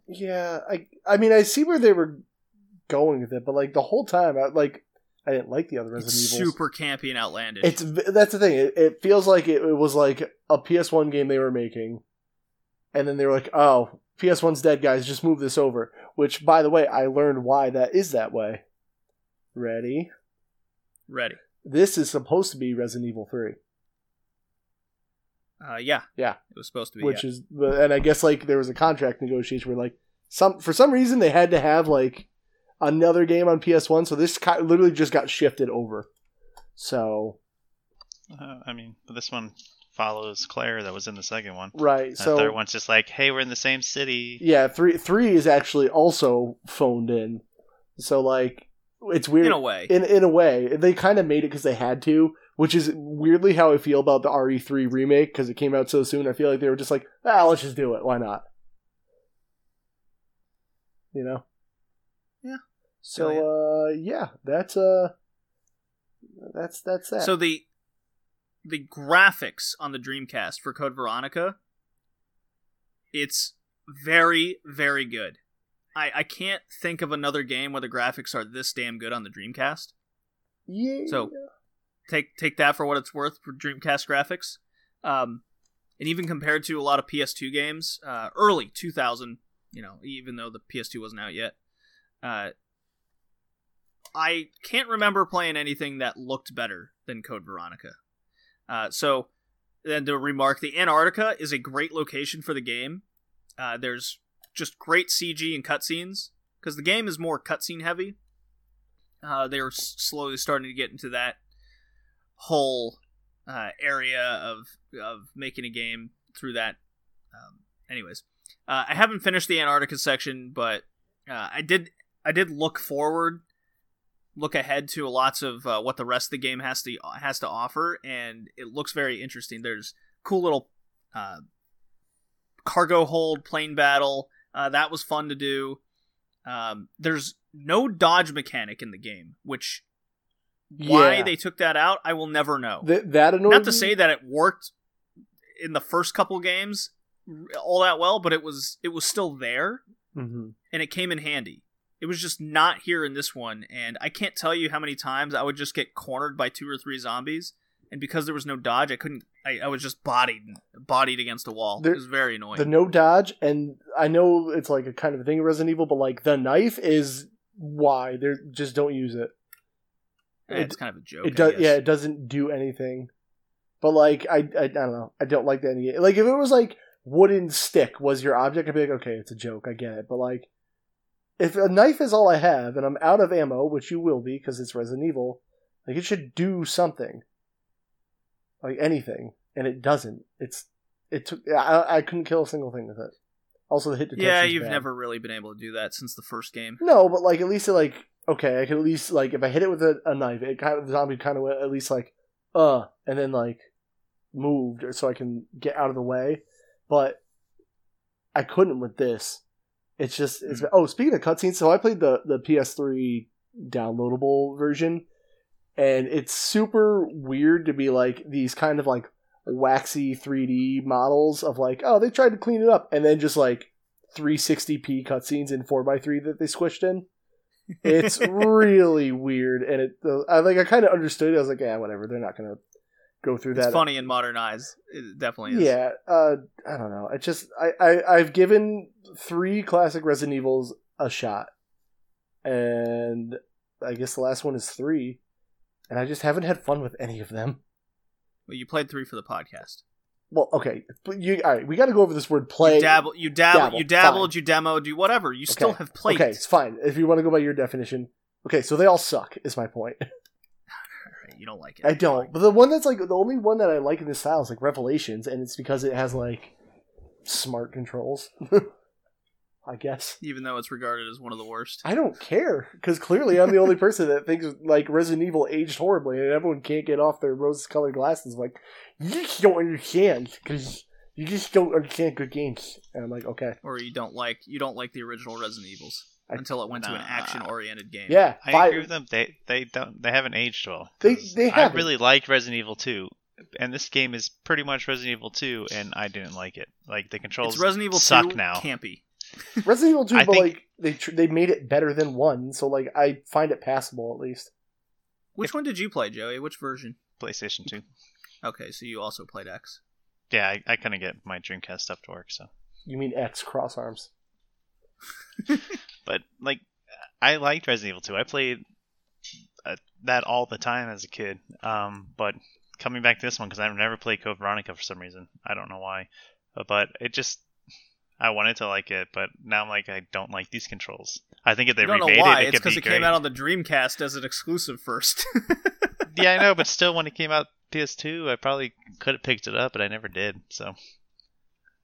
[SPEAKER 2] yeah. I I mean, I see where they were going with it, but like the whole time, I like I didn't like the other Resident Evil.
[SPEAKER 1] super campy and outlandish.
[SPEAKER 2] It's that's the thing. It, it feels like it, it was like a PS1 game they were making, and then they were like, "Oh, PS1's dead, guys. Just move this over." Which, by the way, I learned why that is that way. Ready?
[SPEAKER 1] ready.
[SPEAKER 2] This is supposed to be Resident Evil Three,
[SPEAKER 1] Uh, yeah,
[SPEAKER 2] Yeah.
[SPEAKER 1] it was supposed to be.
[SPEAKER 2] which
[SPEAKER 1] yeah.
[SPEAKER 2] is, and I guess like there was a contract negotiation where like some for some reason they had to have like another game on PS1, so this literally just got shifted over. So
[SPEAKER 3] Uh, I mean, this one follows Claire that was in the second one.
[SPEAKER 2] right,
[SPEAKER 3] And
[SPEAKER 2] so
[SPEAKER 3] the third one's just like, hey, we're in the same city.
[SPEAKER 2] Yeah, three three is actually also phoned in. So like it's weird
[SPEAKER 1] in a way.
[SPEAKER 2] in in a way they kind of made it because they had to, which is weirdly how I feel about the RE3 remake because it came out so soon. I feel like they were just like, ah, let's just do it. Why not? You know.
[SPEAKER 1] Yeah.
[SPEAKER 2] So
[SPEAKER 1] Oh,
[SPEAKER 2] uh, yeah, that's uh, that's that's that.
[SPEAKER 1] So the the graphics on the Dreamcast for Code Veronica, it's very very good. I I can't think of another game where the graphics are this damn good on the Dreamcast.
[SPEAKER 2] yeah.
[SPEAKER 1] So take take that for what it's worth for Dreamcast graphics. Um, and even compared to a lot of PS2 games, uh, early 2000, you know, even though the PS2 wasn't out yet, uh, I can't remember playing anything that looked better than Code Veronica. Uh, so, then to remark, the Antarctica is a great location for the game. Uh, there's just great CG and cutscenes because the game is more cutscene heavy. Uh, they're slowly starting to get into that whole uh, area of of making a game through that. Um, anyways, uh, I haven't finished the Antarctica section, but uh, I did I did look forward, look ahead to lots of uh, what the rest of the game has to has to offer, and it looks very interesting. There's cool little uh, cargo hold plane battle uh, that was fun to do. Um, there's no dodge mechanic in the game, which why
[SPEAKER 2] Yeah.
[SPEAKER 1] they took that out, I will never know.
[SPEAKER 2] Th- that annoyed
[SPEAKER 1] Not to
[SPEAKER 2] me.
[SPEAKER 1] say that it worked in the first couple games all that well, but it was it was still there
[SPEAKER 2] Mhm.
[SPEAKER 1] and it came in handy. It was just not here in this one, and I can't tell you how many times I would just get cornered by two or three zombies, and because there was no dodge, I couldn't. I, I was just bodied, bodied against a wall.
[SPEAKER 2] There-
[SPEAKER 1] it was very annoying.
[SPEAKER 2] the no dodge and i know it's like a kind of a thing in resident evil but like the knife is why they just don't use it
[SPEAKER 1] Eh, it's kind of a joke.
[SPEAKER 2] it does yeah it doesn't do anything but like I, I i don't know i don't like that like if it was like wooden stick was your object i'd be like okay it's a joke i get it but like if a knife is all i have and i'm out of ammo which you will be because it's resident evil like it should do something like anything and it doesn't it's it took i, I couldn't kill a single thing with it also the hit detection
[SPEAKER 1] Yeah, you've never really been able to do that since the first game.
[SPEAKER 2] no, but like at least it like okay, I could at least like if I hit it with a, a knife, it kind of the zombie kind of went at least like uh, and then like moved or so I can get out of the way. But I couldn't with this. It's just it's mm-hmm. oh speaking of cutscenes, so I played the the PS3 downloadable version, and it's super weird to be like these kind of like waxy 3D models of like oh they tried to clean it up and then just like 360p cutscenes in 4x3 that they squished in. It's <laughs> really weird, and it. I like. I kind of understood. it. I was like, yeah, whatever. They're not gonna go through
[SPEAKER 1] It's
[SPEAKER 2] that.
[SPEAKER 1] funny in modern eyes. It definitely is.
[SPEAKER 2] Yeah. Uh, I don't know. I just. I, I. I've given three classic Resident Evils a shot, and I guess the last one is three, and I just haven't had fun with any of them.
[SPEAKER 1] Well, you played three for the podcast.
[SPEAKER 2] well, okay, you all right? We got to go over this word play.
[SPEAKER 1] You dabble, you dabble,
[SPEAKER 2] Dabble,
[SPEAKER 1] you dabbled,
[SPEAKER 2] fine.
[SPEAKER 1] you demoed, you whatever. You still have played.
[SPEAKER 2] Okay, it's fine. If you want to go by your definition, okay, so they all suck. Is my point. <laughs>
[SPEAKER 1] You don't like it.
[SPEAKER 2] I don't. But the one that's like the only one that I like in this style is like Revelations, and it's because it has like smart controls. <laughs> I guess
[SPEAKER 1] Even though it's regarded as one of the worst.
[SPEAKER 2] I don't care because clearly I'm the only <laughs> person that thinks like Resident Evil aged horribly, and everyone can't get off their rose-colored glasses. Like you just don't understand because you just don't understand good games. And I'm like, okay,
[SPEAKER 1] Or you don't like you don't like the original Resident Evils until it went to an action-oriented game.
[SPEAKER 2] yeah,
[SPEAKER 3] I
[SPEAKER 2] fi-
[SPEAKER 3] agree with them. They they don't they haven't aged well.
[SPEAKER 2] They- they
[SPEAKER 3] I
[SPEAKER 2] haven't.
[SPEAKER 3] really liked Resident Evil 2, and this game is pretty much Resident Evil 2, and I didn't like it. Like the controls
[SPEAKER 1] It's Resident Evil
[SPEAKER 3] suck
[SPEAKER 1] 2
[SPEAKER 3] now.
[SPEAKER 1] campy. <laughs>
[SPEAKER 2] Resident Evil 2,
[SPEAKER 3] I
[SPEAKER 2] but
[SPEAKER 3] think-
[SPEAKER 2] like they tr- they made it better than one, so like I find it passable at least.
[SPEAKER 1] Which one did you play, Joey? Which version?
[SPEAKER 3] PlayStation 2.
[SPEAKER 1] Okay, so you also played X.
[SPEAKER 3] Yeah, I, I couldn't get my Dreamcast stuff to work, so.
[SPEAKER 2] You mean X cross arms? <laughs>
[SPEAKER 3] But like, I liked Resident Evil 2. I played uh, that all the time as a kid. Um, but coming back to this one because I've never played Code Veronica for some reason. I don't know why, Uh, but it just I wanted to like it, but now I'm like I don't like these controls. I think if they
[SPEAKER 1] don't know
[SPEAKER 3] remade
[SPEAKER 1] why.
[SPEAKER 3] it, it
[SPEAKER 1] it's
[SPEAKER 3] could be
[SPEAKER 1] because it
[SPEAKER 3] great.
[SPEAKER 1] came out on the Dreamcast as an exclusive first. <laughs>
[SPEAKER 3] yeah, I know, but still, when it came out PS2, I probably could have picked it up, but I never did. So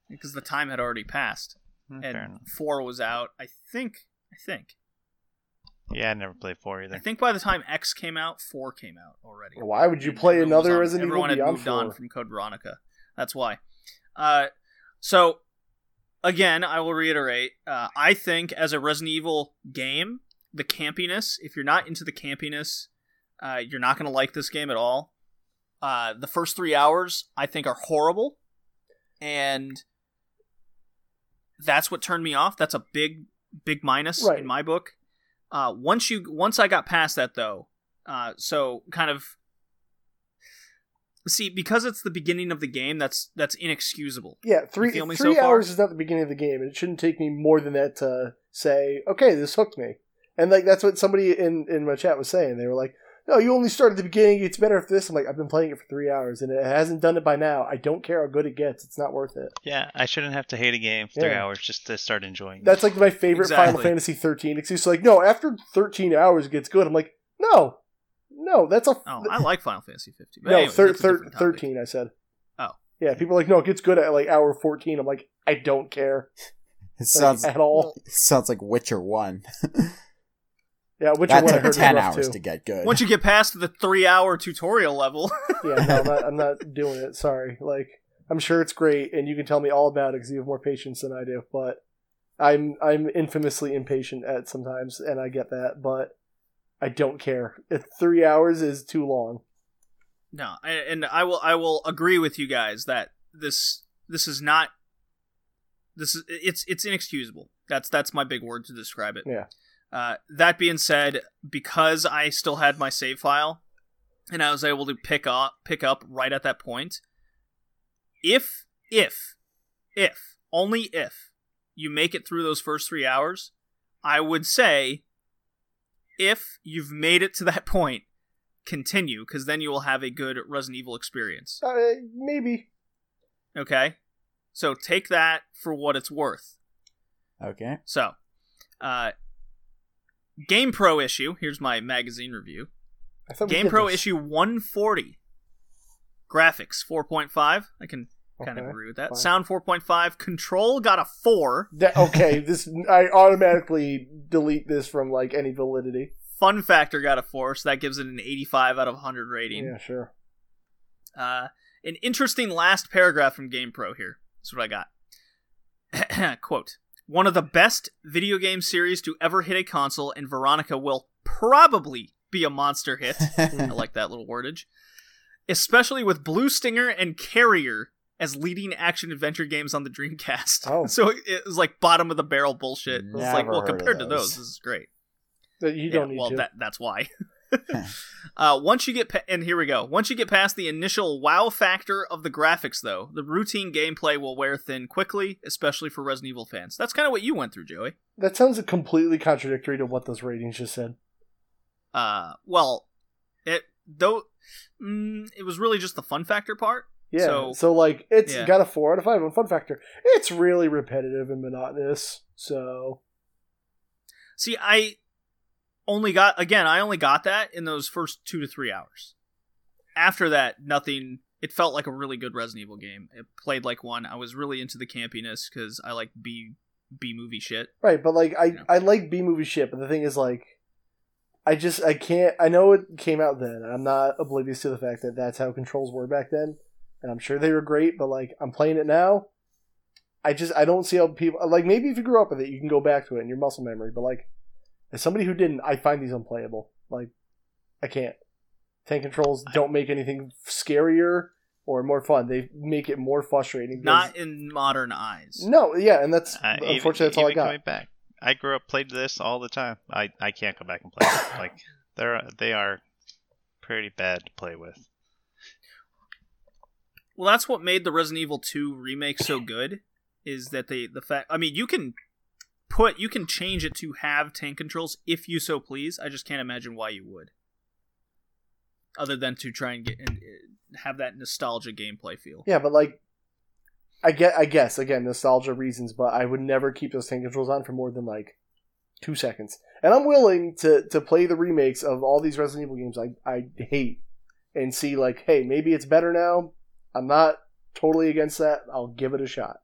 [SPEAKER 1] because the time had already passed and four was out. I think. I think.
[SPEAKER 3] Yeah, I never played four either.
[SPEAKER 1] I think by the time X came out, four came out already.
[SPEAKER 2] Why would you
[SPEAKER 1] And
[SPEAKER 2] play another
[SPEAKER 1] was on-
[SPEAKER 2] Resident Evil
[SPEAKER 1] Everyone had
[SPEAKER 2] Beyond
[SPEAKER 1] moved on from Code Veronica. That's why. Uh, so again, I will reiterate. Uh, I think as a Resident Evil game, the campiness. If you're not into the campiness, uh, you're not going to like this game at all. Uh, the first three hours, I think, are horrible, and that's what turned me off. That's a big, big minus
[SPEAKER 2] Right.
[SPEAKER 1] in my book. Uh, once you, once I got past that, though, uh, so kind of see because it's the beginning of the game. That's that's inexcusable.
[SPEAKER 2] Yeah, three
[SPEAKER 1] feel me
[SPEAKER 2] three
[SPEAKER 1] so
[SPEAKER 2] hours is not the beginning of the game, and it shouldn't take me more than that to say, okay, this hooked me. And like that's what somebody in in my chat was saying. They were like, "No, you only start at the beginning. It's better if this." I'm like, "I've been playing it for three hours, and it hasn't done it by now. I don't care how good it gets. It's not worth it."
[SPEAKER 3] Yeah, I shouldn't have to hate a game for three hours just to start enjoying. it.
[SPEAKER 2] That's like my favorite Final Fantasy 13 excuse. So Like, no, after 13 hours it gets good. I'm like, no, no, that's a
[SPEAKER 1] Oh, I like Final Fantasy 15. But
[SPEAKER 2] no
[SPEAKER 1] anyways,
[SPEAKER 2] thir- thir- 13. I said.
[SPEAKER 1] Oh.
[SPEAKER 2] yeah. People are like, no, it gets good at like hour 14. I'm like, I don't care <laughs>
[SPEAKER 4] It
[SPEAKER 2] like,
[SPEAKER 4] sounds
[SPEAKER 2] at all.
[SPEAKER 4] it sounds like Witcher One. <laughs>
[SPEAKER 2] Yeah, which
[SPEAKER 4] that
[SPEAKER 2] one
[SPEAKER 4] took ten hours
[SPEAKER 2] too.
[SPEAKER 4] to get good.
[SPEAKER 1] Once you get past the three-hour tutorial level, <laughs>
[SPEAKER 2] yeah, no, I'm not, I'm not doing it. Sorry. Like, I'm sure it's great, and you can tell me all about it because you have more patience than I do. But I'm I'm infamously impatient at sometimes, and I get that. But I don't care. Three hours is too long.
[SPEAKER 1] no, and I will I will agree with you guys that this this is not this is it's it's inexcusable. That's that's my big word to describe it.
[SPEAKER 2] Yeah.
[SPEAKER 1] Uh, that being said, because I still had my save file, and I was able to pick up pick up right at that point. If if if only if you make it through those first three hours, I would say if you've made it to that <laughs> point, continue because then you will have a good Resident Evil experience.
[SPEAKER 2] Uh, maybe.
[SPEAKER 1] Okay, so take that for what it's worth.
[SPEAKER 4] okay.
[SPEAKER 1] So, uh, GamePro issue. Here's my magazine review.
[SPEAKER 2] I
[SPEAKER 1] GamePro
[SPEAKER 2] this.
[SPEAKER 1] issue 140. Graphics 4.5. I can kind of agree with that.
[SPEAKER 2] fine.
[SPEAKER 1] Sound 4.5. Control got a 4.
[SPEAKER 2] That, okay, <laughs> this I automatically delete this from like any validity.
[SPEAKER 1] Fun Factor got a 4, so that gives it an 85 out of 100 rating.
[SPEAKER 2] Yeah, sure.
[SPEAKER 1] Uh, an interesting last paragraph from GamePro here. That's what I got. <clears throat> Quote One of the best video game series to ever hit a console, and Veronica will probably be a monster hit. <laughs> I like that little wordage. Especially with Blue Stinger and Carrier as leading action adventure games on the Dreamcast.
[SPEAKER 2] Oh. <laughs>
[SPEAKER 1] So it was like bottom of the barrel bullshit. It's like, well,
[SPEAKER 4] heard of
[SPEAKER 1] compared to those,
[SPEAKER 4] those.
[SPEAKER 1] this is great.
[SPEAKER 2] That you don't need
[SPEAKER 1] well,
[SPEAKER 2] to.
[SPEAKER 1] that that's why. <laughs> <laughs> uh, once you get pa- and here we go. Once you get past the initial wow factor of the graphics, though, the routine gameplay will wear thin quickly, especially for Resident Evil fans. That's kind of what you went through, Joey.
[SPEAKER 2] That sounds completely contradictory to what those ratings just said.
[SPEAKER 1] Uh, well, it though mm, it was really just the fun factor part.
[SPEAKER 2] Yeah.
[SPEAKER 1] So-
[SPEAKER 2] So, like it's
[SPEAKER 1] yeah.
[SPEAKER 2] got a four out of five on fun factor. It's really repetitive and monotonous. So
[SPEAKER 1] See, I only got again. I only got that in those first two to three hours. After that, nothing. It felt like a really good Resident Evil game. It played like one. I was really into the campiness because I like B B movie shit.
[SPEAKER 2] right, but like I
[SPEAKER 1] Yeah.
[SPEAKER 2] I like B movie shit, but the thing is like I just I can't. I know it came out then. I'm not oblivious to the fact that that's how controls were back then, and I'm sure they were great. But like I'm playing it now. I just I don't see how people like maybe if you grew up with it you can go back to it in your muscle memory, but like as somebody who didn't, I find these unplayable. Like I can't. Tank controls don't make anything scarier or more fun. They make it more frustrating.
[SPEAKER 1] Not in modern eyes.
[SPEAKER 2] no, yeah, and that's
[SPEAKER 3] Uh, even-
[SPEAKER 2] unfortunately that's all I
[SPEAKER 3] even
[SPEAKER 2] got.
[SPEAKER 3] Coming back, I grew up played this all the time. I, I can't go back and play it. Like they're they are pretty bad to play with.
[SPEAKER 1] Well, that's what made the Resident Evil 2 remake so good is that they the fact I mean, you can put you can change it to have tank controls if you so please. I just can't imagine why you would. Other than to try and get and uh, have that nostalgia gameplay feel.
[SPEAKER 2] Yeah, but like, I get, I guess again, nostalgia reasons, but I would never keep those tank controls on for more than like two seconds. And I'm willing to to play the remakes of all these Resident Evil games I I hate and see like, hey, maybe it's better now. I'm not totally against that. I'll give it a shot.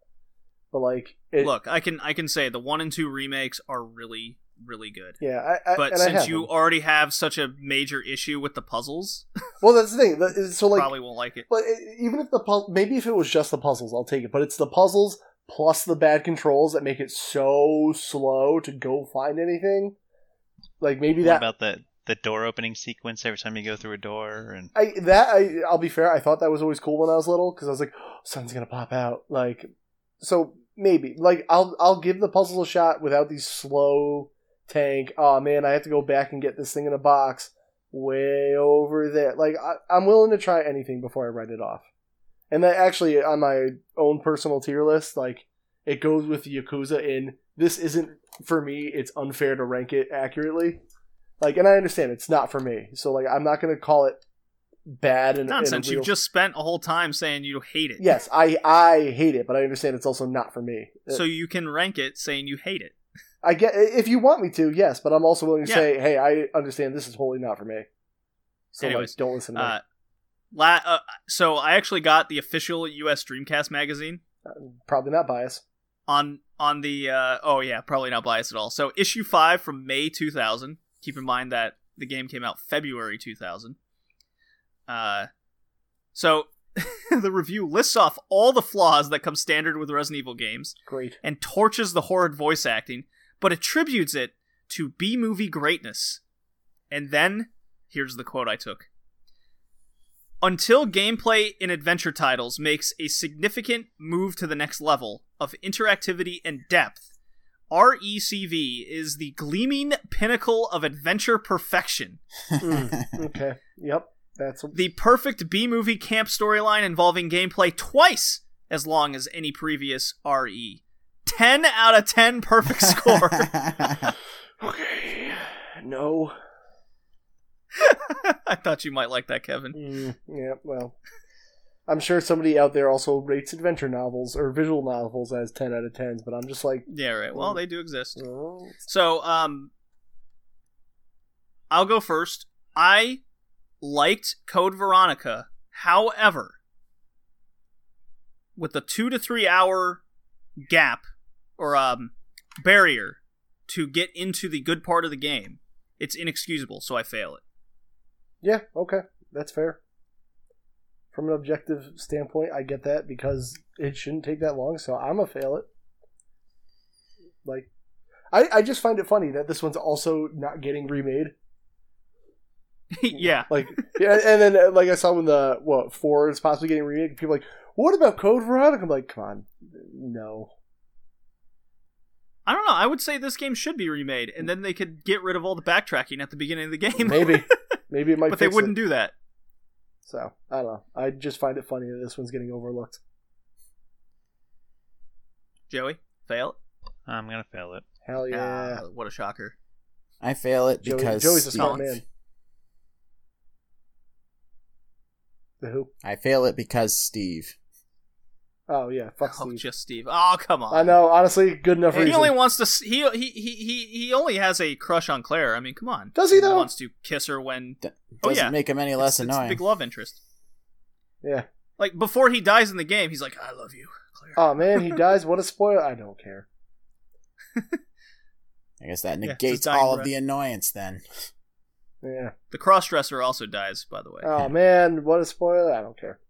[SPEAKER 2] But like, it,
[SPEAKER 1] Look, I can I can say the 1 and 2 remakes are really really good.
[SPEAKER 2] yeah, I, I,
[SPEAKER 1] But
[SPEAKER 2] and
[SPEAKER 1] since
[SPEAKER 2] have
[SPEAKER 1] you
[SPEAKER 2] them.
[SPEAKER 1] already have such a major issue with the puzzles, <laughs>
[SPEAKER 2] well, that's the thing. The- So like,
[SPEAKER 1] probably won't like it.
[SPEAKER 2] But it- even if the pu- maybe if it was just the puzzles, I'll take it. But it's the puzzles plus the bad controls that make it so slow to go find anything. Like maybe
[SPEAKER 3] What
[SPEAKER 2] that
[SPEAKER 3] about the the door opening sequence every time you go through a door and
[SPEAKER 2] I that I I'll be fair. I thought that was always cool when I was little because I was like, oh, something's gonna pop out. Like so maybe like I'll I'll give the puzzles a shot without these slow tank. Oh man, I have to go back and get this thing in a box way over there. Like I, I'm willing to try anything before I write it off. And that actually on my own personal tier list, like it goes with the Yakuza. In this isn't for me. It's unfair to rank it accurately. Like, and I understand it's not for me. So like, I'm not gonna call it bad and
[SPEAKER 1] Nonsense.
[SPEAKER 2] And
[SPEAKER 1] You've just spent a whole time saying you hate it.
[SPEAKER 2] yes, I I hate it, but I understand it's also not for me.
[SPEAKER 1] So you can rank it saying you hate it.
[SPEAKER 2] I get if you want me to, yes, but I'm also willing to
[SPEAKER 1] Yeah.
[SPEAKER 2] say, hey, I understand this is wholly not for me. So
[SPEAKER 1] Anyways,
[SPEAKER 2] like, don't listen to me.
[SPEAKER 1] Uh, la- uh, so I actually got the official U.S. Dreamcast magazine
[SPEAKER 2] Probably not biased.
[SPEAKER 1] on on the. Uh, oh yeah, probably not biased at all. So issue five from May 2000. Keep in mind that the game came out February 2000. Uh, so <laughs> the review lists off all the flaws that come standard with Resident Evil games
[SPEAKER 2] Great.
[SPEAKER 1] and torches the horrid voice acting, but attributes it to B movie greatness. And then, here's the quote I took Until gameplay in adventure titles makes a significant move to the next level of interactivity and depth, RECV is the gleaming pinnacle of adventure perfection. <laughs>
[SPEAKER 2] Mm, okay. Yep. That's
[SPEAKER 1] The perfect B movie camp storyline involving gameplay twice as long as any previous RE. 10 out of 10 perfect <laughs> score. <laughs>
[SPEAKER 2] okay. No. <laughs>
[SPEAKER 1] I thought you might like that, Kevin.
[SPEAKER 2] Mm, yeah. Well, I'm sure somebody out there also rates adventure novels or visual novels as 10 out of 10s, but I'm just like,
[SPEAKER 1] Yeah, right. Well, they do exist.
[SPEAKER 2] oh,
[SPEAKER 1] So, um, I'll go first. I liked Code Veronica. However, with the two to three hour gap or um barrier to get into the good part of the game, it's inexcusable. So I fail it.
[SPEAKER 2] yeah, okay. That's fair. From an objective standpoint, I get that because it shouldn't take that long, so I'm a fail it. Like, I, I just find it funny that this one's also not getting remade. <laughs>
[SPEAKER 1] yeah.
[SPEAKER 2] Like, yeah, and then uh, like I saw when the what four is possibly getting remade, people are like, what about Code Veronica? I'm like, come on, no.
[SPEAKER 1] I don't know. I would say this game should be remade, and then they could get rid of all the backtracking at the beginning of the game.
[SPEAKER 2] Maybe, <laughs> maybe it might.
[SPEAKER 1] but they wouldn't
[SPEAKER 2] It.
[SPEAKER 1] do that.
[SPEAKER 2] So I don't know. I just find it funny that this one's getting overlooked.
[SPEAKER 1] Joey, fail
[SPEAKER 3] I'm gonna fail it.
[SPEAKER 2] Hell yeah,
[SPEAKER 1] Ah, what a shocker.
[SPEAKER 4] I fail it
[SPEAKER 2] Joey,
[SPEAKER 4] because
[SPEAKER 2] Joey's a
[SPEAKER 4] the-
[SPEAKER 2] smart man. The who?
[SPEAKER 4] I fail it because Steve.
[SPEAKER 2] Oh yeah, fuck
[SPEAKER 1] Oh,
[SPEAKER 2] Steve.
[SPEAKER 1] just Steve. Oh, come on.
[SPEAKER 2] I know. Honestly, good enough
[SPEAKER 1] He
[SPEAKER 2] reason.
[SPEAKER 1] only wants to. He he he he he only has a crush on Claire. I mean, come on.
[SPEAKER 2] Does he, though?
[SPEAKER 1] wants to kiss her when
[SPEAKER 4] D-
[SPEAKER 1] Oh,
[SPEAKER 4] doesn't
[SPEAKER 1] yeah.
[SPEAKER 4] make him any less
[SPEAKER 1] it's, it's a
[SPEAKER 4] annoying.
[SPEAKER 1] big love interest.
[SPEAKER 2] Yeah.
[SPEAKER 1] Like before he dies in the game, he's like, "I love you, Claire."
[SPEAKER 2] Oh man, he <laughs> dies. What a spoiler! I don't care. <laughs>
[SPEAKER 4] I guess that negates
[SPEAKER 1] just dying
[SPEAKER 4] all of the annoyance then.
[SPEAKER 2] Yeah.
[SPEAKER 1] the crossdresser also dies, by the way.
[SPEAKER 2] Oh <laughs> man, what a spoiler! I don't care.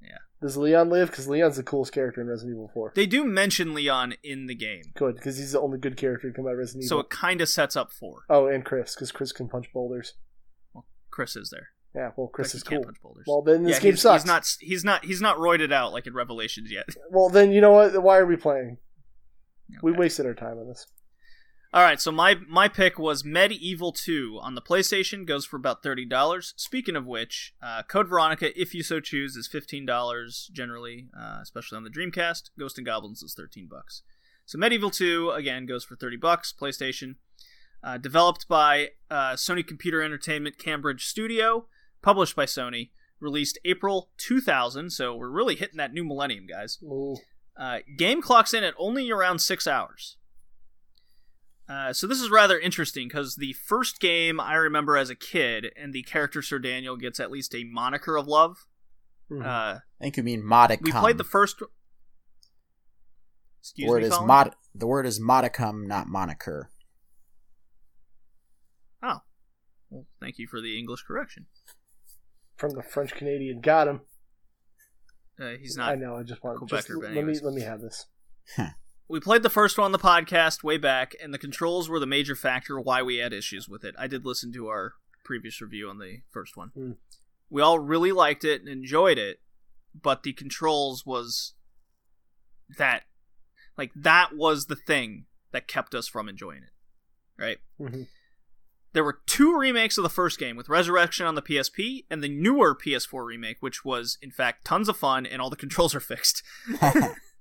[SPEAKER 1] Yeah.
[SPEAKER 2] Does Leon live? Because Leon's the coolest character in Resident Evil 4.
[SPEAKER 1] They do mention Leon in the game,
[SPEAKER 2] Good, because he's the only good character to come out of Resident
[SPEAKER 1] so
[SPEAKER 2] Evil.
[SPEAKER 1] So it kind of sets up for
[SPEAKER 2] Oh, and Chris, because Chris can punch boulders.
[SPEAKER 1] Chris is there.
[SPEAKER 2] Yeah, well, Chris is
[SPEAKER 1] can't
[SPEAKER 2] cool.
[SPEAKER 1] punch boulders.
[SPEAKER 2] Well, then this
[SPEAKER 1] yeah,
[SPEAKER 2] game
[SPEAKER 1] he's,
[SPEAKER 2] sucks.
[SPEAKER 1] He's not. He's not. He's not roided out like in Revelations yet. <laughs>
[SPEAKER 2] Well, then you know what? Why are we playing? We wasted our time on this.
[SPEAKER 1] All right, so my my pick was MediEvil 2 on the PlayStation. Goes for about thirty dollars. Speaking of which, uh, Code Veronica, if you so choose, is fifteen dollars generally, uh, especially on the Dreamcast. Ghosts 'n Goblins is thirteen bucks. So MediEvil 2 again goes for thirty bucks. PlayStation, uh, developed by uh, Sony Computer Entertainment Cambridge Studio, published by Sony, released April two thousand. So we're really hitting that new millennium, guys. Uh, game clocks in at only around six hours. Uh, so this is rather interesting because the first game I remember as a kid, and the character Sir Daniel gets at least a moniker of love.
[SPEAKER 2] Mhm.
[SPEAKER 1] Uh,
[SPEAKER 4] I think you mean modicum.
[SPEAKER 1] we played the first.
[SPEAKER 4] The word
[SPEAKER 1] me,
[SPEAKER 4] is
[SPEAKER 1] Colin?
[SPEAKER 4] mod. The word is modicum, not moniker.
[SPEAKER 1] Oh, well, thank you for the English correction.
[SPEAKER 2] From the French Canadian, got him.
[SPEAKER 1] Uh, he's
[SPEAKER 2] I know. I just want
[SPEAKER 1] Quebecer,
[SPEAKER 2] just
[SPEAKER 1] but
[SPEAKER 2] let me let me have this.
[SPEAKER 1] We played the first one on the podcast way back, and the controls were the major factor why we had issues with it. I did listen to our previous review on the first one.
[SPEAKER 2] Hmm.
[SPEAKER 1] We all really liked it and enjoyed it, but the controls was that like that was the thing that kept us from enjoying it. Right?
[SPEAKER 2] Mhm.
[SPEAKER 1] There were two remakes of the first game with Resurrection on the PSP and the newer PS4 remake, which was in fact tons of fun and all the controls are fixed. <laughs> <laughs>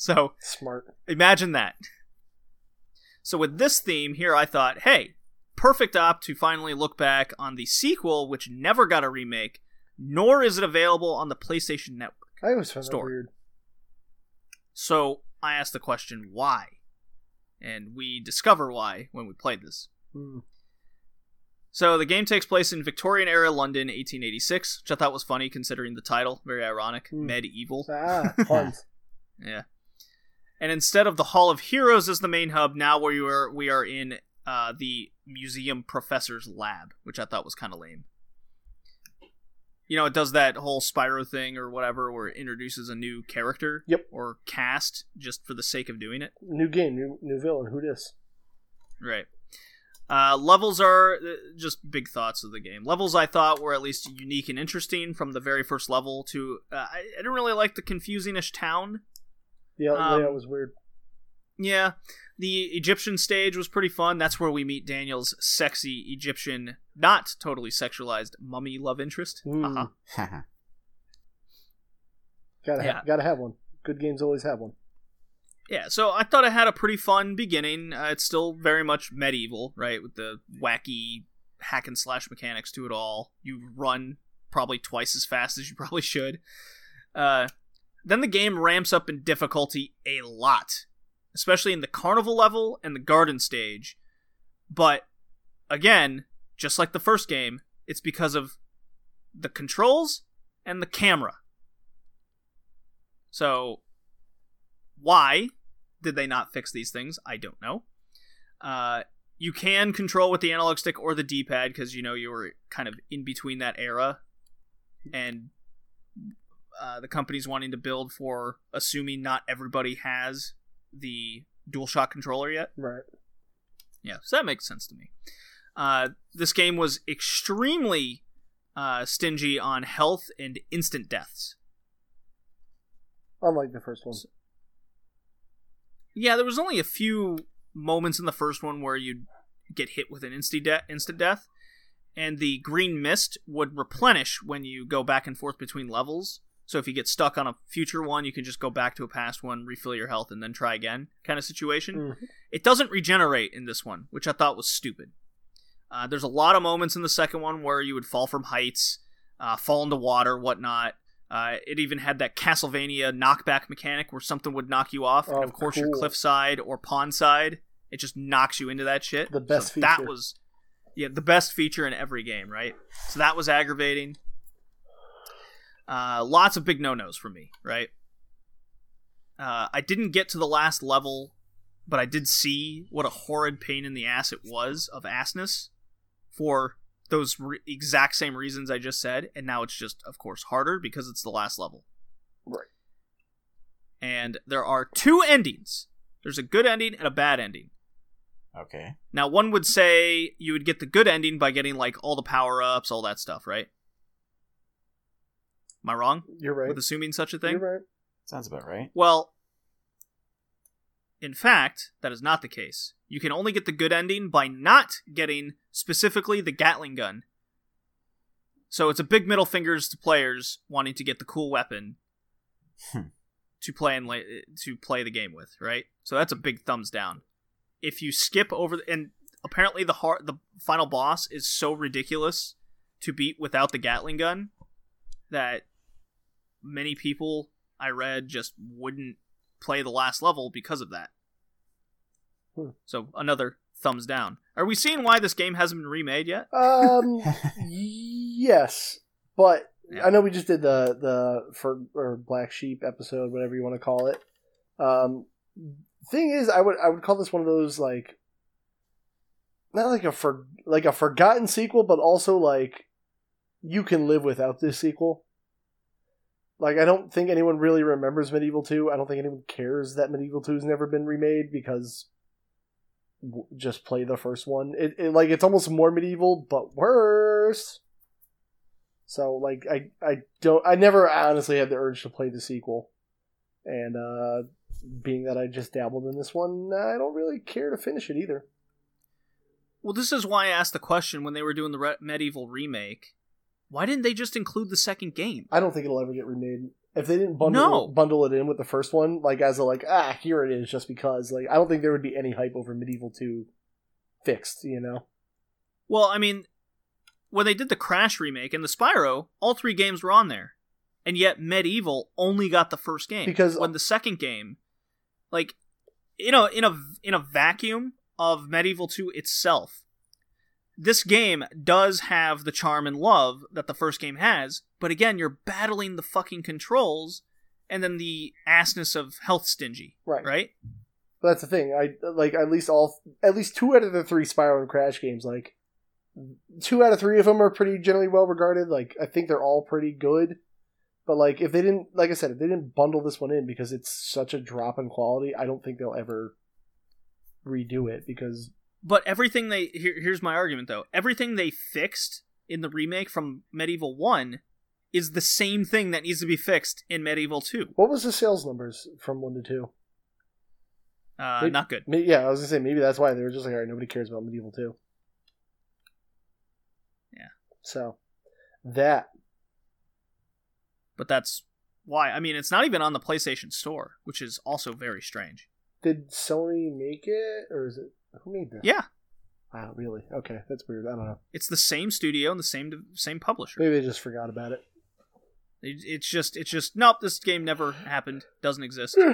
[SPEAKER 1] So
[SPEAKER 2] Smart.
[SPEAKER 1] Imagine that. So with this theme here, I thought, hey, perfect op to finally look back on the sequel, which never got a remake, nor is it available on the PlayStation Network.
[SPEAKER 2] I always found
[SPEAKER 1] Store.
[SPEAKER 2] weird.
[SPEAKER 1] So I asked the question, why? And we discover why when we played this.
[SPEAKER 2] Hmm.
[SPEAKER 1] So the game takes place in Victorian era London, 1886, which I thought was funny considering the title. Very ironic.
[SPEAKER 2] Hmm.
[SPEAKER 1] MediEvil.
[SPEAKER 2] Ah, <laughs> puns.
[SPEAKER 1] Yeah. And instead of the Hall of Heroes as the main hub, now where we are we are in uh, the museum professor's lab, which I thought was kind of lame. You know, it does that whole Spyro thing or whatever, where it introduces a new character
[SPEAKER 2] Yep.
[SPEAKER 1] or cast just for the sake of doing it.
[SPEAKER 2] new game, new new villain. Who dis?
[SPEAKER 1] Right. Uh, levels are uh, just big thoughts of the game. Levels I thought were at least unique and interesting from the very first level to. Uh, I, I didn't really like the confusing-ish town.
[SPEAKER 2] The
[SPEAKER 1] Um,
[SPEAKER 2] layout was weird.
[SPEAKER 1] Yeah, the Egyptian stage was pretty fun. That's where we meet Daniel's sexy Egyptian, not totally sexualized mummy love interest.
[SPEAKER 2] Mm.
[SPEAKER 1] Haha. <laughs>
[SPEAKER 2] Gotta
[SPEAKER 1] yeah.
[SPEAKER 2] have, gotta have one. Good games always have one.
[SPEAKER 1] Yeah, so I thought it had a pretty fun beginning. Uh, it's still very much MediEvil, right, with the wacky hack and slash mechanics to it all. You run probably twice as fast as you probably should. Uh, then the game ramps up in difficulty a lot, especially in the carnival level and the garden stage. But again, just like the first game, it's because of the controls and the camera. So, why did they not fix these things? I don't know. Uh, you can control with the analog stick or the D-pad because you know you were kind of in between that era, and uh, the company's wanting to build for assuming not everybody has the DualShock controller yet.
[SPEAKER 2] Right.
[SPEAKER 1] Yeah, so that makes sense to me. Uh, this game was extremely uh, stingy on health and instant deaths.
[SPEAKER 2] Unlike the first one.
[SPEAKER 1] Yeah, there was only a few moments in the first one where you'd get hit with an instant de- instant death, and the green mist would replenish when you go back and forth between levels. So if you get stuck on a future one, you can just go back to a past one, refill your health, and then try again, kind of situation.
[SPEAKER 2] Mhm.
[SPEAKER 1] It doesn't regenerate in this one, which I thought was stupid. Uh, there's a lot of moments in the second one where you would fall from heights. uh, fall into water, whatnot. Uh, it even had that Castlevania knockback mechanic where something would knock you off,
[SPEAKER 2] Oh,
[SPEAKER 1] and of course your cliffside or pond side, it just knocks you into that shit.
[SPEAKER 2] The best
[SPEAKER 1] So That was, yeah, the best feature in every game, right? So that was aggravating. Uh, lots of big no nos for me, right? Uh, I didn't get to the last level, but I did see what a horrid pain in the ass it was of assness for those re- exact same reasons I just said, and now it's just, of course, harder because it's the last level.
[SPEAKER 2] Right.
[SPEAKER 1] And there are two endings. There's a good ending and a bad ending.
[SPEAKER 4] Okay.
[SPEAKER 1] Now, one would say you would get the good ending by getting like all the power ups, all that stuff, right? Am I wrong
[SPEAKER 2] You're right.
[SPEAKER 1] with assuming such a thing?
[SPEAKER 2] You're right.
[SPEAKER 4] Sounds about right.
[SPEAKER 1] Well, in fact, that is not the case. You can only get the good ending by not getting specifically the Gatling gun. So it's a big middle fingers to players wanting to get the cool weapon
[SPEAKER 4] Hmm.
[SPEAKER 1] to play and la- to play the game with, right? So that's a big thumbs down. If you skip over the, and apparently the hard, the final boss is so ridiculous to beat without the Gatling gun that many people I read just wouldn't play the last level because of that.
[SPEAKER 2] Hmm.
[SPEAKER 1] So another thumbs down. Are we seeing why this game hasn't been remade yet?
[SPEAKER 2] Um, <laughs> yes, but
[SPEAKER 1] Yeah.
[SPEAKER 2] I know we just did the the for or black sheep episode, whatever you want to call it. Um, thing is, I would I would call this one of those like not like a for like a forgotten sequel, but also like you can live without this sequel. Like I don't think anyone really remembers MediEvil Two. I don't think anyone cares that MediEvil Two has never been remade because w- just play the first one. It, it like it's almost more MediEvil but worse. So like I I don't I never honestly had the urge to play the sequel, and uh being that I just dabbled in this one, I don't really care to finish it either.
[SPEAKER 1] Well, this is why I asked the question when they were doing the re- MediEvil remake. Why didn't they just include the second game?
[SPEAKER 2] I don't think it'll ever get remade. If they didn't bundle
[SPEAKER 1] No.
[SPEAKER 2] bundle it in with the first one, like as a like ah here it is, just because like I don't think there would be any hype over MediEvil Two fixed. You know,
[SPEAKER 1] Well, I mean, when they did the Crash remake and the Spyro, all three games were on there, and yet MediEvil only got the first game
[SPEAKER 2] Because-
[SPEAKER 1] when the second game, like, you know, in a in a vacuum of MediEvil Two itself, this game does have the charm and love that the first game has, but again, you're battling the fucking controls and then the assness of health stingy,
[SPEAKER 2] right?
[SPEAKER 1] right?
[SPEAKER 2] But that's the thing. I like at least all at least two out of the three Spyro and Crash games. Like two out of three of them are pretty generally well regarded. Like I think they're all pretty good. But like if they didn't, like I said, if they didn't bundle this one in because it's such a drop in quality, I don't think they'll ever redo it because
[SPEAKER 1] But everything they here, here's my argument though. Everything they fixed in the remake from MediEvil 1 is the same thing that needs to be fixed in MediEvil 2.
[SPEAKER 2] what was the sales numbers from one to two?
[SPEAKER 1] Uh,
[SPEAKER 2] Maybe-
[SPEAKER 1] not good.
[SPEAKER 2] May- Yeah, I was gonna say maybe that's why they were just like, all right, nobody cares about MediEvil Two.
[SPEAKER 1] Yeah.
[SPEAKER 2] So that
[SPEAKER 1] But that's why. I mean, it's not even on the PlayStation Store, which is also very strange.
[SPEAKER 2] did Sony make it or is it who made that?
[SPEAKER 1] Yeah,
[SPEAKER 2] Wow, really? Okay, that's weird. I don't know.
[SPEAKER 1] it's the same studio and the same same publisher.
[SPEAKER 2] Maybe they just forgot about it.
[SPEAKER 1] It- It's just it's just nope, this game never happened, doesn't exist. <laughs>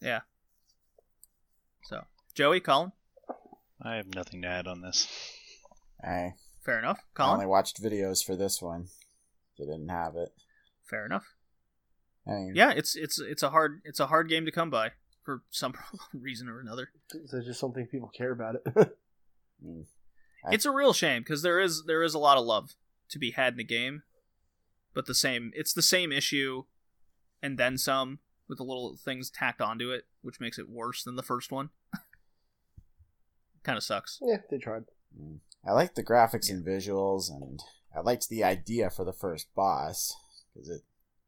[SPEAKER 1] yeah. So, Joey, Colin,
[SPEAKER 3] I have nothing to add on this.
[SPEAKER 4] I
[SPEAKER 1] fair enough.
[SPEAKER 4] I only watched videos for this one. They didn't have it.
[SPEAKER 1] fair enough.
[SPEAKER 4] I mean,
[SPEAKER 1] yeah it's it's it's a hard it's a hard game to come by for some <laughs> reason or another
[SPEAKER 2] I just don't people care about it. <laughs>
[SPEAKER 4] I
[SPEAKER 1] it's a real shame because there is there is a lot of love to be had in the game but the same it's the same issue and then some with the little things tacked onto it which makes it worse than the first one <laughs> kind of sucks
[SPEAKER 2] yeah, they tried.
[SPEAKER 4] mm. I liked the graphics and visuals, and I liked the idea for the first boss because it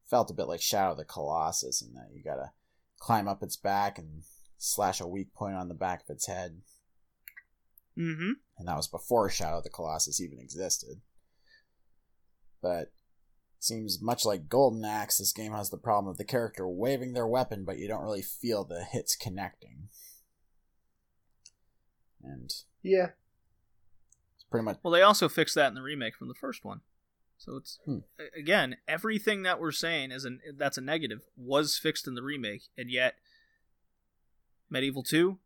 [SPEAKER 4] felt a bit like Shadow of the Colossus, in that you gotta climb up its back and slash a weak point on the back of its head.
[SPEAKER 1] mm-hmm
[SPEAKER 4] and that was before Shadow of the Colossus even existed. But seems much like Golden Axe, this game has the problem of the character waving their weapon, but you don't really feel the hits connecting. And
[SPEAKER 2] Yeah,
[SPEAKER 4] it's pretty much
[SPEAKER 1] Well, they also fixed that in the remake from the first one. So it's
[SPEAKER 4] Hmm.
[SPEAKER 1] again everything that we're saying is an that's a negative was fixed in the remake, and yet MediEvil Two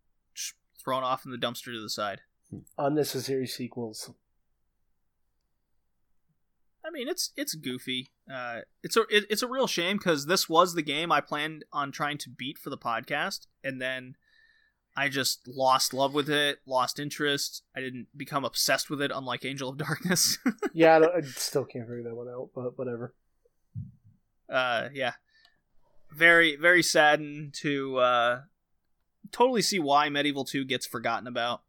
[SPEAKER 1] thrown off in the dumpster to the side.
[SPEAKER 2] Unnecessary sequels.
[SPEAKER 1] I mean, it's it's goofy. Uh, it's a it, it's a real shame because this was the game I planned on trying to beat for the podcast, and then I just lost love with it, lost interest. I didn't become obsessed with it, unlike Angel of <laughs> Darkness.
[SPEAKER 2] Yeah, I, I still can't figure that one out, but whatever.
[SPEAKER 1] uh, yeah, very very saddened to uh, totally see why MediEvil Two gets forgotten about.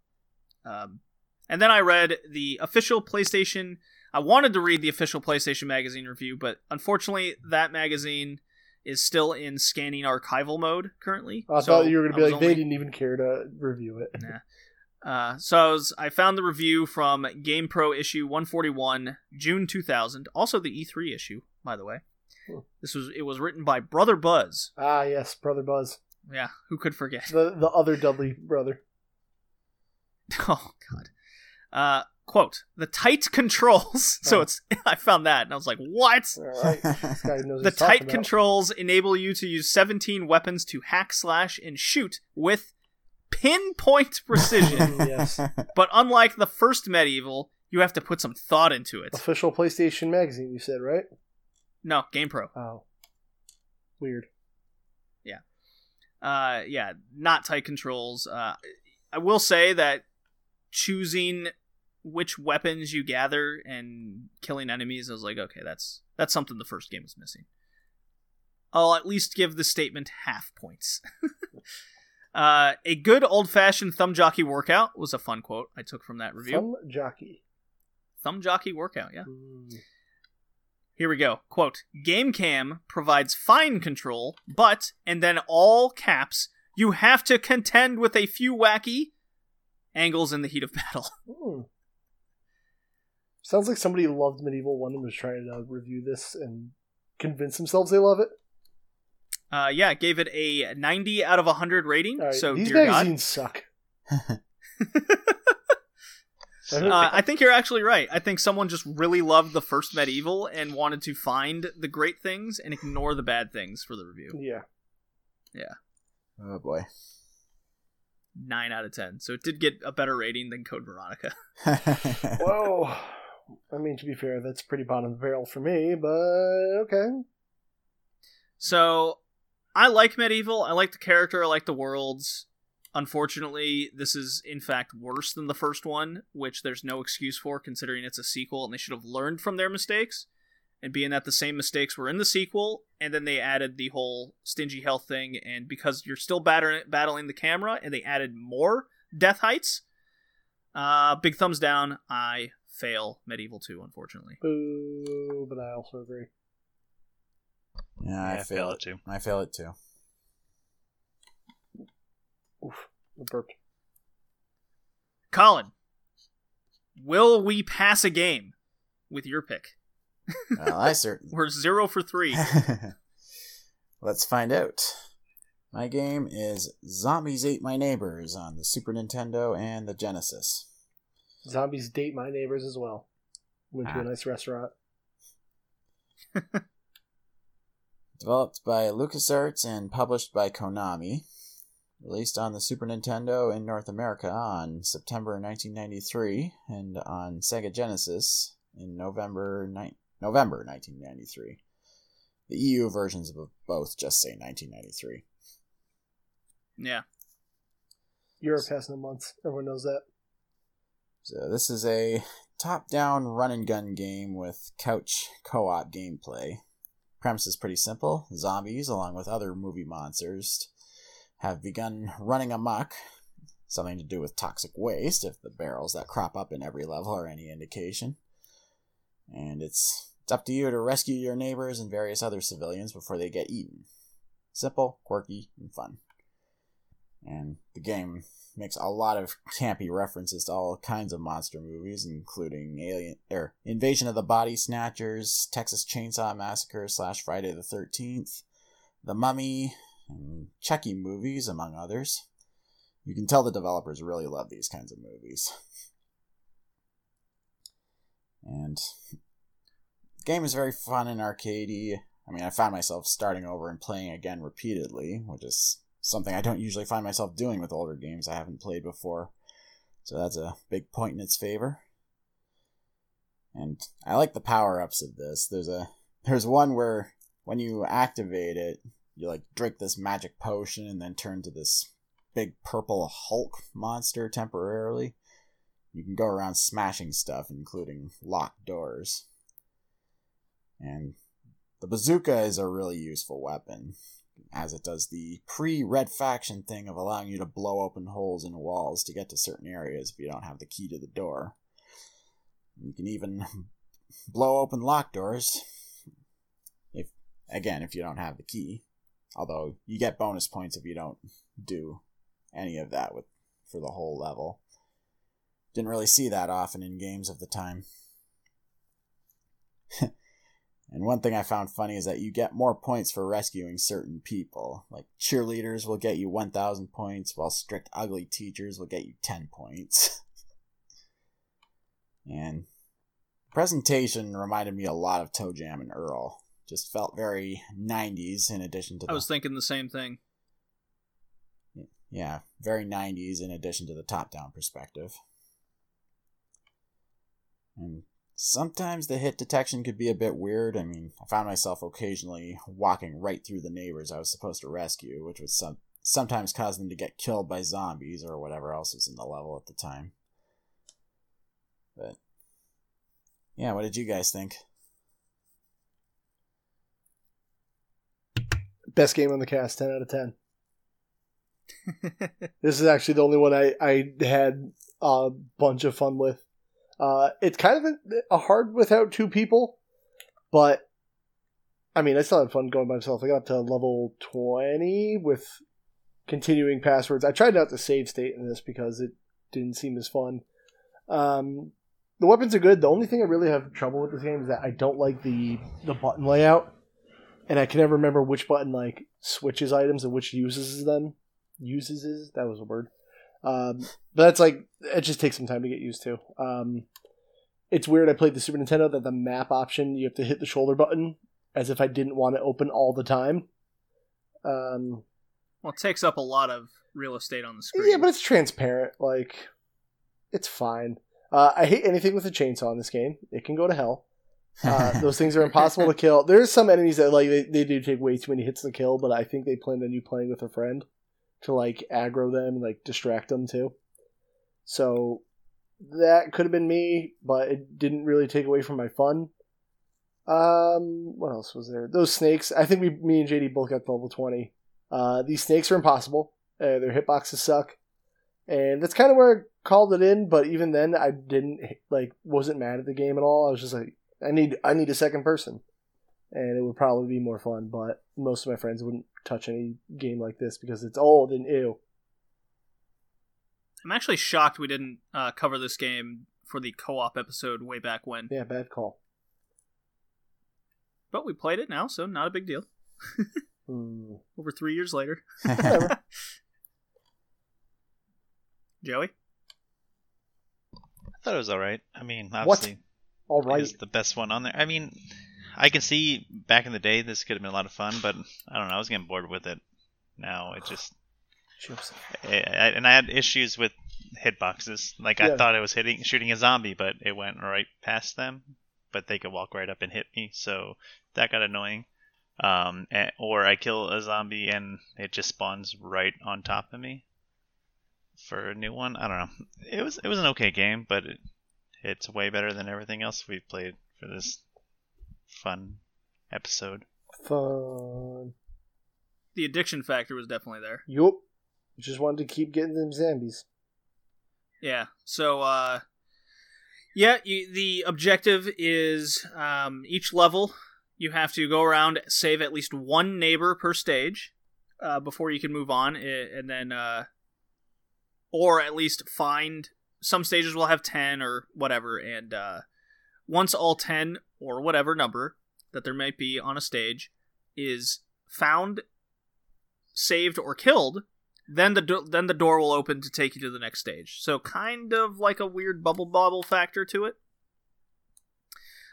[SPEAKER 1] Um, and then I read the official PlayStation. I wanted to read the official PlayStation Magazine review, but unfortunately, that magazine is still in scanning archival mode currently.
[SPEAKER 2] I
[SPEAKER 1] So
[SPEAKER 2] thought you were going to be like, they didn't even care to review it.
[SPEAKER 1] Uh, so I, was, I found the review from GamePro issue 141, June 2000. Also the E3 issue, by the way. This was it was written by Brother Buzz.
[SPEAKER 2] Ah, yes, Brother Buzz.
[SPEAKER 1] Yeah, who could forget?
[SPEAKER 2] The, the other Dudley brother. <laughs>
[SPEAKER 1] Oh God. Uh, quote: The tight controls. <laughs> so it's <laughs> I found that and I was like, what?
[SPEAKER 2] Right. This guy knows <laughs>
[SPEAKER 1] The tight controls enable you to use 17 weapons to hack, slash, and shoot with pinpoint precision.
[SPEAKER 2] yes.
[SPEAKER 1] but unlike the first MediEvil, you have to put some thought into it.
[SPEAKER 2] Official PlayStation magazine, you said, right?
[SPEAKER 1] No, GamePro.
[SPEAKER 2] Oh. Weird. Yeah.
[SPEAKER 1] Uh, yeah, not tight controls. Uh, I will say that choosing which weapons you gather and killing enemies, I was like, okay, that's that's something the first game was missing. I'll at least give the statement half points. <laughs> uh, a good old fashioned thumb jockey workout was a fun quote I took from that review.
[SPEAKER 2] Thumb jockey.
[SPEAKER 1] thumb jockey workout, yeah.
[SPEAKER 2] Mm.
[SPEAKER 1] Here we go. Quote Game Cam provides fine control, but, and then all caps, you have to contend with a few wacky angles in the heat of battle.
[SPEAKER 2] Hmm. Sounds like somebody loved MediEvil 1 and was trying to review this and convince themselves they love it.
[SPEAKER 1] Uh, yeah, gave it a 90 out of 100 rating.
[SPEAKER 2] All right,
[SPEAKER 1] so,
[SPEAKER 2] these
[SPEAKER 1] dear God.
[SPEAKER 2] suck. <laughs>
[SPEAKER 1] Uh, I think you're actually right. I think someone just really loved the first MediEvil and wanted to find the great things and ignore the bad things for the review.
[SPEAKER 2] Yeah. Yeah.
[SPEAKER 4] oh boy.
[SPEAKER 1] 9 out of 10. So it did get a better rating than Code Veronica. <laughs>
[SPEAKER 2] Whoa. I mean, to be fair, that's pretty bottom of the barrel for me, but okay.
[SPEAKER 1] So I like MediEvil. I like the character. I like the worlds. Unfortunately, this is in fact worse than the first one, which there's no excuse for considering it's a sequel and they should have learned from their mistakes. And being that the same mistakes were in the sequel, and then they added the whole stingy health thing, and because you're still batter- battling the camera, and they added more death heights, uh, big thumbs down. I fail MediEvil 2, unfortunately.
[SPEAKER 2] Boo, but I also agree.
[SPEAKER 4] yeah,
[SPEAKER 3] Yeah,
[SPEAKER 4] I
[SPEAKER 3] I
[SPEAKER 4] fail
[SPEAKER 3] fail
[SPEAKER 4] it.
[SPEAKER 3] it too.
[SPEAKER 4] I fail it too.
[SPEAKER 2] Oof. I burped.
[SPEAKER 1] Colin, will we pass a game with your pick?
[SPEAKER 4] Well, I certainly. <laughs>
[SPEAKER 1] We're zero for three. <laughs>
[SPEAKER 4] Let's find out. My game is Zombies Ate My Neighbors on the Super Nintendo and the Genesis.
[SPEAKER 2] Zombies date my neighbors as well. Went to
[SPEAKER 4] Ah.
[SPEAKER 2] a nice restaurant. <laughs>
[SPEAKER 4] Developed by LucasArts and published by Konami. Released on the Super Nintendo in North America on September 1993 and on Sega Genesis in November ni- November 1993. The EU versions of both just say 1993.
[SPEAKER 1] yeah.
[SPEAKER 2] Europe has no months. Everyone knows that.
[SPEAKER 4] So this is a top-down run and gun game with couch co-op gameplay. Premise is pretty simple. Zombies, along with other movie monsters, have begun running amok. Something to do with toxic waste, if the barrels that crop up in every level are any indication. And it's it's up to you to rescue your neighbors and various other civilians before they get eaten. Simple, quirky, and fun. And the game makes a lot of campy references to all kinds of monster movies, including Alien or Invasion of the Body Snatchers, Texas Chainsaw Massacre slash Friday the Thirteenth, The Mummy, and Chucky movies, among others. You can tell the developers really love these kinds of movies. And the game is very fun and arcadey. I mean, I found myself starting over and playing again repeatedly, which is something I don't usually find myself doing with older games I haven't played before. So that's a big point in its favor. And I like the power ups of this. There's a there's one where when you activate it, you like drink this magic potion and then turn to this big purple Hulk monster temporarily. You can go around smashing stuff, including locked doors. And the bazooka is a really useful weapon, as it does the pre Red Faction thing of allowing you to blow open holes in walls to get to certain areas if you don't have the key to the door. You can even <laughs> blow open locked doors, if again if you don't have the key. Although you get bonus points if you don't do any of that with for the whole level. Didn't really see that often in games of the time. <laughs> and one thing I found funny is that you get more points for rescuing certain people. Like cheerleaders will get you 1000 points, while strict ugly teachers will get you 10 points. <laughs> and presentation reminded me a lot of ToeJam and Earl. Just felt very 90s in addition to the
[SPEAKER 1] I was thinking the same thing.
[SPEAKER 4] yeah, very 90s in addition to the top down perspective. And sometimes the hit detection could be a bit weird. I mean, I found myself occasionally walking right through the neighbors I was supposed to rescue, which would some, sometimes cause them to get killed by zombies or whatever else was in the level at the time. But, yeah, what did you guys think?
[SPEAKER 2] Best game on the cast, ten out of ten. This is actually the only one I, I had a bunch of fun with. Uh, it's kind of a, a hard without two people, but I mean, I still had fun going by myself. I got to level 20 with continuing passwords. I tried not to save state in this because it didn't seem as fun. Um, the weapons are good. The only thing I really have trouble with this game is that I don't like the the button layout, and I can never remember which button like switches items and which uses them. Uses is that was a word. Um, but that's like it just takes some time to get used to. Um, it's weird. I played the Super Nintendo that the map option you have to hit the shoulder button as if I didn't want it open all the time. Um,
[SPEAKER 1] Well, it takes up a lot of real estate on the screen.
[SPEAKER 2] yeah, but it's transparent. Like, it's fine. Uh, I hate anything with a chainsaw in this game. It can go to hell. Uh, <laughs> those things are impossible to kill. There's some enemies that like they, they do take way too many hits to kill, but I think they planned on you playing with a friend to like aggro them and like distract them too. So that could have been me, but it didn't really take away from my fun. Um, what else was there? Those snakes. I think we, me and JD both got level twenty. Uh, these snakes are impossible. Uh, their hitboxes suck, and that's kind of where I called it in. But even then, I didn't like wasn't mad at the game at all. I was just like, I need I need a second person, and it would probably be more fun. But most of my friends wouldn't touch any game like this because it's old and ew.
[SPEAKER 1] I'm actually shocked we didn't uh, cover this game for the co-op episode way back when.
[SPEAKER 2] Yeah, bad call.
[SPEAKER 1] But we played it now, so not a big deal. <laughs>
[SPEAKER 2] Hmm.
[SPEAKER 1] Over three years later. <laughs> <laughs> Joey?
[SPEAKER 3] I thought it was all right. I mean, obviously,
[SPEAKER 2] All right.
[SPEAKER 3] is the best one on there. I mean, I can see back in the day this could have been a lot of fun, but I don't know. I was getting bored with it. Now it just, I, I, and I had issues with hitboxes. Like
[SPEAKER 2] Yeah.
[SPEAKER 3] I thought I was hitting, shooting a zombie, but it went right past them. But they could walk right up and hit me, so that got annoying. Um, a- or I kill a zombie and it just spawns right on top of me for a new one. I don't know. It was it was an okay game, but it, it's way better than everything else we've played for this fun episode.
[SPEAKER 2] Fun.
[SPEAKER 1] The addiction factor was definitely there.
[SPEAKER 2] Yup. Just wanted to keep getting them zombies.
[SPEAKER 1] Yeah. So, uh, yeah, you, the objective is um, each level you have to go around save at least one neighbor per stage uh, before you can move on, and then, uh, or at least find. Some stages will have ten or whatever, and uh, once all ten or whatever number that there might be on a stage is found, saved, or killed, then the do- then the door will open to take you to the next stage. So kind of like a weird bubble bobble factor to it.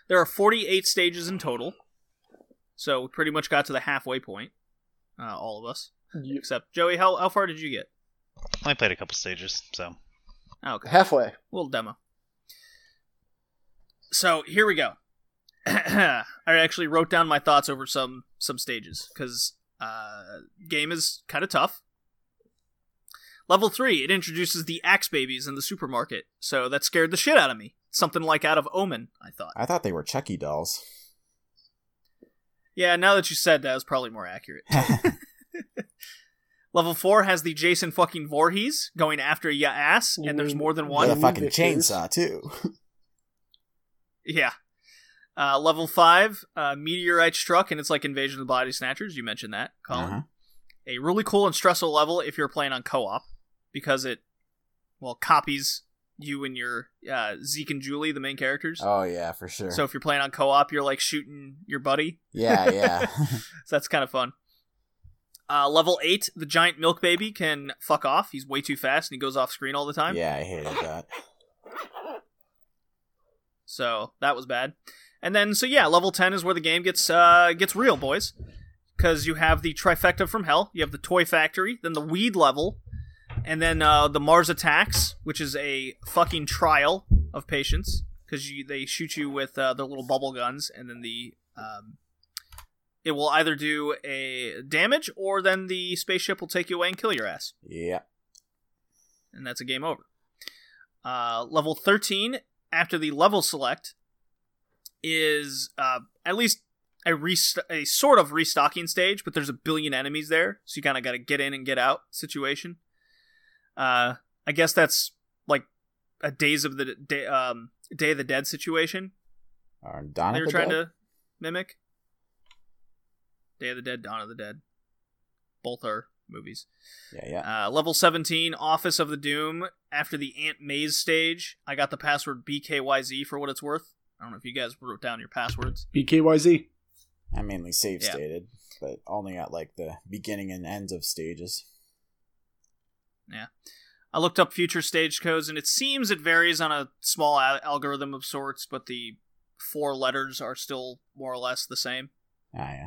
[SPEAKER 1] There are 48 stages in total. So we pretty much got to the halfway point. Uh, all of us.
[SPEAKER 2] You-
[SPEAKER 1] Except Joey, how how far did you get?
[SPEAKER 3] I played a couple stages, so
[SPEAKER 1] Oh, okay.
[SPEAKER 2] halfway.
[SPEAKER 1] little demo. So here we go. <clears throat> I actually wrote down my thoughts over some some stages because uh, game is kind of tough. Level three, it introduces the axe babies in the supermarket, so that scared the shit out of me. Something like out of Omen, I thought.
[SPEAKER 4] I thought they were Chucky dolls.
[SPEAKER 1] Yeah, now that you said that, it's probably more accurate. <laughs> <laughs> Level four has the Jason fucking Voorhees going after ya ass, and there's more than one.
[SPEAKER 4] With a fucking chainsaw too.
[SPEAKER 1] Yeah. Uh, level five, uh, meteorite struck, and it's like Invasion of the Body Snatchers. You mentioned that, Colin.
[SPEAKER 4] Uh-huh.
[SPEAKER 1] A really cool and stressful level if you're playing on co-op because it, well, copies you and your uh, Zeke and Julie, the main characters.
[SPEAKER 4] Oh yeah, for sure.
[SPEAKER 1] So if you're playing on co-op, you're like shooting your buddy.
[SPEAKER 4] yeah, <laughs> yeah.
[SPEAKER 1] So that's kind of fun. Uh, level eight, the giant milk baby can fuck off. He's way too fast and he goes off screen all the time.
[SPEAKER 4] yeah, I hated that.
[SPEAKER 1] So that was bad. And then so yeah, level 10 is where the game gets uh gets real, boys. Cuz you have the trifecta from hell, you have the toy factory, then the weed level, and then uh the Mars attacks, which is a fucking trial of patience cuz they shoot you with uh, their little bubble guns and then the um it will either do a damage or then the spaceship will take you away and kill your ass
[SPEAKER 4] Yeah.
[SPEAKER 1] and that's a game over. Uh, level 13, after the level select, is uh, at least a, rest- a sort of restocking stage, but there's a billion enemies there, so you kind of got to get in and get out situation. Uh, I guess that's like a Days of the day, um, Day of the Dead situation
[SPEAKER 4] Or Dawn
[SPEAKER 1] they
[SPEAKER 4] of
[SPEAKER 1] were
[SPEAKER 4] the
[SPEAKER 1] trying
[SPEAKER 4] Dead?
[SPEAKER 1] to mimic. Day of the Dead, Dawn of the Dead. Both are movies.
[SPEAKER 4] Yeah, yeah.
[SPEAKER 1] Uh, level 17, Office of the Doom. After the Ant Maze stage, I got the password BKYZ for what it's worth. I don't know if you guys wrote down your passwords.
[SPEAKER 2] BKYZ.
[SPEAKER 4] I mainly save
[SPEAKER 1] yeah.
[SPEAKER 4] stated, but only at like the beginning and ends of stages. Yeah.
[SPEAKER 1] I looked up future stage codes, and it seems it varies on a small al- algorithm of sorts, but the four letters are still more or less the same.
[SPEAKER 4] Ah, yeah.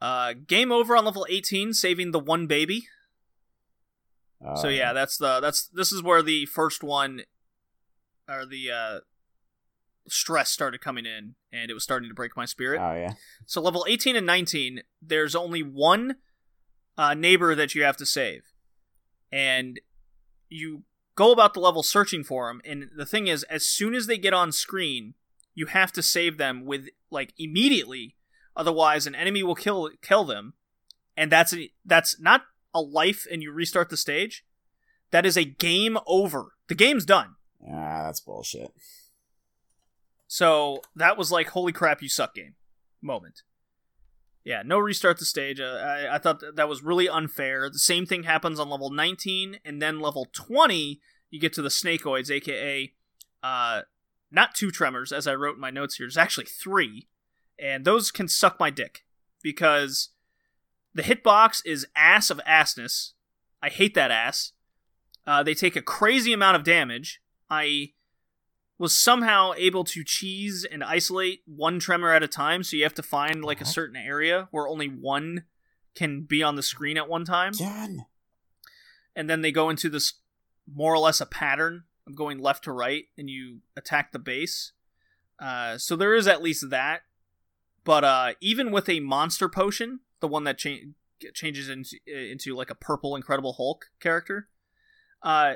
[SPEAKER 1] Uh, game over on level 18, saving the one baby. so
[SPEAKER 4] Uh,
[SPEAKER 1] yeah, that's the that's this is where the first one or the uh stress started coming in and it was starting to break my spirit.
[SPEAKER 4] Oh yeah.
[SPEAKER 1] So level 18 and 19, there's only one uh, neighbor that you have to save. And you go about the level searching for them and the thing is as soon as they get on screen, you have to save them with like immediately otherwise an enemy will kill kill them. And that's a, that's not a life and you restart the stage. That is a game over. The game's done.
[SPEAKER 4] Ah, that's bullshit.
[SPEAKER 1] So that was like, holy crap, you suck game moment. Yeah, no restart the stage. Uh, I, I thought that, that was really unfair. The same thing happens on level 19, and then level 20, you get to the Snakeoids, aka uh, not two tremors, as I wrote in my notes here. There's actually three, and those can suck my dick because the hitbox is ass of assness. I hate that ass. Uh, they take a crazy amount of damage. I was somehow able to cheese and isolate one tremor at a time, so you have to find like a certain area where only one can be on the screen at one time.
[SPEAKER 4] John.
[SPEAKER 1] And then they go into this more or less a pattern of going left to right and you attack the base. Uh, so there is at least that. But uh, even with a monster potion, the one that cha- changes into, into like a purple Incredible Hulk character, uh,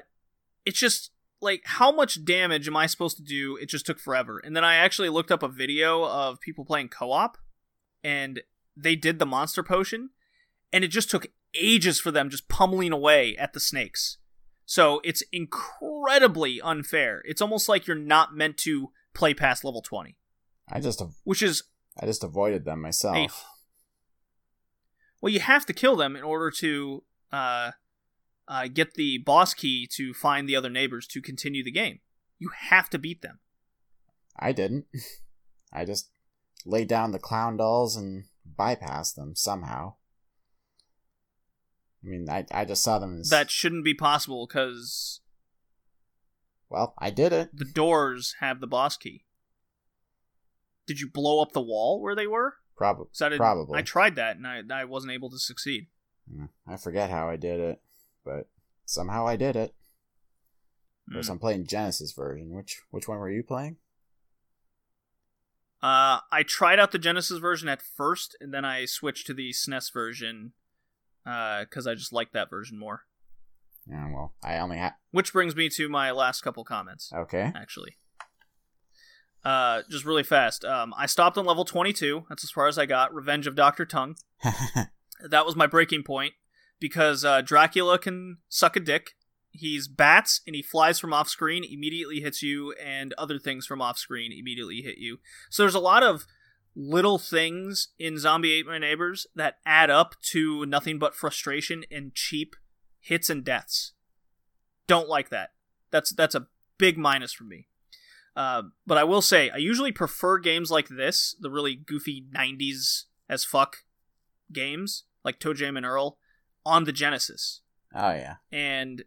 [SPEAKER 1] it's just like how much damage am I supposed to do? It just took forever. And then I actually looked up a video of people playing co-op, and they did the monster potion, and it just took ages for them just pummeling away at the snakes. So it's incredibly unfair. It's almost like you're not meant to play past level 20,
[SPEAKER 4] I just
[SPEAKER 1] which is
[SPEAKER 4] I just avoided them myself.
[SPEAKER 1] Hey. well, you have to kill them in order to uh, uh, get the boss key to find the other neighbors to continue the game. You have to beat them.
[SPEAKER 4] I didn't. <laughs> I just laid down the clown dolls and bypassed them somehow. I mean, I I just saw them as
[SPEAKER 1] That shouldn't be possible because
[SPEAKER 4] well. I did it.
[SPEAKER 1] the doors have the boss key. Did you blow up the wall where they were?
[SPEAKER 4] Probably.
[SPEAKER 1] I didn't-
[SPEAKER 4] Probably.
[SPEAKER 1] I tried that and I, I wasn't able to succeed.
[SPEAKER 4] Mm, I forget how I did it, but somehow I did it. Of course,
[SPEAKER 1] Mm.
[SPEAKER 4] I'm playing Genesis version. Which which one were you playing?
[SPEAKER 1] Uh, I tried out the Genesis version at first, and then I switched to the SNES version because I just like that version more.
[SPEAKER 4] Yeah, well, I only have.
[SPEAKER 1] Which brings me to my last couple comments,
[SPEAKER 4] Okay.
[SPEAKER 1] actually. Uh, just really fast. Um, I stopped on level 22. That's as far as I got. Revenge of Doctor Tongue. <laughs> That was my breaking point because uh, Dracula can suck a dick. He's bats and he flies from off screen, immediately hits you, and other things from off screen immediately hit you. So there's a lot of little things in Zombie Ate My Neighbors that add up to nothing but frustration and cheap hits and deaths. Don't like that. That's that's a big minus for me. Uh, but I will say, I usually prefer games like this, the really goofy '90s as fuck games, like ToeJam and Earl, on the Genesis.
[SPEAKER 4] oh yeah.
[SPEAKER 1] And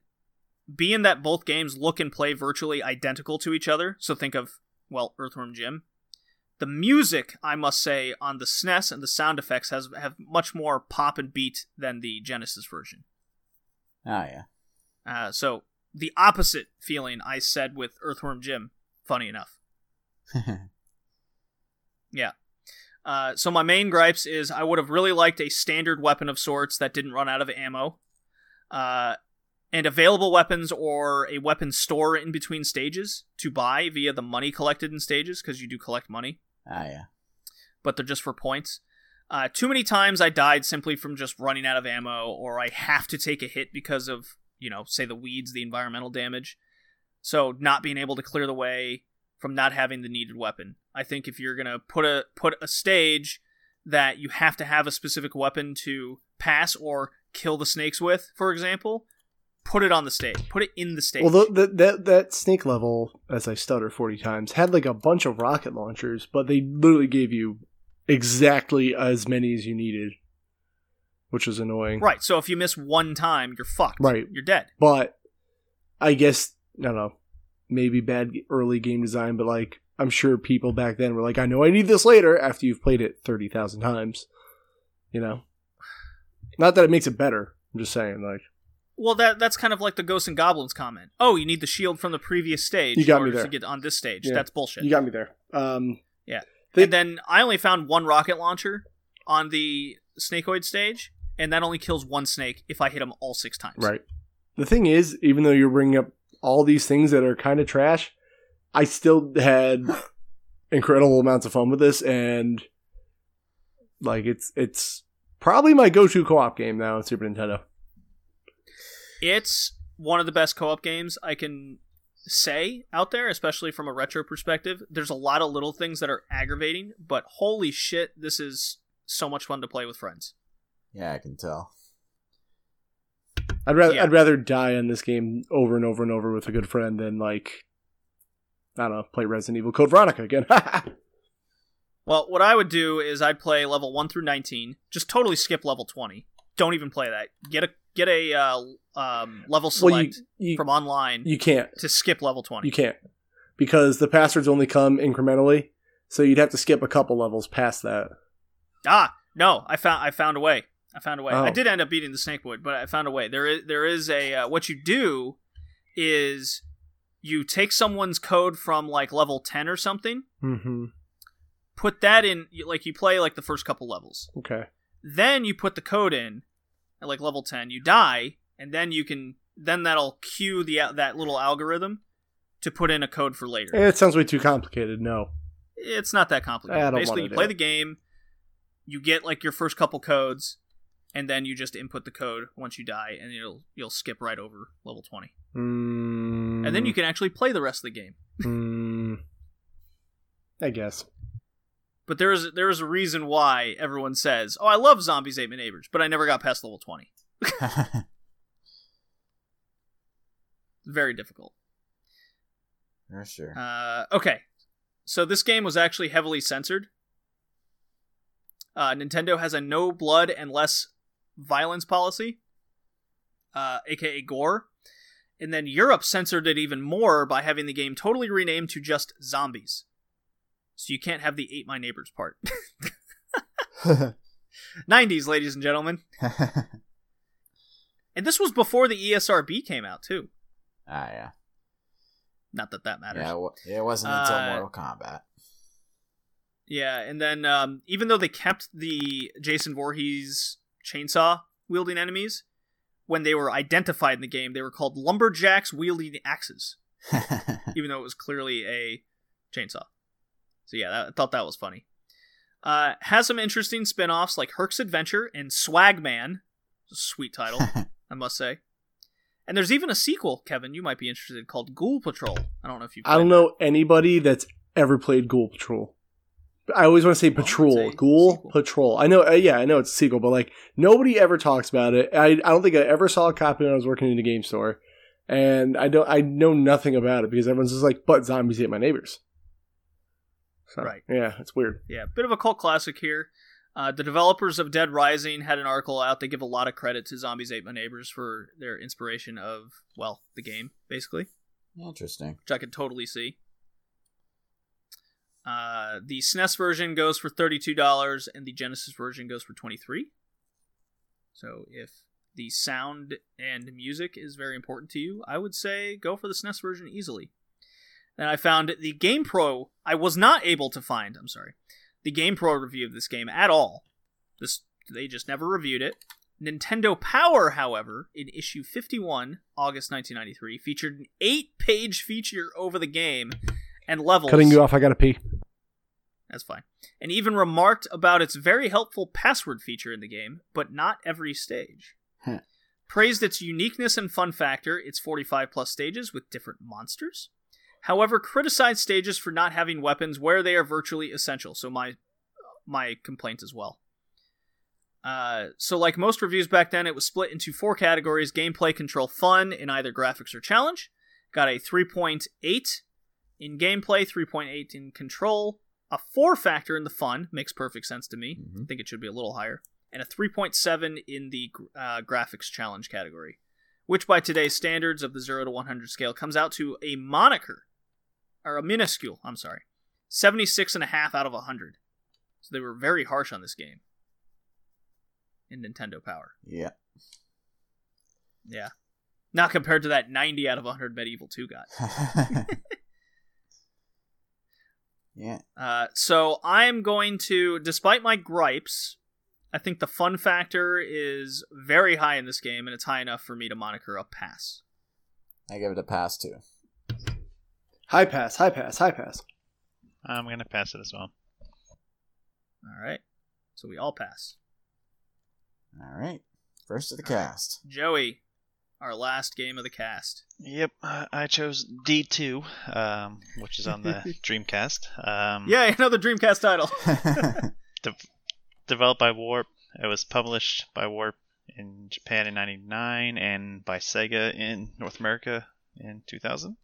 [SPEAKER 1] being that both games look and play virtually identical to each other, so think of, well, Earthworm Jim. The music, I must say, on the SNES and the sound effects has have much more pop and beat than the Genesis version.
[SPEAKER 4] Oh yeah.
[SPEAKER 1] Uh, so the opposite feeling I said with Earthworm Jim. Funny enough. <laughs> Yeah. Uh, so my main gripes is I would have really liked a standard weapon of sorts that didn't run out of ammo, uh, and available weapons or a weapon store in between stages to buy via the money collected in stages because you do collect money,
[SPEAKER 4] oh yeah.
[SPEAKER 1] but they're just for points. Uh, too many times I died simply from just running out of ammo, or I have to take a hit because of you know, say the weeds, the environmental damage. So not being able to clear the way from not having the needed weapon. I think if you're gonna put a put a stage that you have to have a specific weapon to pass or kill the snakes with, for example, put it on the stage. Put it in the stage.
[SPEAKER 2] Well, the, the, that that snake level, as I stutter forty times, had like a bunch of rocket launchers, but they literally gave you exactly as many as you needed, which was annoying.
[SPEAKER 1] right. So if you miss one time, you're fucked.
[SPEAKER 2] Right.
[SPEAKER 1] You're dead.
[SPEAKER 2] But I guess I don't know, maybe bad early game design, but like I'm sure people back then were like, I know I need this later after you've played it thirty thousand times. You know, not that it makes it better. I'm just saying, like
[SPEAKER 1] Well, that that's kind of like the Ghosts 'n Goblins comment. Oh, you need the shield from the previous stage
[SPEAKER 2] You got
[SPEAKER 1] in
[SPEAKER 2] me
[SPEAKER 1] order
[SPEAKER 2] there.
[SPEAKER 1] to get on this stage.
[SPEAKER 2] Yeah.
[SPEAKER 1] That's bullshit.
[SPEAKER 2] you got me there. Um,
[SPEAKER 1] Yeah.
[SPEAKER 2] They-
[SPEAKER 1] and then I only found one rocket launcher on the Snakeoid stage, and that only kills one snake if I hit him all six times.
[SPEAKER 2] Right. The thing is, even though you're bringing up all these things that are kind of trash, I still had incredible amounts of fun with this, and like it's it's probably my go-to co-op game now on Super Nintendo.
[SPEAKER 1] It's one of the best co-op games I can say out there, especially from a retro perspective. There's a lot of little things that are aggravating, but holy shit, this is so much fun to play with friends.
[SPEAKER 4] Yeah, I can tell.
[SPEAKER 2] I'd rather
[SPEAKER 1] Yeah.
[SPEAKER 2] I'd rather die in this game over and over and over with a good friend than like I don't know play Resident Evil Code Veronica again. <laughs>
[SPEAKER 1] Well, what I would do is I'd play level 1 through 19, just totally skip level 20. Don't even play that. Get a get a uh, um, level
[SPEAKER 2] well, you
[SPEAKER 1] select
[SPEAKER 2] you,
[SPEAKER 1] from online
[SPEAKER 2] you can't
[SPEAKER 1] to skip level 20.
[SPEAKER 2] you can't because the passwords only come incrementally, so you'd have to skip a couple levels past that.
[SPEAKER 1] Ah, no, I found I found a way. I found a way.
[SPEAKER 2] Oh.
[SPEAKER 1] I did end up beating the Snakeoid, but I found a way. There is there is a uh, what you do is you take someone's code from like level 10 or something,
[SPEAKER 2] Mm-hmm.
[SPEAKER 1] put that in like you play like the first couple levels.
[SPEAKER 2] Okay.
[SPEAKER 1] Then you put the code in at like level 10, you die, and then you can then that'll cue the that little algorithm to put in a code for later.
[SPEAKER 2] It sounds way too complicated. No.
[SPEAKER 1] it's not that complicated. Basically, you play
[SPEAKER 2] it.
[SPEAKER 1] the game, you get like your first couple codes, and then you just input the code once you die, and you'll you'll skip right over level twenty,
[SPEAKER 2] Mm,
[SPEAKER 1] and then you can actually play the rest of the game. <laughs>
[SPEAKER 2] Mm, I guess.
[SPEAKER 1] But there is there is a reason why everyone says, "Oh, I love Zombies Ate My Neighbors," but I never got past level twenty. <laughs> Very difficult.
[SPEAKER 4] For sure.
[SPEAKER 1] Uh, okay, so this game was actually heavily censored. Uh, Nintendo has a no blood and less violence policy, uh, aka gore. And then Europe censored it even more by having the game totally renamed to just Zombies. So you can't have the ate my neighbors part. <laughs> <laughs> 90s, ladies and gentlemen. <laughs> And this was before the ESRB came out, too.
[SPEAKER 4] ah, yeah.
[SPEAKER 1] Not that that matters.
[SPEAKER 4] Yeah, it it wasn't until
[SPEAKER 1] Uh,
[SPEAKER 4] Mortal Kombat.
[SPEAKER 1] Yeah, and then um, even though they kept the Jason Voorhees chainsaw wielding enemies, when they were identified in the game, they were called lumberjacks wielding axes, <laughs> even though it was clearly a chainsaw. So yeah, that, I thought that was funny. Uh, has some interesting spin-offs like Herc's Adventure and Swagman. Sweet title, <laughs> I must say. And there's even a sequel, Kevin, you might be interested in, called Ghoul Patrol. I don't know if you
[SPEAKER 2] I don't know anybody that's ever played Ghoul Patrol. I always want to say Patrol.
[SPEAKER 1] a
[SPEAKER 2] Ghoul
[SPEAKER 1] sequel.
[SPEAKER 2] Patrol. I know. Uh, yeah, I know it's a sequel, but like nobody ever talks about it. I, I don't think I ever saw a copy when I was working in a game store, and I don't. I know nothing about it because everyone's just like, "But zombies ate my neighbors." So,
[SPEAKER 1] Right.
[SPEAKER 2] Yeah, it's weird.
[SPEAKER 1] Yeah, bit of a cult classic here. Uh, the developers of Dead Rising had an article out. They give a lot of credit to Zombies Ate My Neighbors for their inspiration of, well, the game, basically,
[SPEAKER 4] Interesting.
[SPEAKER 1] which I could totally see. Uh, the SNES version goes for $32, and the Genesis version goes for 23 So if the sound and music is very important to you, I would say go for the SNES version easily. Then I found the GamePro, I was not able to find, I'm sorry, the GamePro review of this game at all. This they just never reviewed it. Nintendo Power, however, in issue 51, August 1993, featured an 8-page feature over the game and levels.
[SPEAKER 2] Cutting you off. I gotta pee.
[SPEAKER 1] That's fine. And even remarked about its very helpful password feature in the game, but not every stage.
[SPEAKER 4] Huh.
[SPEAKER 1] Praised its uniqueness and fun factor, its 45 plus stages with different monsters. However, criticized stages for not having weapons where they are virtually essential. So my my complaint as well. Uh, so like most reviews back then, it was split into four categories: gameplay, control, fun, in either graphics or challenge. Got a 3.8 in gameplay, 3.8 in control, a 4 factor in the fun, makes perfect sense to me.
[SPEAKER 4] Mhm.
[SPEAKER 1] I think it should be a little higher, and a 3.7 in the uh, graphics challenge category, which by today's standards of the 0 to 100 scale comes out to a moniker, or a minuscule, I'm sorry, 76.5 out of 100. So they were very harsh on this game in Nintendo Power.
[SPEAKER 4] Yeah.
[SPEAKER 1] Yeah. Not compared to that 90 out of 100 MediEvil 2 got. <laughs> <laughs>
[SPEAKER 4] yeah.
[SPEAKER 1] Uh, so I am going to, despite my gripes, I think the fun factor is very high in this game, and it's high enough for me to moniker a pass.
[SPEAKER 4] I give it a pass too.
[SPEAKER 2] High pass. High pass. High pass.
[SPEAKER 3] I'm gonna pass it as well.
[SPEAKER 1] All right. So we all pass.
[SPEAKER 4] All right. First of the cast.
[SPEAKER 1] Joey, our last game of the cast.
[SPEAKER 3] Yep, I chose D2, um, which is on the <laughs> Dreamcast. Um,
[SPEAKER 1] Yay, <laughs> another Dreamcast title. <laughs>
[SPEAKER 3] de- developed by Warp. It was published by Warp in Japan in '99 and by Sega in North America in 2000.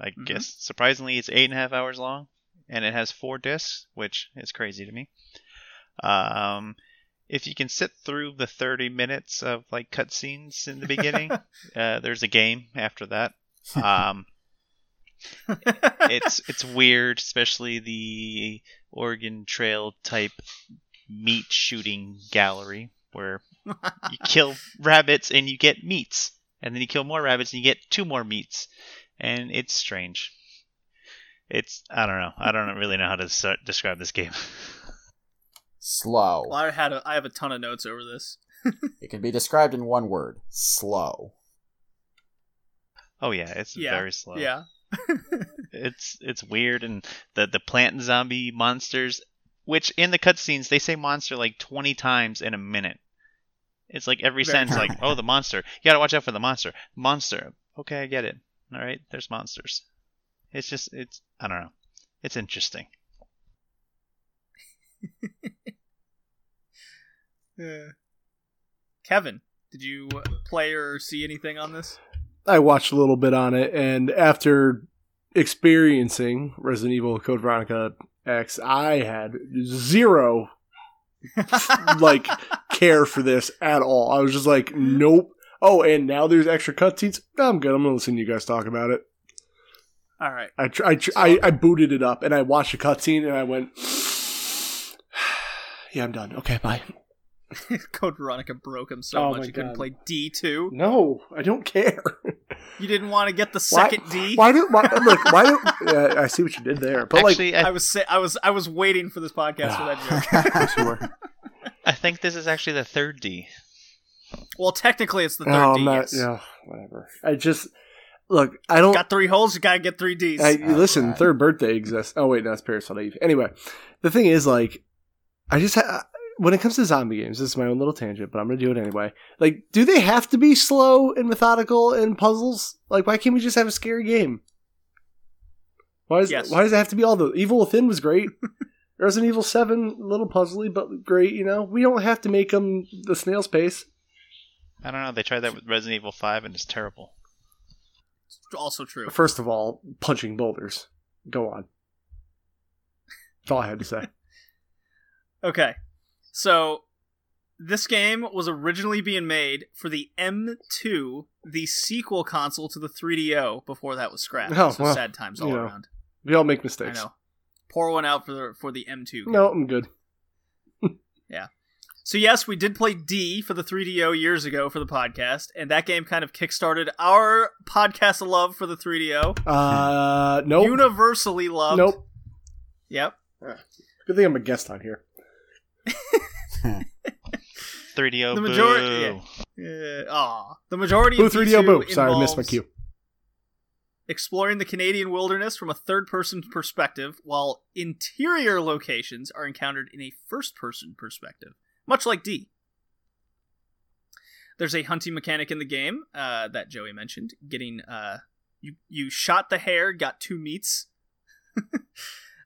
[SPEAKER 3] I
[SPEAKER 1] Mhm.
[SPEAKER 3] guess surprisingly, it's eight and a half hours long, and it has four discs, which is crazy to me. Um, if you can sit through the 30 minutes of like cutscenes in the beginning, <laughs> uh, there's a game after that. <laughs> Um, it's <laughs> it's weird, especially the Oregon Trail type meat shooting gallery where you kill rabbits and you get meats, and then you kill more rabbits and you get two more meats, and it's strange. It's I don't know. I don't really know how to s- describe this game.
[SPEAKER 4] Slow.
[SPEAKER 1] well, I had a, I have a ton of notes over this. <laughs>
[SPEAKER 4] It can be described in one word. Slow.
[SPEAKER 3] Oh yeah, it's
[SPEAKER 1] Yeah,
[SPEAKER 3] very slow.
[SPEAKER 1] Yeah. <laughs>
[SPEAKER 3] it's it's weird and the the plant and zombie monsters which in the cutscenes they say monster like 20 times in a minute it's like every
[SPEAKER 1] Very
[SPEAKER 3] sentence like <laughs> oh the monster you gotta watch out for the monster monster okay i get it all right there's monsters it's just it's i don't know it's interesting
[SPEAKER 1] Kevin, did you play or see anything on this?
[SPEAKER 2] I watched a little bit on it, and after experiencing Resident Evil Code Veronica X, I had zero <laughs> like care for this at all. I was just like, nope. Oh, and now there's extra cutscenes. I'm good. I'm gonna listen to you guys talk about it.
[SPEAKER 1] All right.
[SPEAKER 2] I tr- I, tr- I I booted it up and I watched a cutscene and I went, <sighs> "Yeah, I'm done. Okay, bye." <laughs>
[SPEAKER 1] Code Veronica broke him so
[SPEAKER 2] Oh
[SPEAKER 1] much he couldn't play D two.
[SPEAKER 2] No, I don't care.
[SPEAKER 1] You didn't want to get the
[SPEAKER 2] Why-
[SPEAKER 1] second D.
[SPEAKER 2] Why do why, look? Why do? Yeah, I see what you did there, but
[SPEAKER 3] Actually,
[SPEAKER 1] I
[SPEAKER 3] I,
[SPEAKER 1] was I was I was waiting for this podcast for that
[SPEAKER 2] ah. joke. <laughs>
[SPEAKER 3] I think this is actually the third D.
[SPEAKER 1] well, technically it's the third
[SPEAKER 2] No,
[SPEAKER 1] D.
[SPEAKER 2] I'm not.
[SPEAKER 1] yes.
[SPEAKER 2] Yeah, whatever. I just look. I don't.
[SPEAKER 1] Got three holes. You gotta get three Ds.
[SPEAKER 2] I,
[SPEAKER 4] Oh,
[SPEAKER 2] listen,
[SPEAKER 4] God.
[SPEAKER 2] third birthday exists. Oh wait, no, that's Parasite Eve. Anyway, the thing is, like, I just ha- when it comes to zombie games, this is my own little tangent, but I'm gonna do it anyway. Like, do they have to be slow and methodical and puzzles? Like, why can't we just have a scary game? Why does
[SPEAKER 1] Yes.
[SPEAKER 2] why does it have to be all the Evil Within was great. <laughs> Resident Evil Seven, a little puzzly, but great. You know, we don't have to make them the snail's pace.
[SPEAKER 3] I don't know. They tried that with Resident Evil 5 and it's terrible.
[SPEAKER 1] It's also true.
[SPEAKER 2] First of all, punching boulders. Go on. That's all I had to say. <laughs>
[SPEAKER 1] Okay, so this game was originally being made for the M2, the sequel console to the 3DO. Before that was scrapped.
[SPEAKER 2] Oh,
[SPEAKER 1] so
[SPEAKER 2] well,
[SPEAKER 1] sad times all
[SPEAKER 2] you know,
[SPEAKER 1] around.
[SPEAKER 2] We all make mistakes.
[SPEAKER 1] I know. Pour one out for the for the M2.
[SPEAKER 2] No, I'm good. <laughs> Yeah.
[SPEAKER 1] So yes, we did play D for the 3DO years ago for the podcast, and that game kind of kickstarted our podcast love for the 3DO.
[SPEAKER 2] Uh, <laughs> nope.
[SPEAKER 1] Universally loved.
[SPEAKER 2] Nope.
[SPEAKER 1] Yep.
[SPEAKER 2] Good thing I'm a guest on here. <laughs>
[SPEAKER 3] 3DO
[SPEAKER 1] The
[SPEAKER 3] boo.
[SPEAKER 1] majority- Yeah. Aw. The majority
[SPEAKER 2] Boo
[SPEAKER 1] of
[SPEAKER 2] 3DO
[SPEAKER 1] D2
[SPEAKER 2] boo. Sorry, I missed my cue.
[SPEAKER 1] Exploring the Canadian wilderness from a third-person perspective, while interior locations are encountered in a first-person perspective, much like D. There's a hunting mechanic in the game uh, that Joey mentioned. Getting uh, you you shot the hare, got two meats. <laughs>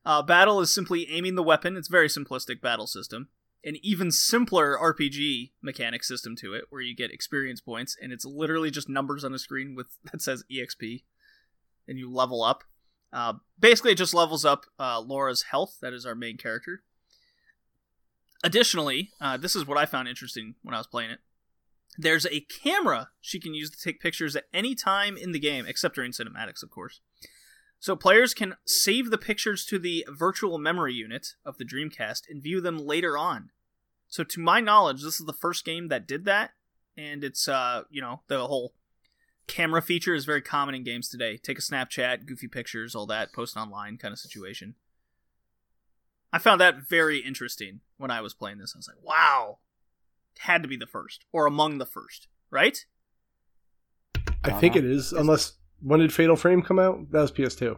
[SPEAKER 1] uh, battle is simply aiming the weapon. It's very simplistic battle system. An even simpler RPG mechanic system to it, where you get experience points, and it's literally just numbers on a screen with <laughs> that says EXP, and you level up. Uh, basically, it just levels up uh, Laura's health. That is our main character. Additionally, uh, this is what I found interesting when I was playing it. There's a camera she can use to take pictures at any time in the game, except during cinematics, of course. So players can save the pictures to the virtual memory unit of the Dreamcast and view them later on. So to my knowledge, this is the first game that did that, and it's uh, you know, the whole camera feature is very common in games today. Take a Snapchat, goofy pictures, all that, post online kind of situation. I found that very interesting when I was playing this. I was like, wow, had to be the first or among the first, right?
[SPEAKER 2] I think it is. Unless when did Fatal Frame come out? That was PS2.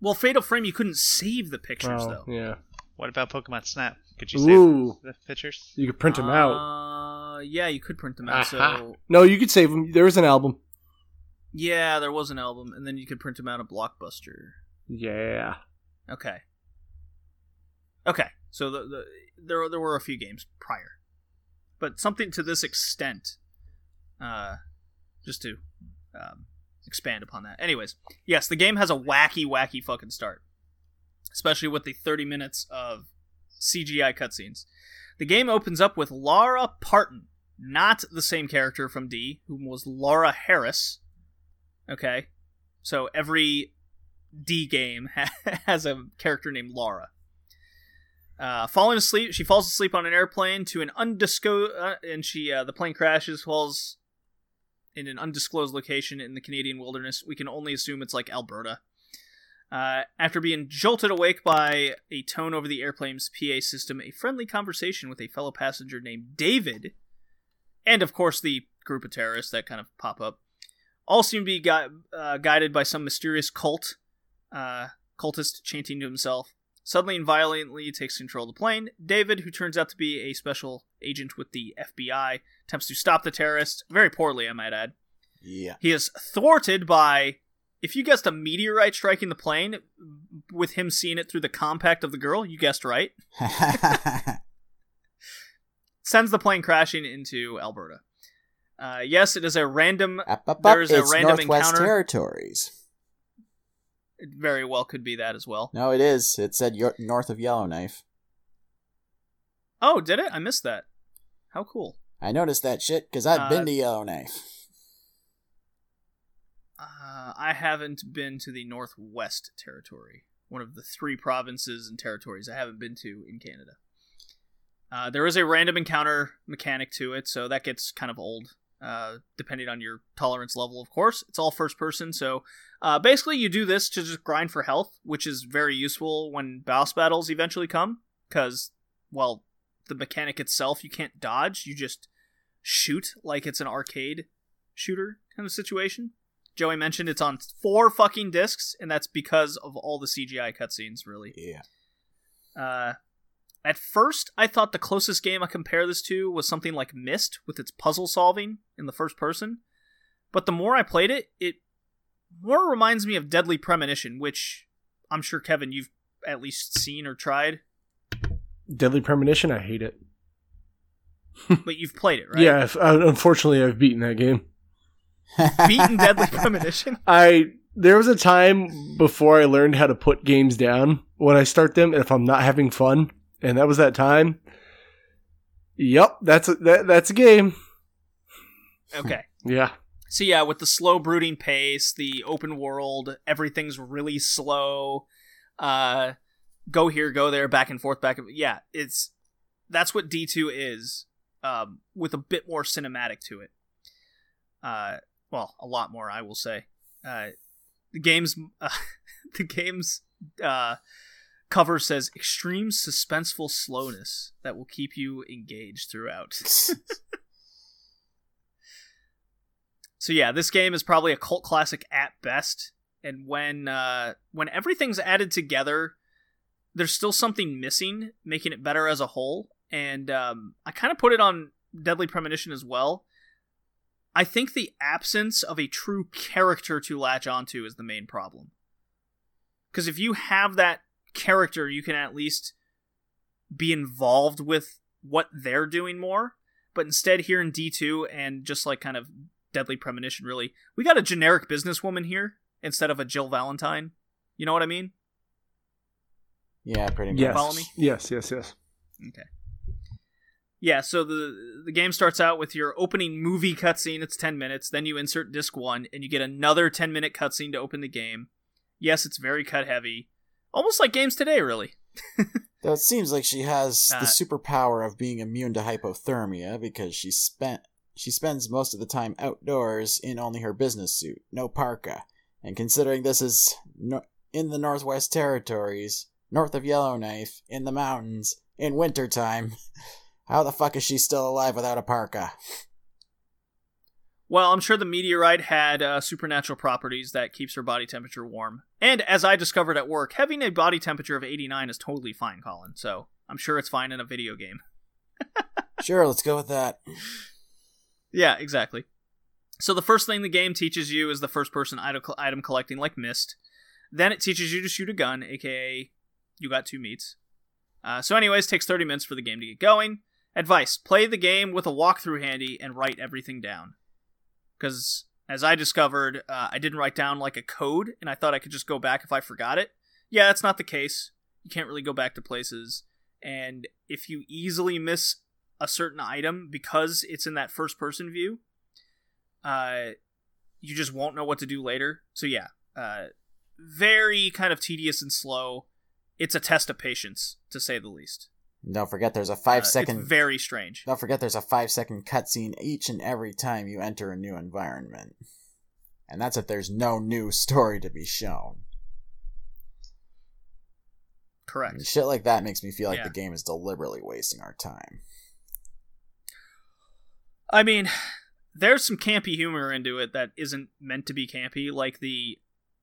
[SPEAKER 1] Well, Fatal Frame, you couldn't save the pictures
[SPEAKER 2] Oh,
[SPEAKER 1] though.
[SPEAKER 2] yeah.
[SPEAKER 3] What about Pokemon Snap? Could you save
[SPEAKER 2] Ooh,
[SPEAKER 3] the pictures?
[SPEAKER 2] you could print them out.
[SPEAKER 1] Uh, yeah, you could print them out.
[SPEAKER 2] Aha.
[SPEAKER 1] So
[SPEAKER 2] No, you could save them. There was an album.
[SPEAKER 1] yeah, there was an album, and then you could print them out a Blockbuster.
[SPEAKER 2] Yeah.
[SPEAKER 1] Okay. Okay. So the, the there there were a few games prior, but something to this extent, uh, just to um, expand upon that. Anyways, yes, the game has a wacky, wacky fucking start, especially with the thirty minutes of CGI cutscenes. The game opens up with Laura Parton, not the same character from D, who was Laura Harris. Okay, so every D game <laughs> has a character named Laura. Uh, falling asleep, she falls asleep on an airplane to an undisclosed, uh, and she uh, the plane crashes, falls in an undisclosed location in the Canadian wilderness. We can only assume it's like Alberta. Uh, after being jolted awake by a tone over the airplane's PA system, a friendly conversation with a fellow passenger named David, and of course the group of terrorists that kind of pop up, all seem to be uh, guided by some mysterious cult uh, cultist chanting to himself. Suddenly and violently takes control of the plane. David, who turns out to be a special agent with the FBI, attempts to stop the terrorist very poorly, I might add.
[SPEAKER 4] Yeah.
[SPEAKER 1] He is thwarted by, if you guessed a meteorite striking the plane, with him seeing it through the compact of the girl, you guessed right. <laughs> <laughs> Sends the plane crashing into Alberta. Uh, yes, it is a random.
[SPEAKER 4] up, up, up.
[SPEAKER 1] There's a
[SPEAKER 4] It's
[SPEAKER 1] random
[SPEAKER 4] Northwest
[SPEAKER 1] encounter.
[SPEAKER 4] Territories.
[SPEAKER 1] It very well could be that as well.
[SPEAKER 4] No, it is. It said north of Yellowknife.
[SPEAKER 1] Oh, did it? I missed that. How cool.
[SPEAKER 4] I noticed that shit because I've
[SPEAKER 1] Uh,
[SPEAKER 4] been to Yellowknife.
[SPEAKER 1] Uh, I haven't been to the Northwest Territory, one of the three provinces and territories I haven't been to in Canada. Uh, there is a random encounter mechanic to it, so that gets kind of old, uh, depending on your tolerance level, of course. It's all first person, so uh, basically you do this to just grind for health, which is very useful when boss battles eventually come, because, well, the mechanic itself, you can't dodge, you just shoot like it's an arcade shooter kind of situation. Joey mentioned it's on four fucking discs, and that's because of all the CGI cutscenes, really.
[SPEAKER 4] Yeah.
[SPEAKER 1] Uh, at first, I thought the closest game I compare this to was something like Myst with its puzzle solving in the first person. But the more I played it, it more reminds me of Deadly Premonition, which I'm sure, Kevin, you've at least seen or tried,
[SPEAKER 2] Deadly Premonition, I hate it. <laughs>
[SPEAKER 1] but you've played it, right?
[SPEAKER 2] Yeah, I've, uh, unfortunately, I've beaten that game. <laughs>
[SPEAKER 1] Beaten Deadly Premonition? <laughs>
[SPEAKER 2] I there was a time before I learned how to put games down when I start them, if I'm not having fun, and that was that time. Yep, that's a, that, that's a game.
[SPEAKER 1] Okay.
[SPEAKER 2] Yeah,
[SPEAKER 1] So yeah, with the slow brooding pace, the open world, everything's really slow. Uh go here, go there, back and forth, back and yeah, it's that's what D2 is um with a bit more cinematic to it. Uh well, a lot more, I will say. Uh the game's <laughs> uh, the game's uh cover says extreme suspenseful slowness that will keep you engaged throughout. <laughs> So yeah, this game is probably a cult classic at best. And when uh, when everything's added together, there's still something missing, making it better as a whole. And um, I kind of put it on Deadly Premonition as well. I think the absence of a true character to latch onto is the main problem. Because if you have that character, you can at least be involved with what they're doing more. But instead, here in D2 and just like kind of Deadly Premonition, really, we got a generic businesswoman here instead of a Jill Valentine. You know what I mean?
[SPEAKER 4] Yeah, pretty much.
[SPEAKER 2] yes,
[SPEAKER 1] Follow me?
[SPEAKER 2] yes, yes, yes.
[SPEAKER 1] Okay. Yeah, so the the game starts out with your opening movie cutscene. It's ten minutes. Then you insert disc one, and you get another ten minute cutscene to open the game. Yes, it's very cut heavy, almost like games today, really. <laughs>
[SPEAKER 4] Though it seems like she has
[SPEAKER 1] Uh,
[SPEAKER 4] the superpower of being immune to hypothermia because she spent she spends most of the time outdoors in only her business suit, no parka. And considering this is no- in the Northwest Territories, north of Yellowknife, in the mountains, in wintertime, <laughs> how the fuck is she still alive without a parka?
[SPEAKER 1] Well, I'm sure the meteorite had uh, supernatural properties that keeps her body temperature warm. And as I discovered at work, having a body temperature of 89 is totally fine, Colin. So I'm sure it's fine in a video game. <laughs>
[SPEAKER 4] Sure, let's go with that.
[SPEAKER 1] Yeah, exactly. So the first thing the game teaches you is the first person item item collecting like Myst. Then it teaches you to shoot a gun, aka you got two meats. Uh, so anyways, takes 30 minutes for the game to get going. Advice, play the game with a walkthrough handy and write everything down. Because as I discovered, uh, I didn't write down like a code and I thought I could just go back if I forgot it. Yeah, that's not the case. You can't really go back to places. And if you easily miss a certain item because it's in that first person view, uh, you just won't know what to do later. So yeah, uh, very kind of tedious and slow. It's a test of patience, to say the least.
[SPEAKER 4] And don't forget there's a
[SPEAKER 1] Uh,
[SPEAKER 4] five
[SPEAKER 1] it's
[SPEAKER 4] second
[SPEAKER 1] very strange.
[SPEAKER 4] Don't forget there's a five second cutscene each and every time you enter a new environment. And that's if there's no new story to be shown.
[SPEAKER 1] Correct.
[SPEAKER 4] And shit like that makes me feel like
[SPEAKER 1] Yeah.
[SPEAKER 4] the game is deliberately wasting our time.
[SPEAKER 1] I mean, there's some campy humor into it that isn't meant to be campy, like the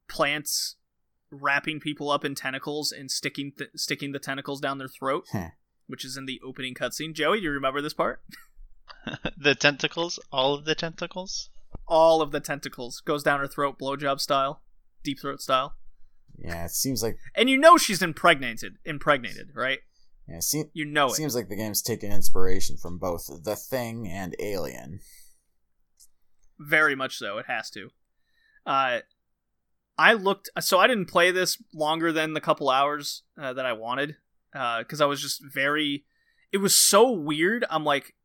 [SPEAKER 1] plants wrapping people up in tentacles and sticking th- sticking the tentacles down their throat,
[SPEAKER 4] Heh.
[SPEAKER 1] which is in the opening cutscene. Joey, do you remember this part? <laughs> <laughs>
[SPEAKER 3] the tentacles, all of the tentacles.
[SPEAKER 1] All of the tentacles goes down her throat, blowjob style, deep throat style,
[SPEAKER 4] yeah, it seems like
[SPEAKER 1] and you know she's impregnated, impregnated, right?
[SPEAKER 4] yeah, it seem,
[SPEAKER 1] You know it.
[SPEAKER 4] seems like the game's taking inspiration from both The Thing and Alien.
[SPEAKER 1] Very much so. It has to. Uh, I looked. So I didn't play this longer than the couple hours uh, that I wanted because I was just very. It was so weird. I'm like,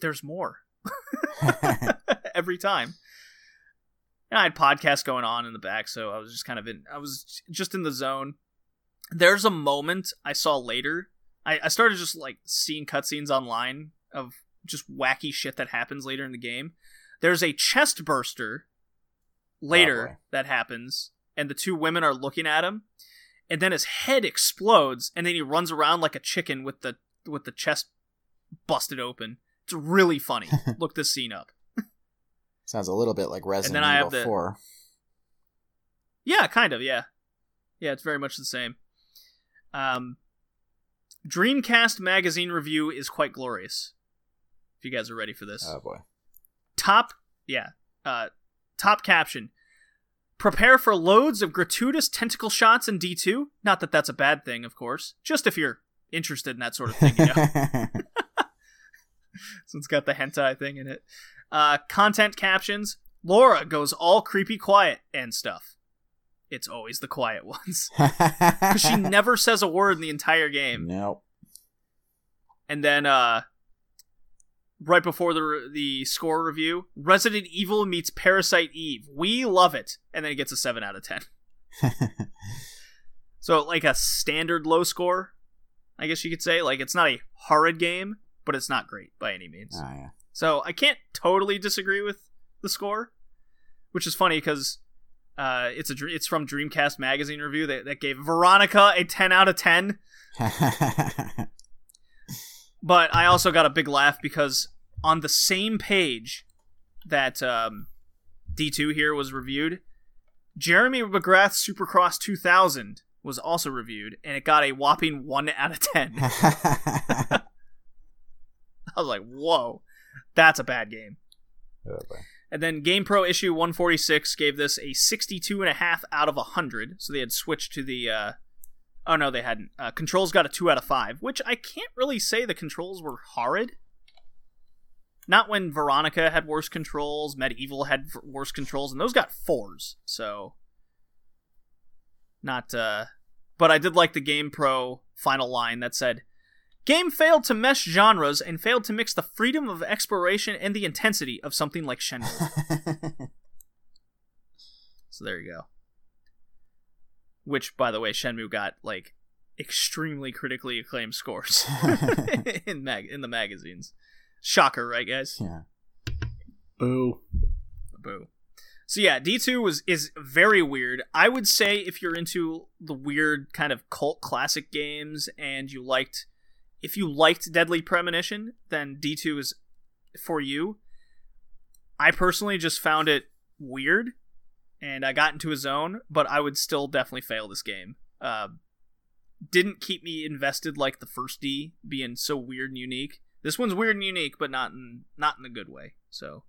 [SPEAKER 1] there's more <laughs> <laughs> every time. and I had podcasts going on in the back, so I was just kind of in. I was just in the zone. There's a moment I saw later. I, I started just like seeing cutscenes online of just wacky shit that happens later in the game. There's a chest burster later
[SPEAKER 4] boy.
[SPEAKER 1] that happens, and the two women are looking at him, and then his head explodes, and then he runs around like a chicken with the with the chest busted open. It's really funny. <laughs> Look this scene up.
[SPEAKER 4] Sounds a little bit like Resident
[SPEAKER 1] then I have
[SPEAKER 4] Evil
[SPEAKER 1] the-
[SPEAKER 4] 4.
[SPEAKER 1] Yeah, kind of. Yeah, yeah, it's very much the same. Um, Dreamcast magazine review is quite glorious. If you guys are ready for this,
[SPEAKER 4] Oh boy.
[SPEAKER 1] top yeah, uh, top caption: Prepare for loads of gratuitous tentacle shots in D two. Not that that's a bad thing, of course. Just if you're interested in that sort of thing, you know. <laughs> <laughs> so it's got the hentai thing in it. Uh, content captions: Laura goes all creepy quiet and stuff. It's always the quiet ones. Because <laughs> she never says a word in the entire game.
[SPEAKER 4] Nope.
[SPEAKER 1] And then, uh, right before the the score review, Resident Evil meets Parasite Eve. We love it, and then it gets a seven out of ten. <laughs> So like a standard low score, I guess you could say. Like it's not a horrid game, but it's not great by any means.
[SPEAKER 4] oh yeah.
[SPEAKER 1] So I can't totally disagree with the score, which is funny because uh, it's a it's from Dreamcast Magazine review that, that gave Veronica a ten out of ten. <laughs> But I also got a big laugh because on the same page that um, D2 here was reviewed, Jeremy McGrath's Supercross 2000 was also reviewed, and it got a whopping 1 out of 10. <laughs> <laughs> I was like, whoa, that's a bad game.
[SPEAKER 4] oh.
[SPEAKER 1] And then GamePro issue 146 gave this a 62.5 out of 100. So they had switched to the. Uh, oh, no, they hadn't. Uh, controls got a 2 out of 5, which I can't really say the controls were horrid. Not when Veronica had worse controls, MediEvil had worse controls, and those got 4s. So. Not. uh But I did like the GamePro final line that said. Game failed to mesh genres and failed to mix the freedom of exploration and the intensity of something like Shenmue. <laughs> so there you go. Which, by the way, Shenmue got like extremely critically acclaimed scores <laughs> <laughs> in mag in the magazines. Shocker, right, guys?
[SPEAKER 4] yeah.
[SPEAKER 2] Boo.
[SPEAKER 1] Boo. So yeah, D two was is very weird. I would say if you're into the weird kind of cult classic games and you liked, if you liked Deadly Premonition, then D two is for you. I personally just found it weird, and I got into a zone, but I would still definitely fail this game. Uh, didn't keep me invested like the first D, being so weird and unique. This one's weird and unique, but not in not in a good way. So.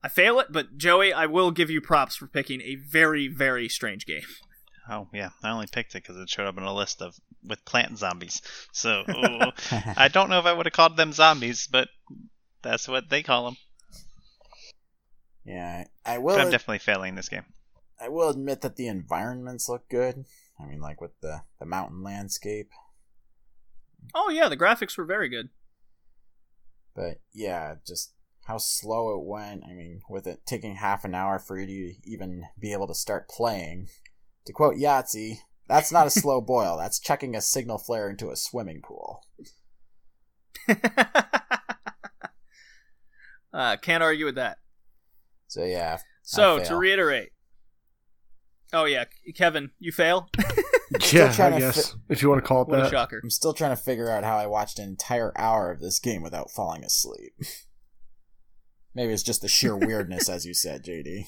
[SPEAKER 1] I fail it, but Joey, I will give you props for picking a very, very strange game. <laughs>
[SPEAKER 3] Oh yeah, I only picked it because it showed up in a list of with plant zombies. So ooh, <laughs> I don't know if I would have called them zombies, but that's what they call them.
[SPEAKER 4] Yeah. I
[SPEAKER 3] But
[SPEAKER 4] will.
[SPEAKER 3] I'm definitely failing this game.
[SPEAKER 4] I will admit that the environments look good. I mean, like with the the mountain landscape.
[SPEAKER 1] Oh yeah, the graphics were very good.
[SPEAKER 4] But yeah, just how slow it went. I mean, with it taking half an hour for you to even be able to start playing. To quote Yahtzee, that's not a <laughs> slow boil. That's checking a signal flare into a swimming pool. <laughs>
[SPEAKER 1] uh, can't argue with that.
[SPEAKER 4] So yeah,
[SPEAKER 1] So
[SPEAKER 4] I
[SPEAKER 1] to reiterate. Oh yeah, Kevin, you fail. <laughs>
[SPEAKER 2] Yeah, I guess
[SPEAKER 4] fi-
[SPEAKER 2] if you want to call it
[SPEAKER 1] What a
[SPEAKER 2] that.
[SPEAKER 1] shocker.
[SPEAKER 4] I'm still trying to figure out how I watched an entire hour of this game without falling asleep. <laughs> Maybe it's just the sheer <laughs> weirdness, as you said, JD.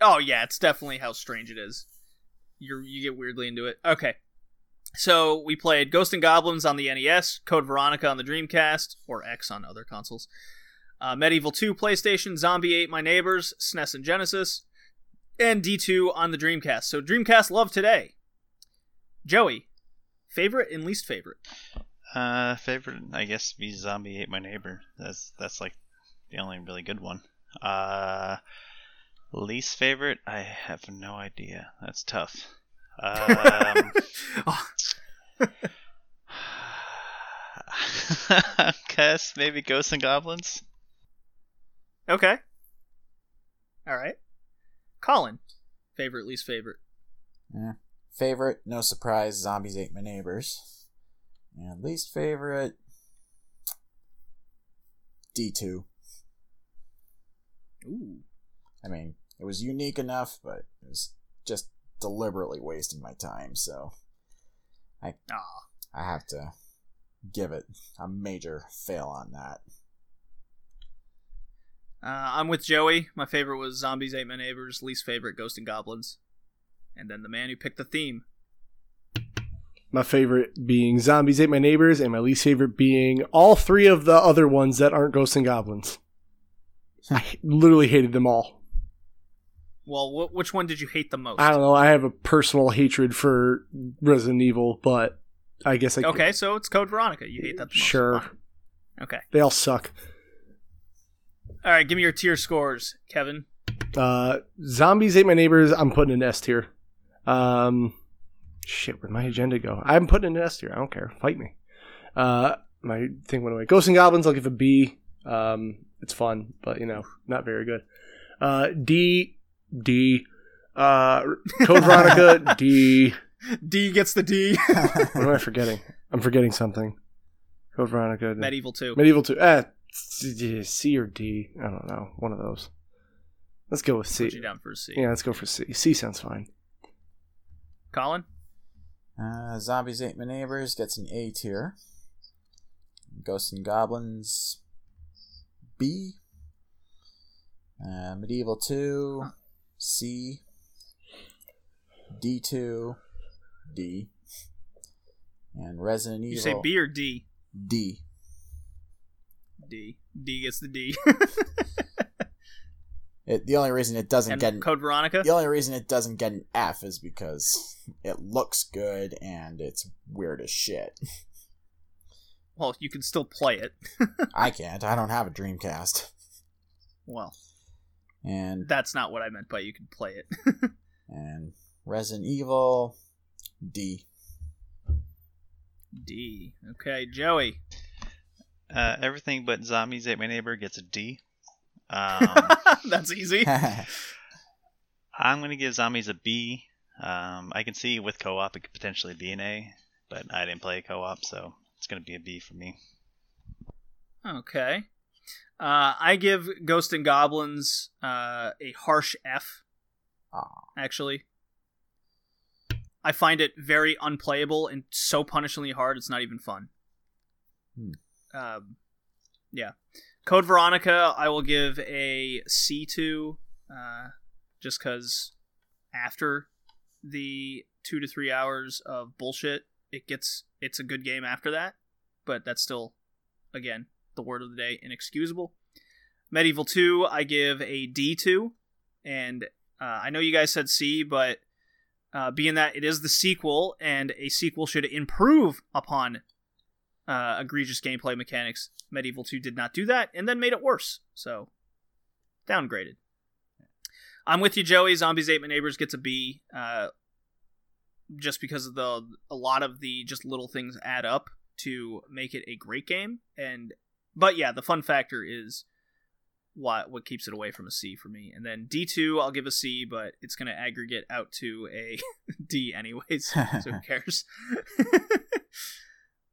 [SPEAKER 1] Oh yeah, it's definitely how strange it is. You you get weirdly into it. Okay. So we played Ghost 'n Goblins on the NES, Code Veronica on the Dreamcast, or X on other consoles. Uh, MediEvil 2 PlayStation, Zombie Ate My Neighbors, SNES and Genesis, and D2 on the Dreamcast. So Dreamcast love today. Joey, favorite and least favorite.
[SPEAKER 3] Uh, favorite, I guess, be Zombie Ate My Neighbor. That's that's like the only really good one. Uh, least favorite, I have no idea. That's tough. Um, <laughs> <sighs> <sighs>
[SPEAKER 1] Oh,
[SPEAKER 3] guess maybe Ghosts 'n Goblins.
[SPEAKER 1] Okay. All right. Colin, favorite, least favorite.
[SPEAKER 4] Yeah. Favorite, no surprise, zombies ate my neighbors. And least favorite, D2.
[SPEAKER 1] Ooh.
[SPEAKER 4] I mean, it was unique enough, but it was just deliberately wasting my time, so
[SPEAKER 1] Ah.
[SPEAKER 4] I have to give it a major fail on that.
[SPEAKER 1] Uh, I'm with Joey. My favorite was Zombies Ate My Neighbors. Least favorite, Ghost 'n Goblins. And then the man who picked the theme.
[SPEAKER 2] My favorite being Zombies Ate My Neighbors, and my least favorite being all three of the other ones that aren't Ghosts 'n Goblins. I literally hated them all.
[SPEAKER 1] Well, wh- which one did you hate the most?
[SPEAKER 2] I don't know. I have a personal hatred for Resident Evil, but I guess I
[SPEAKER 1] Okay, so it's Code Veronica. You hate that the most.
[SPEAKER 2] Sure.
[SPEAKER 1] Fine. Okay.
[SPEAKER 2] They all suck.
[SPEAKER 1] All right, give me your tier scores, Kevin.
[SPEAKER 2] Uh, Zombies Ate My Neighbors. I'm putting an S tier. Um, shit, where'd my agenda go? I'm putting an S tier. I don't care. Fight me. Uh, my thing went away. Ghosts 'n Goblins. I'll give a B. Um, it's fun, but you know, not very good. Uh, D, D. Uh, Code Veronica. D. <laughs>
[SPEAKER 1] D gets the D.
[SPEAKER 2] What am I forgetting? I'm forgetting something. Code Veronica.
[SPEAKER 1] MediEvil 2.
[SPEAKER 2] MediEvil 2. Eh, C C or D. I don't know. One of those. Let's go with C.
[SPEAKER 1] Put you down for a C.
[SPEAKER 2] Yeah, let's go for C. C sounds fine.
[SPEAKER 1] Colin?
[SPEAKER 4] Uh, Zombies Ate My Neighbors gets an A tier. Ghosts 'n Goblins, B. Uh, MediEvil 2, C. D2, D. And Resident Evil.
[SPEAKER 1] You say B or D?
[SPEAKER 4] D.
[SPEAKER 1] D. D gets the D. <laughs>
[SPEAKER 4] It, the only reason it doesn't
[SPEAKER 1] and
[SPEAKER 4] get an,
[SPEAKER 1] Code Veronica?
[SPEAKER 4] the only reason it doesn't get an F is because it looks good and it's weird as shit. <laughs>
[SPEAKER 1] Well, you can still play it. <laughs>
[SPEAKER 4] I can't. I don't have a Dreamcast.
[SPEAKER 1] Well,
[SPEAKER 4] And
[SPEAKER 1] that's not what I meant by you can play it.
[SPEAKER 4] and Resident Evil D.
[SPEAKER 1] D. Okay, Joey.
[SPEAKER 3] Uh, everything but zombies ate my neighbor gets a D. <laughs> Um,
[SPEAKER 1] That's easy. <laughs>
[SPEAKER 3] I'm gonna give zombies a B. Um, I can see with co-op it could potentially be an A, but I didn't play co-op, so it's gonna be a B for me.
[SPEAKER 1] Okay. Uh, I give Ghost 'n Goblins uh, a harsh F. Actually, I find it very unplayable and so punishingly hard. It's not even fun.
[SPEAKER 4] Hmm.
[SPEAKER 1] Um, yeah. Code Veronica, I will give a C two, uh, just because after the two to three hours of bullshit, it gets it's a good game after that. But that's still, again, the word of the day, inexcusable. MediEvil 2, I give a D two, and uh, I know you guys said C, but uh, being that it is the sequel, and a sequel should improve upon uh, egregious gameplay mechanics, MediEvil 2 did not do that, and then made it worse. So, downgraded. I'm with you, Joey. Zombies Ate My Neighbors gets a B, uh, just because of the a lot of the just little things add up to make it a great game. And but yeah, the fun factor is what what keeps it away from a C for me. And then D2, I'll give a C, but it's going to aggregate out to a <laughs> D anyways. so who <laughs> cares? <laughs>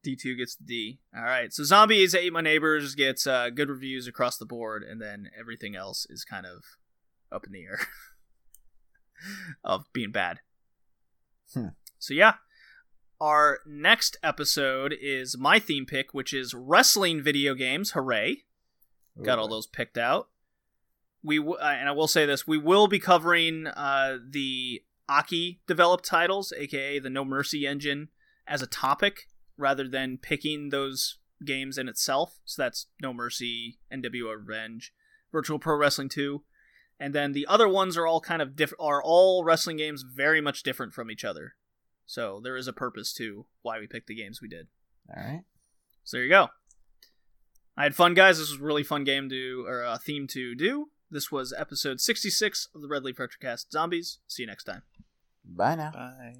[SPEAKER 1] D2 gets the D. All right. So Zombies Ate My Neighbors gets uh, good reviews across the board, and then everything else is kind of up in the air <laughs> of being bad.
[SPEAKER 4] Hmm.
[SPEAKER 1] So yeah. Our next episode is my theme pick, which is wrestling video games. Hooray! Got all those picked out. We w- uh, and I will say this: we will be covering uh, the Aki developed titles, aka the No Mercy engine, as a topic rather than picking those games in itself. So that's No Mercy, NWO Revenge, Virtual Pro Wrestling 2, and then the other ones are all kind of diff- are all wrestling games very much different from each other. So there is a purpose to why we picked the games we did.
[SPEAKER 4] All right.
[SPEAKER 1] So there you go. I had fun, guys. This was a really fun game to or a theme to do. This was episode 66 of the Red Leaf Retrocast Zombies. See you next time.
[SPEAKER 4] Bye now.
[SPEAKER 3] Bye.